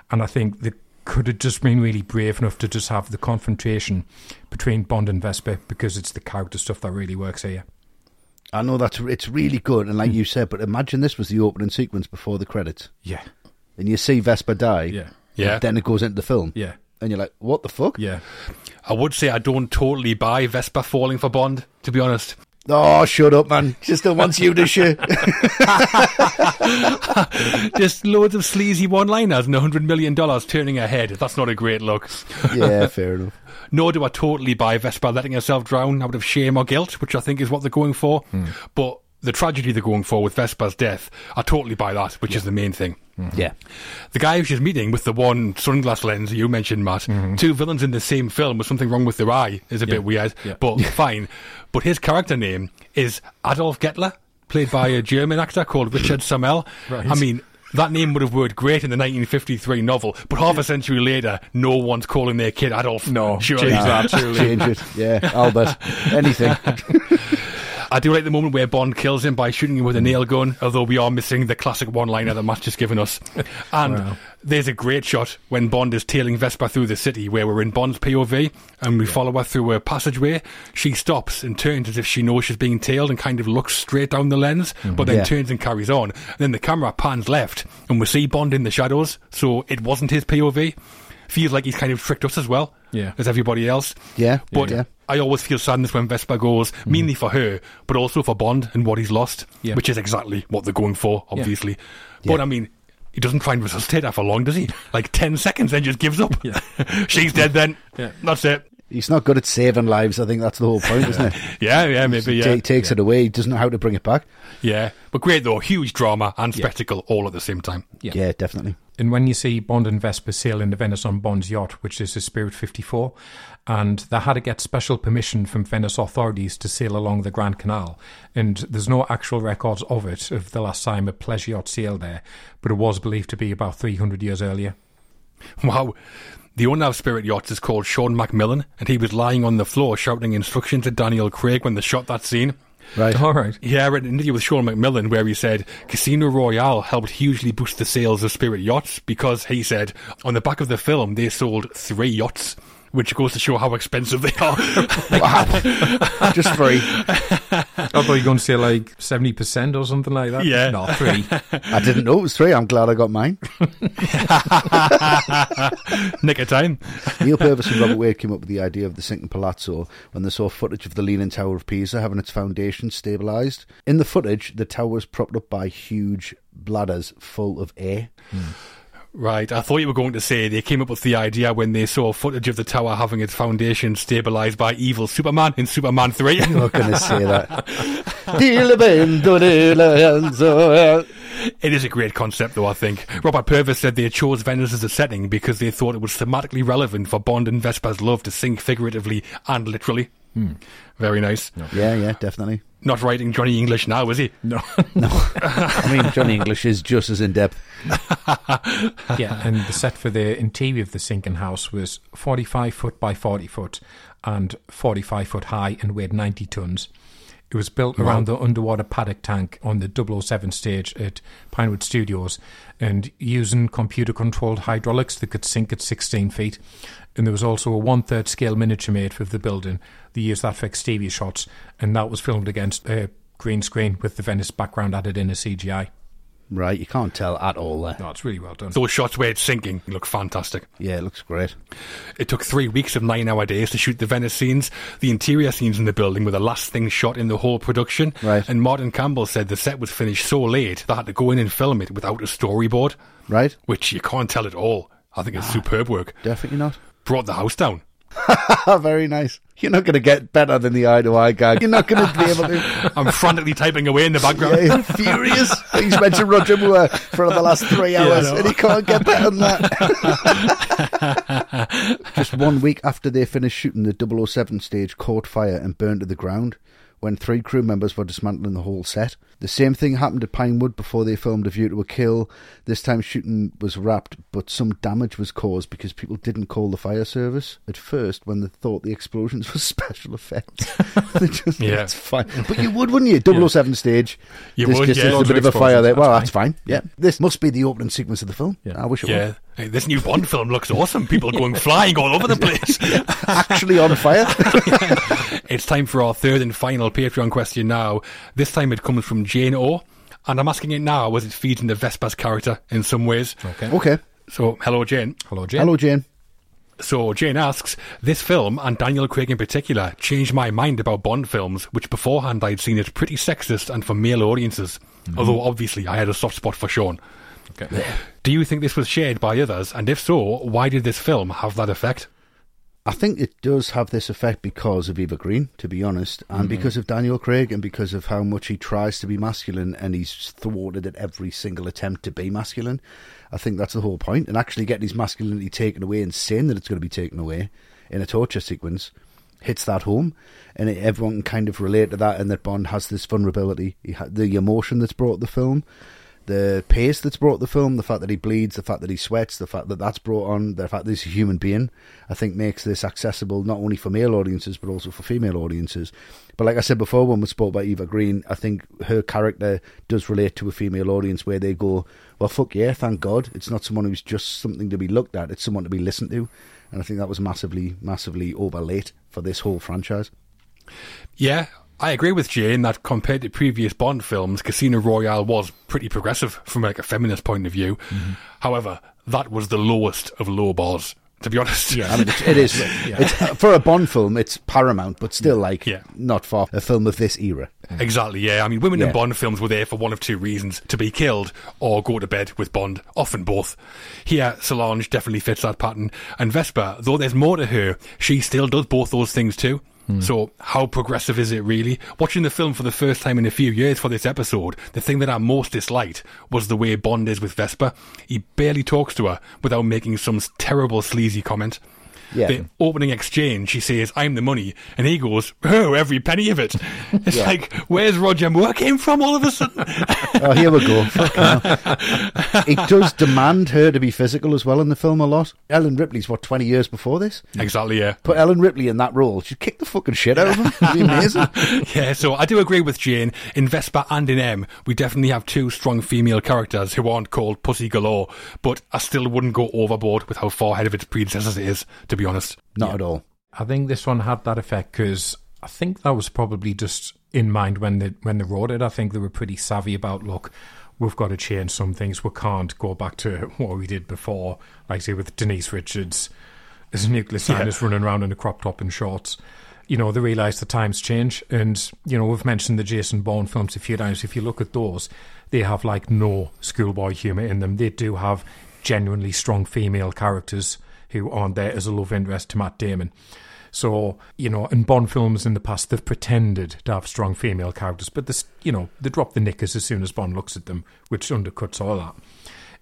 And I think they could have just been really brave enough to just have the confrontation between Bond and Vesper because it's the character stuff that really works here. I know that's it's really good, and like hmm. you said, but imagine this was the opening sequence before the credits, Yeah. and you see Vesper die. Yeah. Yeah. and Then it goes into the film. Yeah. and you're like, what the fuck? Yeah. I would say I don't totally buy Vesper falling for Bond, to be honest. Oh, shut up, man! She still wants you to shit. Just loads of sleazy one-liners and a hundred million dollars turning her head. That's not a great look. yeah, fair enough. Nor do I totally buy Vesper letting herself drown out of shame or guilt, which I think is what they're going for. Hmm. But the tragedy they're going for with Vesper's death, I totally buy that, which is the main thing. Mm-hmm. Yeah, The guy who she's meeting with the one sunglass lens you mentioned, Matt, mm-hmm. two villains in the same film with something wrong with their eye is a bit weird, Yeah. but fine. But his character name is Adolf Gettler, played by a German actor called Richard Sammel. Right. I mean, that name would have worked great in the 1953 novel, but half a century later, no one's calling their kid Adolf. No, surely. change that, surely. change it. Yeah, Albert, anything. I do like the moment where Bond kills him by shooting him with a mm. nail gun, although we are missing the classic one liner that Matt's just given us. And Wow. there's a great shot when Bond is tailing Vesper through the city where we're in Bond's POV and we follow her through a passageway. She stops and turns as if she knows she's being tailed and kind of looks straight down the lens, mm-hmm. but then Yeah. turns and carries on. then the camera pans left and we see Bond in the shadows, so it wasn't his POV. Feels like he's kind of tricked us as well Yeah. as everybody else. Yeah, But yeah. I always feel sadness when Vesper goes, mm. mainly for her, but also for Bond and what he's lost, Yeah. which is exactly what they're going for, obviously. But I mean, he doesn't try and resuscitate her for long, does he? Like 10 seconds, then just gives up. Yeah. She's dead then. Yeah. That's it. He's not good at saving lives. I think that's the whole point, isn't it? Yeah, yeah, maybe, Ta- yeah. takes it away. He doesn't know how to bring it back. Yeah. But great, though. Huge drama and spectacle all at the same time. Yeah. Yeah, definitely. And when you see Bond and Vesper sail in the Venice on Bond's yacht, which is the Spirit 54, and they had to get special permission from Venice authorities to sail along the Grand Canal. And there's no actual records of it, of the last time a pleasure yacht sailed there, but it was believed to be about 300 years earlier. Wow. The owner of Spirit Yachts is called Sean McMillan, and he was lying on the floor shouting instructions to Daniel Craig when they shot that scene. Right. All right. Yeah, I read an interview with Sean McMillan where he said Casino Royale helped hugely boost the sales of Spirit yachts because he said on the back of the film they sold three yachts, which goes to show how expensive they are. Just free. I thought you were going to say like 70% or something like that. Yeah. No, three. I didn't know it was three. I'm glad I got mine. Nick of time. Neal Purvis and Robert Wade came up with the idea of the sinking palazzo when they saw footage of the Leaning Tower of Pisa having its foundation stabilised. In the footage, the tower was propped up by huge bladders full of air. Hmm. Right, I thought you were going to say they came up with the idea when they saw footage of the tower having its foundation stabilised by evil Superman in Superman 3. I'm not going to say that. Dile bendo dile enzo. It is a great concept, though, I think. Robert Purvis said they chose Venice as a setting because they thought it was thematically relevant for Bond and Vesper's love to sink figuratively and literally. Hmm. Very nice. yeah, yeah, definitely. Not writing Johnny English now, is he? No. No. I mean, Johnny English is just as in depth. yeah, and the set for the interior of the sinking house was 45 foot by 40 foot and 45 foot high and weighed 90 tons. It was built around the underwater paddock tank on the 007 stage at Pinewood Studios and using computer controlled hydraulics that could sink at 16 feet. And there was also a one third scale miniature made for the building. They used that for exterior shots, and that was filmed against a green screen with the Venice background added in as CGI. Right, you can't tell at all there. No, it's really well done. Those shots where it's sinking look fantastic. Yeah, it looks great. It took three weeks of nine hour days to shoot the Venice scenes. The interior scenes in the building were the last thing shot in the whole production. Right. And Martin Campbell said the set was finished so late they had to go in and film it without a storyboard, Right? which you can't tell at all. I think it's ah. superb work. Definitely not. Brought the house down. Very nice. You're not going to get better than the eye to eye gag. You're not going to be able to. I'm frantically typing away in the background. Yeah, furious. He's mentioned Roger Moore for the last three hours, know. and he can't get better than that. Just one week after they finished shooting, the 007 stage caught fire and burned to the ground. When three crew members were dismantling the whole set. The same thing happened at Pinewood before they filmed A View to a Kill. This time shooting was wrapped, but some damage was caused because people didn't call the fire service at first when they thought the explosions were special effects. they just, Yeah. it's fine. But you would, wouldn't you? 007 stage. You this would, just yeah. is a bit of of a fire there. explosions, Well, that's that's fine. Yeah. This must be the opening sequence of the film. Yeah. I wish it Yeah. was. Hey, this new Bond film looks awesome. People going flying all over the place. Actually on fire. It's time for our third and final Patreon question now. This time it comes from Jane O. And I'm asking it now as it feeds into Vesper's character in some ways. Okay. okay. So, hello, Jane. Hello, Jane. Hello, Jane. So, Jane asks, This film, and Daniel Craig in particular, changed my mind about Bond films, which beforehand I'd seen as pretty sexist and for male audiences. Mm-hmm. Although, obviously, I had a soft spot for Sean. Okay. Do you think this was shared by others? And if so, why did this film have that effect? I think it does have this effect because of Eva Green, to be honest, and mm-hmm. because of Daniel Craig, and because of how much he tries to be masculine, and he's thwarted at every single attempt to be masculine. I think that's the whole point. point, and actually getting his masculinity taken away and saying that it's going to be taken away in a torture sequence hits that home, and it, everyone can kind of relate to that, and that Bond has this vulnerability, he ha- the emotion that's brought the film. The pace that's brought the film, the fact that he bleeds, the fact that he sweats, the fact that that's brought on, the fact that he's a human being, I think makes this accessible not only for male audiences but also for female audiences. But like I said before, when we spoke about Eva Green, I think her character does relate to a female audience where they go, "Well, fuck yeah, thank God, it's not someone who's just something to be looked at; it's someone to be listened to." And I think that was massively, massively overlate for this whole franchise. Yeah, I agree with Jane that compared to previous Bond films, Casino Royale was pretty progressive from like a feminist point of view. Mm-hmm. However, that was the lowest of low bars, to be honest. Yeah. I mean, it is it's, uh, for a Bond film. It's paramount, but still, like, Yeah. not for a film of this era. Mm. Exactly, yeah. I mean, women Yeah. in Bond films were there for one of two reasons to be killed or go to bed with Bond, often both. Here, Solange definitely fits that pattern, and Vesper, though there's more to her, she still does both those things too. Hmm. So, how progressive is it really? Watching the film for the first time in a few years for this episode, the thing that I most disliked was the way Bond is with Vesper. He barely talks to her without making some terrible sleazy comment. Yeah. The opening exchange, she says, I'm the money. And he goes, Oh, every penny of it. It's Yeah. like, where's Roger Moore came from all of a sudden? Oh, here we go. It does demand her to be physical as well in the film a lot. Ellen Ripley's what twenty years before this. exactly, yeah. Put Ellen Ripley in that role, she'd kick the fucking shit out of him. It'd be amazing. Yeah, so I do agree with Jane. In Vesper and in M, we definitely have two strong female characters who aren't called pussy galore, but I still wouldn't go overboard with how far ahead of its predecessors it is, to be honest. Not at all. I think this one had that effect because I think that was probably just in mind when they when they wrote it. I think they were pretty savvy about look, we've got to change some things. We can't go back to what we did before, like say with Denise Richards as a nuclear scientist running around in a crop top and shorts. You know, they realise the times change, and you know we've mentioned the Jason Bourne films a few times. If you look at those, they have like no schoolboy humour in them. They do have genuinely strong female characters who aren't there as a love interest to Matt Damon. So, you know, in Bond films in the past, they've pretended to have strong female characters, but this, you know, they drop the knickers as soon as Bond looks at them, which undercuts all that.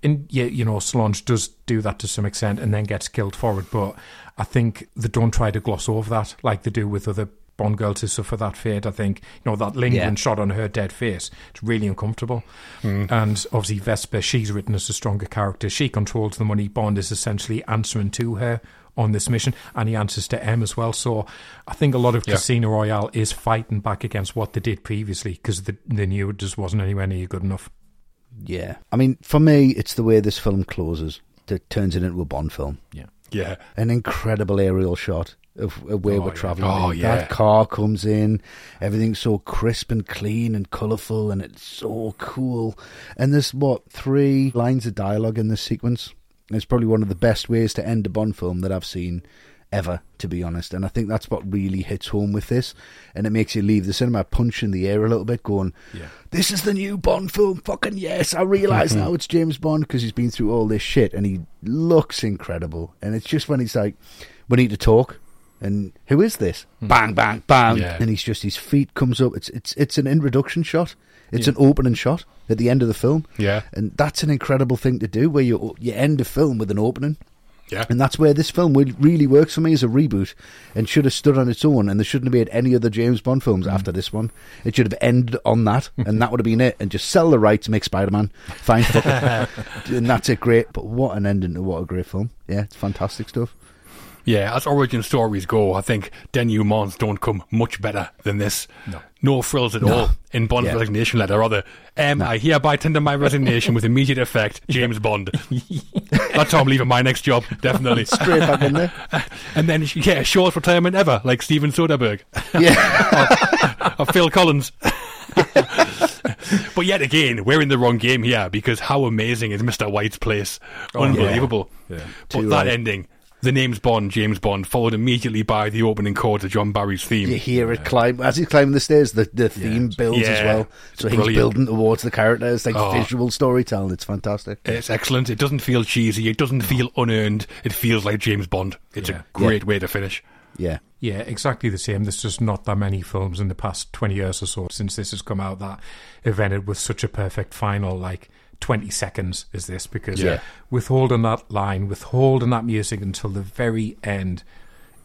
And yeah, you know, Solange does do that to some extent and then gets killed for it, but I think they don't try to gloss over that like they do with other Bond girls who suffer that fate. I think, you know, that lingering Yeah. shot on her dead face, it's really uncomfortable. Hmm. And obviously, Vesper, she's written as a stronger character. She controls the money. Bond is essentially answering to her on this mission, and he answers to M as well. So I think a lot of Yeah. Casino Royale is fighting back against what they did previously because they, they knew it just wasn't anywhere near good enough. Yeah. I mean, for me, it's the way this film closes that turns it into a Bond film. Yeah. Yeah. An incredible aerial shot of, of where Oh, we're yeah. traveling. Oh, in. yeah. That car comes in, everything's so crisp and clean and colourful, and it's so cool. And there's what three lines of dialogue in this sequence. It's probably one of the best ways to end a Bond film that I've seen ever, to be honest. And I think that's what really hits home with this, and it makes you leave the cinema punching the air a little bit, going, Yeah. "This is the new Bond film. Fucking yes! I realise now it's James Bond because he's been through all this shit, and he looks incredible. And it's just when he's like, "We need to talk." And who is this? Hmm. Bang, bang, bang! Yeah. And he's just his feet comes up. It's it's it's an introduction shot. It's an opening shot at the end of the film. Yeah. and that's an incredible thing to do, where you you end a film with an opening. Yeah. And that's where this film really works for me as a reboot and should have stood on its own. And there shouldn't have been any other James Bond films hmm. after this one. It should have ended on that, and that would have been it. And just sell the rights, make Spider Man. Fine. and that's it, great. But what an ending to what a great film. Yeah, it's fantastic stuff. Yeah, as origin stories go, I think denouements don't come much better than this. No. No frills at all in Bond's Yeah. resignation letter, Rather, the, um, I hereby tender my resignation with immediate effect, James Bond. That's how I'm leaving my next job, definitely. Straight back in there. And then, yeah, shortest retirement ever, like Steven Soderbergh Yeah. or Phil Collins. but yet again, we're in the wrong game here because how amazing is Mr. White's place? Unbelievable. Yeah. But Too that right. ending, the name's Bond, James Bond, followed immediately by the opening chords of John Barry's theme. You hear it climb as he's climbing the stairs. The the theme builds as well, so he's Brilliant. building towards the character. It's like Oh. visual storytelling. It's fantastic. It's excellent. It doesn't feel cheesy. It doesn't feel unearned. It feels like James Bond. It's Yeah. a great way to finish. Yeah, Yeah, exactly the same. There's just not that many films in the past 20 years or so since this has come out that have ended with such a perfect final, like 20 seconds is this, because Yeah. withholding that line, withholding that music until the very end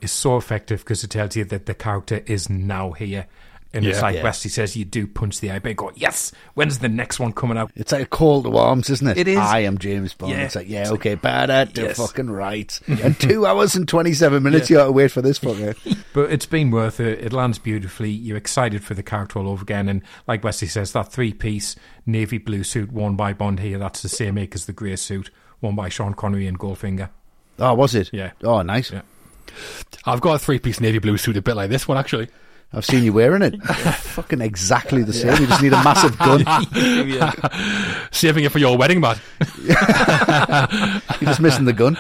is so effective because it tells you that the character is now here. And it's Yeah. like Yeah. Wesley says, you do punch the eye, but you go, yes, when's the next one coming out? it's like a call to arms, isn't it? It is. I am James Bond. Yeah. It's like yeah, okay, bad at the Yes. fucking right. and two hours and twenty seven minutes. You got to wait for this fucker. But it's been worth it. It lands beautifully. You're excited for the character all over again. And like Wesley says, that three piece navy blue suit worn by Bond here, that's the same make as the grey suit worn by Sean Connery and Goldfinger. oh, was it? Yeah. Oh, nice. Yeah. I've got a three piece navy blue suit a bit like this one, actually. I've seen you wearing it. fucking exactly the same. You just need a massive gun. Saving it for your wedding, Matt. You're just missing the gun.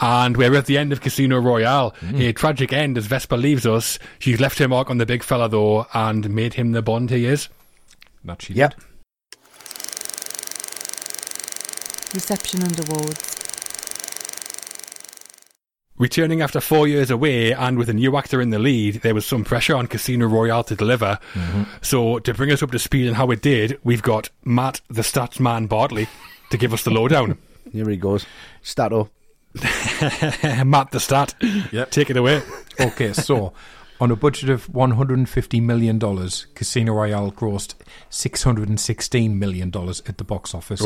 And we're at the end of Casino Royale. Mm. A tragic end as Vesper leaves us. She's left her mark on the big fella, though, and made him the Bond he is. That she Yep. did. Reception and awards. Returning after four years away and with a new actor in the lead, there was some pressure on Casino Royale to deliver. Mm-hmm. So, to bring us up to speed on how it did, we've got Matt, the stats man Bartley, to give us the lowdown. Here he goes. Stato. Matt, the stat. Yep. Take it away. Okay, so on a budget of $150 million, Casino Royale grossed $616 million at the box office.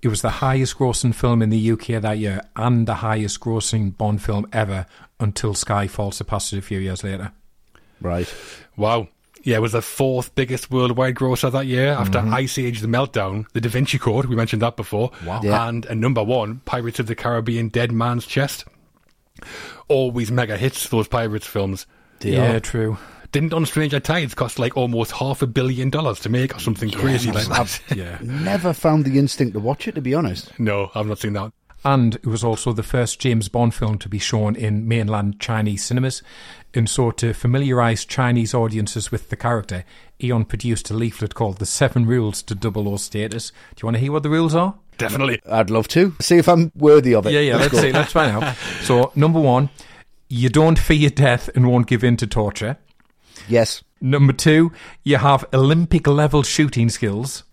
It was the highest grossing film in the UK that year and the highest grossing Bond film ever until Skyfall surpassed it a few years later. Right. Wow. Yeah, it was the fourth biggest worldwide grosser that year after mm-hmm. Ice Age The Meltdown, The Da Vinci Code, we mentioned that before. Wow. Yeah. And a number one, Pirates of the Caribbean Dead Man's Chest. Always mega hits, those Pirates films. They yeah, are. true. Didn't On Stranger Tides cost like almost half a billion dollars to make or something crazy like that? Yeah. Never found the instinct to watch it, to be honest. No, I've not seen that. And it was also the first James Bond film to be shown in mainland Chinese cinemas. And so, to familiarise Chinese audiences with the character, Eon produced a leaflet called The Seven Rules to Double O Status. Do you want to hear what the rules are? Definitely. I'd love to. See if I'm worthy of it. Yeah, yeah, let's, go. see. Let's find out. So, number one, you don't fear death and won't give in to torture. Yes. Number two, you have Olympic level shooting skills.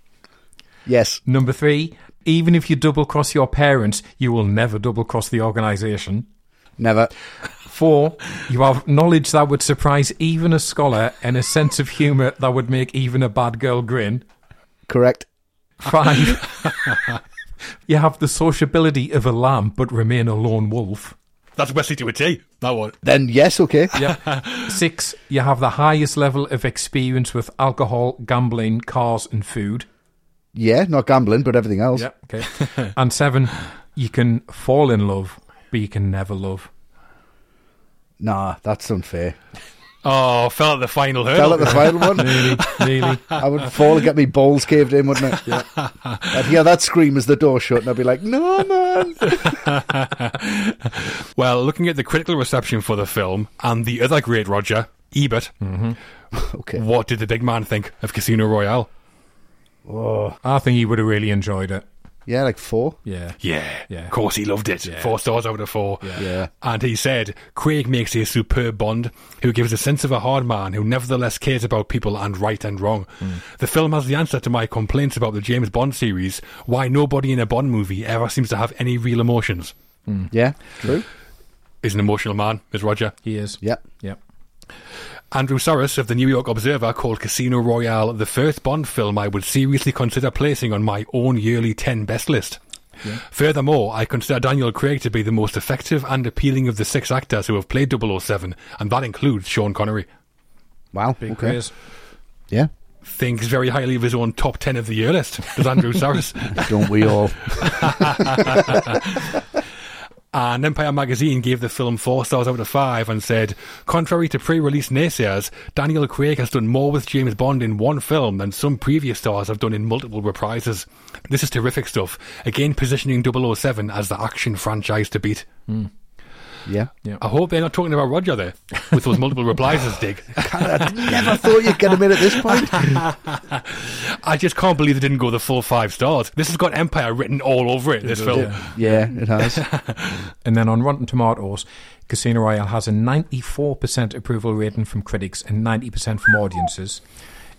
Yes. Number three, even if you double cross your parents, you will never double cross the organisation. Never. Four, you have knowledge that would surprise even a scholar and a sense of humour that would make even a bad girl grin. Correct. Five, you have the sociability of a lamb but remain a lone wolf. That's best Wesley to a T. That one. Then yes, okay. Yeah. Six, you have the highest level of experience with alcohol, gambling, cars, and food. Yeah, not gambling, but everything else. Yeah, okay. and seven, you can fall in love, but you can never love. Nah, that's unfair. Oh, fell at the final hurdle. Fell at the final one. Nearly, nearly. I would fall and get me balls caved in, wouldn't it? Yeah. I'd hear that scream as the door shut, and I'd be like, "No, man." Well, looking at the critical reception for the film and the other great Roger, Ebert, mm-hmm. Okay. what did the big man think of Casino Royale? Oh. I think he would have really enjoyed it. Yeah, like four. Yeah. Yeah, Yeah. of course he loved it. Yeah. Four stars out of four. Yeah. And he said, Craig makes a superb Bond who gives a sense of a hard man who nevertheless cares about people and right and wrong. Mm. The film has the answer to my complaints about the James Bond series, why nobody in a Bond movie ever seems to have any real emotions. Mm. Yeah, true. He's an emotional man, is Roger. He is. Yeah. Yep. Andrew Sarris of the New York Observer called Casino Royale the first Bond film I would seriously consider placing on my own yearly 10 best list. Furthermore, I consider Daniel Craig to be the most effective and appealing of the six actors who have played 007, and that includes Sean Connery. Wow. Big okay. praise. Yeah. Thinks very highly of his own top 10 of the year list, does Andrew Sarris. Don't we all? And Empire magazine gave the film four stars out of five and said, contrary to pre-release naysayers, Daniel Craig has done more with James Bond in one film than some previous stars have done in multiple reprises. This is terrific stuff. Again, positioning 007 as the action franchise to beat. Hmm. Yeah. I hope they're not talking about Roger there with those multiple replies as Dig. I never thought you'd get him in at this point. I just can't believe they didn't go the full five stars. This has got Empire written all over it, this film. Yeah, it has. And then on Rotten Tomatoes, Casino Royale has a 94% approval rating from critics and 90% from audiences.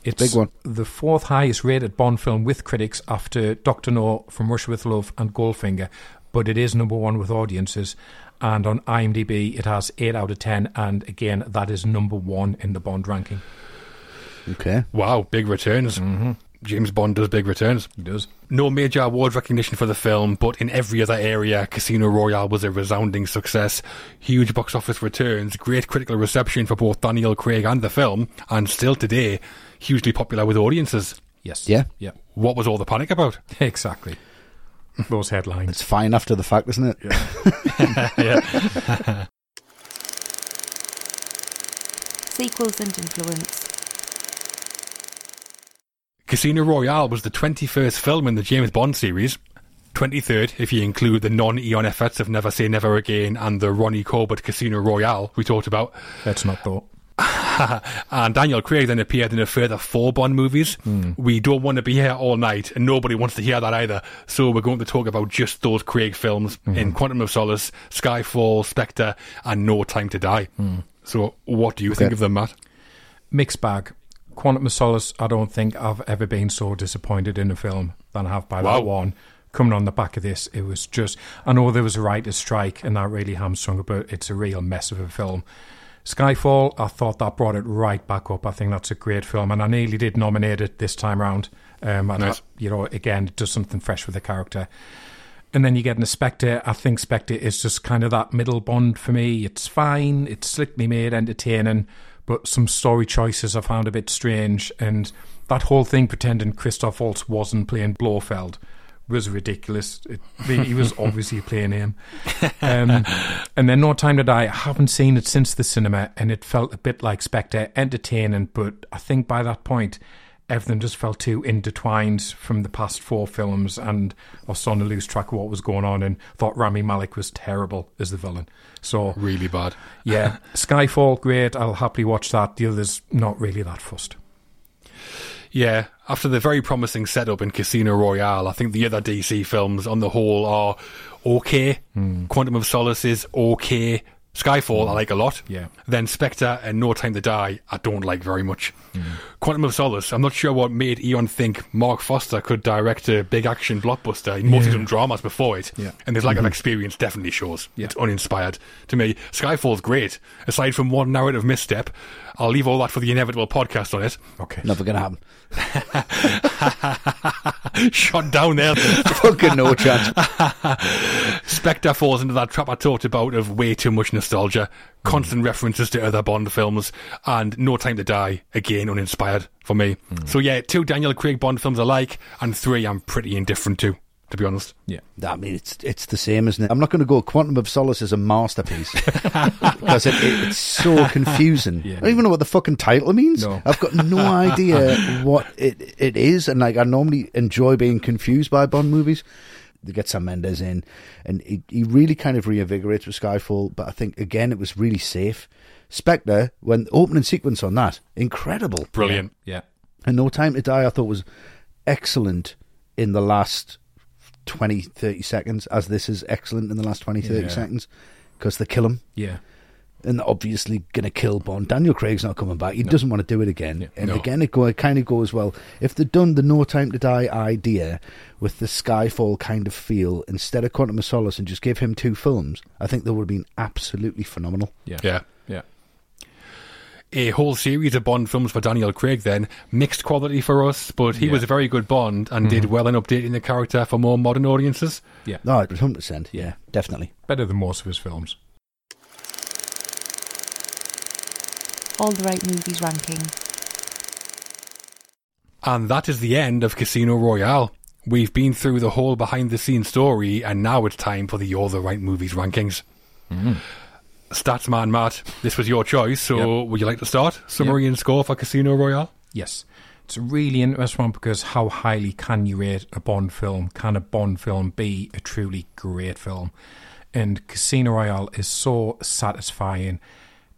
It's Big one. the fourth highest rated Bond film with critics after Doctor No from Russia with Love and Goldfinger, but it is number one with audiences. And on IMDb, it has 8 out of 10, and again, that is number one in the Bond ranking. Okay. Wow, big returns. Mm-hmm. James Bond does big returns. He does. No major award recognition for the film, but in every other area, Casino Royale was a resounding success. Huge box office returns, great critical reception for both Daniel Craig and the film, and still today, hugely popular with audiences. Yes. Yeah. Yeah. What was all the panic about? Exactly. Those headlines. It's fine after the fact, isn't it? Sequels and influence. Casino Royale was the 21st film in the James Bond series. 23rd, if you include the non Eon efforts of Never Say Never Again and the Ronnie Corbett Casino Royale we talked about. Let's not thought. and Daniel Craig then appeared in a further four Bond movies. Hmm. We don't want to be here all night, and nobody wants to hear that either. So we're going to talk about just those Craig films in hmm. Quantum of Solace, Skyfall, Spectre, and No Time to Die. Hmm. So what do you think of them, Matt? mixed bag. Quantum of Solace, I don't think I've ever been so disappointed in a film than I have by Wow. that one. Coming on the back of this, it was just. I know there was a writer's strike and that really hamstrung it, but it's a real mess of a film. Skyfall, I thought that brought it right back up. I think that's a great film, and I nearly did nominate it this time round. Um, and Nice. I- you know, again, it does something fresh with the character. And then you get an Spectre. I think Spectre is just kind of that middle Bond for me. It's fine, it's slickly made, entertaining, but some story choices I found a bit strange. And that whole thing pretending Christoph Waltz wasn't playing Blofeld was ridiculous. It, he was obviously playing him. Um, and then No Time to Die. I haven't seen it since the cinema, and it felt a bit like Spectre, entertaining, but I think by that point, everything just felt too intertwined from the past four films, and I was starting to lose track of what was going on, and thought Rami Malek was terrible as the villain. So Really bad. yeah, Skyfall, great. I'll happily watch that. The others, not really that fussed. Yeah, after the very promising setup in Casino Royale, I think the other DC films on the whole are okay. Hmm. Quantum of Solace is okay. Skyfall hmm. I like a lot. Yeah. Then Spectre and No Time to Die I don't like very much. Hmm. Quantum of Solace, I'm not sure what made Eon think Marc Forster could direct a big action blockbuster. He mostly done dramas before it. Yeah. And his lack of mm-hmm. experience definitely shows. It's uninspired to me. Skyfall's great. Aside from one narrative misstep, I'll leave all that for the inevitable podcast on it. Okay. Never gonna happen. Shot down there. Fucking no chance. Spectre falls into that trap I talked about of way too much nostalgia, constant references to other Bond films, and No Time to Die, again uninspired for me. Hmm. So yeah, two Daniel Craig Bond films I like, and three I'm pretty indifferent to, to be honest. Yeah. I mean, it's it's the same, isn't it? I'm not going to go. Quantum of Solace is a masterpiece because it, it, it's so confusing. I don't even know what the fucking title means. No. I've got no idea what it it is, and like I normally enjoy being confused by Bond movies. They get Sam Mendes in, and he, he really kind of reinvigorates with Skyfall. But I think again, it was really safe. Spectre, when opening sequence on that, incredible. Brilliant. Yeah. And No Time to Die, I thought was excellent in the last 20, 30 seconds, as this is excellent in the last 20, 30 Yeah. seconds, because they kill him. Yeah. and they're obviously going to kill Bond. Daniel Craig's not coming back. He doesn't want to do it again. Yeah. And No. again, it, go, it kind of goes well. If they'd done the No Time to Die idea with the Skyfall kind of feel instead of Quantum of Solace and just give him two films, I think that would have been absolutely phenomenal. Yeah. Yeah. Yeah. A whole series of Bond films for Daniel Craig then. Mixed quality for us, but he Yeah. was a very good Bond and did mm-hmm. well in updating the character for more modern audiences. Yeah. No, 100%. Yeah, definitely. Better than most of his films. All the right movies ranking. And that is the end of Casino Royale. We've been through the whole behind the scenes story, and now it's time for the All the Right Movies rankings. Mm. Statsman Matt, this was your choice, so would you like to start? Summary and score for Casino Royale? Yes. It's a really interesting one because how highly can you rate a Bond film? Can a Bond film be a truly great film? And Casino Royale is so satisfying.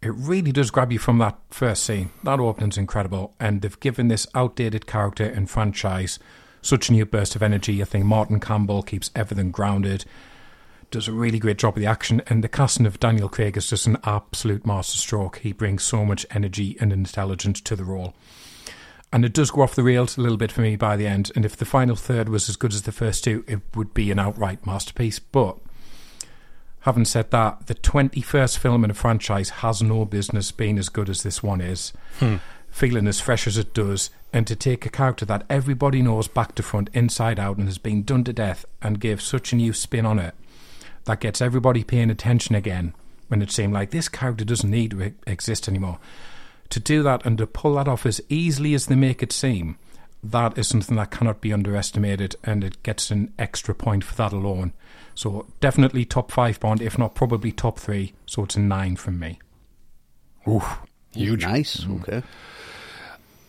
It really does grab you from that first scene. That opening's incredible. And they've given this outdated character and franchise such a new burst of energy. I think Martin Campbell keeps everything grounded does a really great job of the action, and the casting of Daniel Craig is just an absolute masterstroke. He brings so much energy and intelligence to the role. And it does go off the rails a little bit for me by the end. And if the final third was as good as the first two, it would be an outright masterpiece. But having said that, the 21st film in a franchise has no business being as good as this one is. Hmm. Feeling as fresh as it does, and to take a character that everybody knows back to front, inside out, and has been done to death, and give such a new spin on it that gets everybody paying attention again when it seemed like this character doesn't need to exist anymore. To do that and to pull that off as easily as they make it seem, that is something that cannot be underestimated, and it gets an extra point for that alone. So definitely top five Bond, if not probably top three. So it's a nine from me. Oof, huge. Nice. Mm. Okay.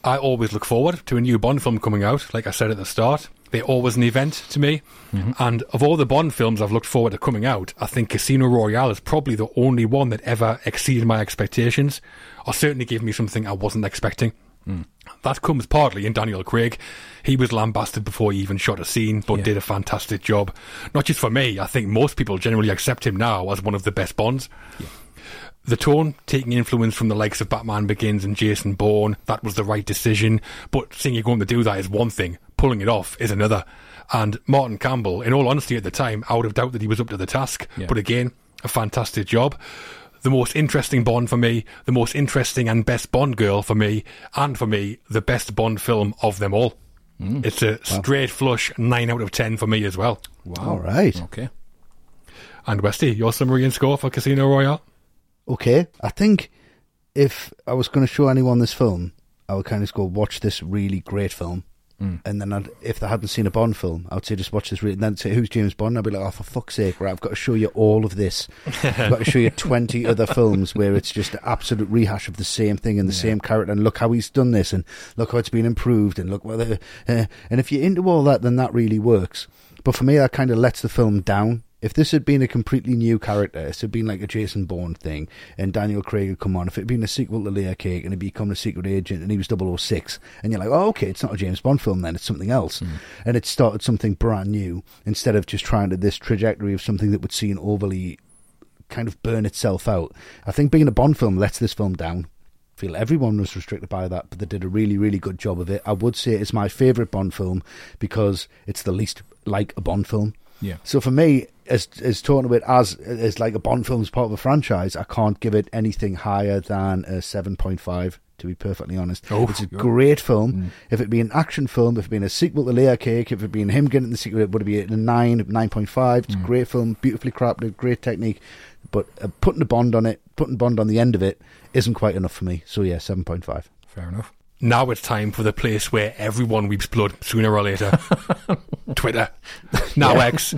I always look forward to a new Bond film coming out, like I said at the start. They're always an event to me. Mm-hmm. And of all the Bond films I've looked forward to coming out, I think Casino Royale is probably the only one that ever exceeded my expectations, or certainly gave me something I wasn't expecting. Mm. That comes partly in Daniel Craig. He was lambasted before he even shot a scene, but Yeah. did a fantastic job. Not just for me, I think most people generally accept him now as one of the best Bonds. The tone, taking influence from the likes of Batman Begins and Jason Bourne, that was the right decision. But seeing you're going to do that is one thing, pulling it off is another. And Martin Campbell, in all honesty at the time, I would have doubted that he was up to the task. Yeah. But again, a fantastic job. The most interesting Bond for me, the most interesting and best Bond girl for me, and for me, the best Bond film of them all. Mm. It's a straight flush 9 out of 10 for me as well. Wow. All right. Okay. And Westy, your summary and score for Casino Royale? Okay. I think if I was going to show anyone this film, I would kind of go watch this really great film. And then I'd, if they hadn't seen a Bond film, I would say just watch this. Re- and then say, "Who's James Bond?" And I'd be like, "Oh, for fuck's sake! Right, I've got to show you all of this. I've got to show you twenty other films where it's just an absolute rehash of the same thing and the same character. And look how he's done this, and look how it's been improved, and look whether. Uh, and if you're into all that, then that really works. But for me, that kind of lets the film down. If this had been a completely new character, it had been like a Jason Bourne thing, and Daniel Craig had come on, if it had been a sequel to Layer Cake and he'd become a secret agent and he was 006, and you're like, oh, okay, it's not a James Bond film then, it's something else. Hmm. And it started something brand new instead of just trying to this trajectory of something that would seem overly kind of burn itself out. I think being a Bond film lets this film down. I feel everyone was restricted by that, but they did a really, really good job of it. I would say it's my favourite Bond film because it's the least like a Bond film. Yeah. So for me, as as talking about as as like a Bond film as part of a franchise, I can't give it anything higher than a seven point five. To be perfectly honest, Oh, it's a great film. If it be an action film, if it been a sequel to Layer Cake, if it been him getting the sequel, it would be a nine, nine point five. It's a great film, beautifully crafted, great technique. But uh, putting a Bond on it, putting Bond on the end of it, isn't quite enough for me. So yeah, seven point five. Fair enough. Now it's time for the place where everyone weeps blood sooner or later. Twitter. Now X,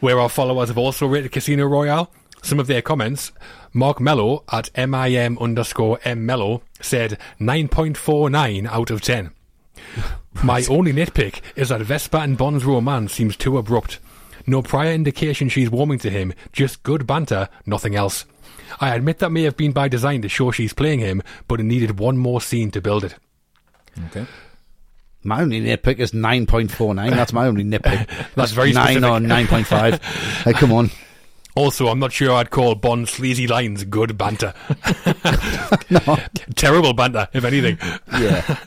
where our followers have also rated Casino Royale. Some of their comments. Mark Mello at MIM underscore M Mello said 9.49 out of 10. My only nitpick is that Vesper and Bond's romance seems too abrupt. No prior indication she's warming to him, just good banter, nothing else. I admit that may have been by design to show she's playing him, but it needed one more scene to build it. Okay. My only nitpick is 9.49. That's my only nitpick. That's very 9 or 9.5. hey, come on. Also, I'm not sure I'd call Bond's sleazy lines good banter. Terrible banter, if anything. Yeah.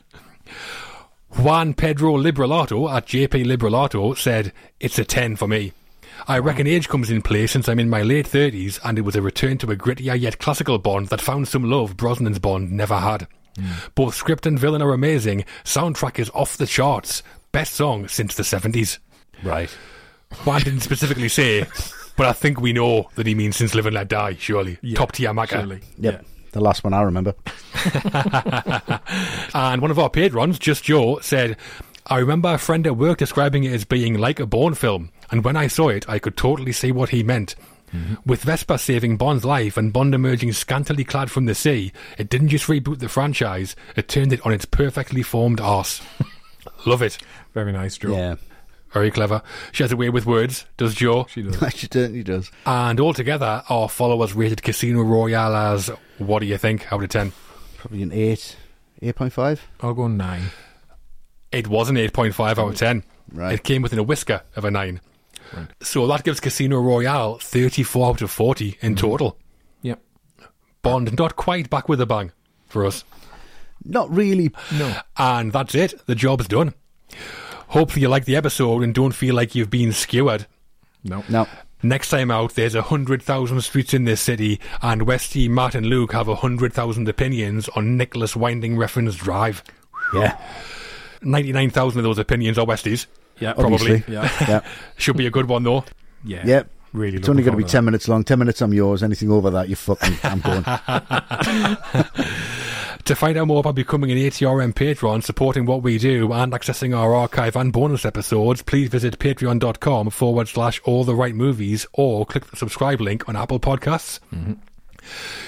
Juan Pedro Liberalato at JP Liberalato said, It's a 10 for me. I reckon age comes in play since I'm in my late 30s and it was a return to a grittier yet classical Bond that found some love Brosnan's Bond never had. Both script and villain are amazing. Soundtrack is off the charts. Best song since the 70s. Right. I didn't specifically say, but I think we know that he means since Live and Let Die, surely. Top tier Macca. Surely. Yep. The last one I remember. And one of our patrons, Just Joe, said, I remember a friend at work describing it as being like a Bond film, and when I saw it, I could totally see what he meant. Mm-hmm. With Vesper saving Bond's life and Bond emerging scantily clad from the sea, it didn't just reboot the franchise, it turned it on its perfectly formed arse. Love it. Very nice, Joe. Yeah. Very clever. She has a way with words, does Joe? She does. she certainly does. And altogether, our followers rated Casino Royale as, what do you think, out of 10? Probably an 8. 8.5? I'll go nine. It was an 8.5 out of 10. Right. It came within a whisker of a 9. So that gives Casino Royale 34 out of 40 in mm-hmm. total. Yep. Bond not quite back with a bang for us. Not really. No. And that's it. The job's done. Hopefully you like the episode and don't feel like you've been skewered. No. No. Next time out, there's a hundred thousand streets in this city, and Westy, Matt, and Luke have a hundred thousand opinions on Nicolas Winding Refn's Drive. Yeah. Ninety-nine thousand of those opinions are Westies. Yeah. Probably. Yeah. Yeah. Should be a good one though. Yeah. Yep. Really. It's only going to be looking 10 minutes long. 10 minutes, I'm yours. Anything over that, you're fucking, I'm going. To find out more about becoming an ATRM patron, supporting what we do, and accessing our archive and bonus episodes, please visit patreon.com forward slash all the right movies or click the subscribe link on Apple Podcasts. Mm-hmm.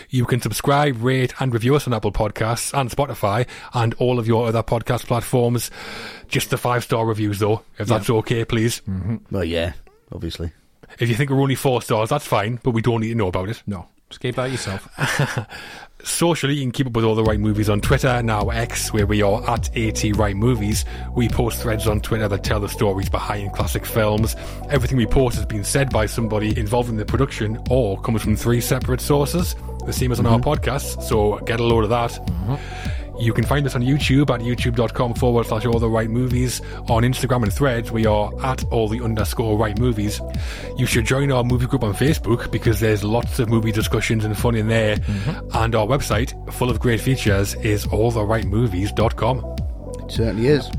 You can subscribe, rate, and review us on Apple Podcasts and Spotify and all of your other podcast platforms. Just the five star reviews, though, if that's okay, please. Mm-hmm. well, yeah, obviously. If you think we're only four stars, that's fine, but we don't need to know about it. No. Just keep that yourself. Socially, you can keep up with all the right movies on Twitter, now X, where we are at AT Right Movies. We post threads on Twitter that tell the stories behind classic films. Everything we post has been said by somebody involved in the production or comes from three separate sources, the same as on our mm-hmm. podcast, so get a load of that. Mm-hmm. You can find us on YouTube at youtube.com forward slash all the right movies. On Instagram and threads, we are at all the underscore right movies. You should join our movie group on Facebook because there's lots of movie discussions and fun in there. Mm-hmm. And our website, full of great features, is alltherightmovies.com. It certainly is.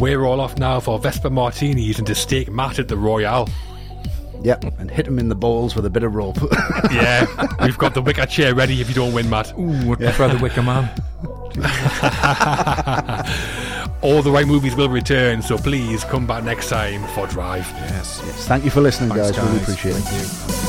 We're all off now for Vesper Martinis and to stake Matt at the Royale. Yep. And hit him in the balls with a bit of rope. Yeah, we've got the wicker chair ready if you don't win, Matt. Ooh, would prefer the Wicker Man. All the right movies will return, so please come back next time for Drive. Yes. yes. Thank you for listening, Thanks, guys. Really guys. appreciate it. You.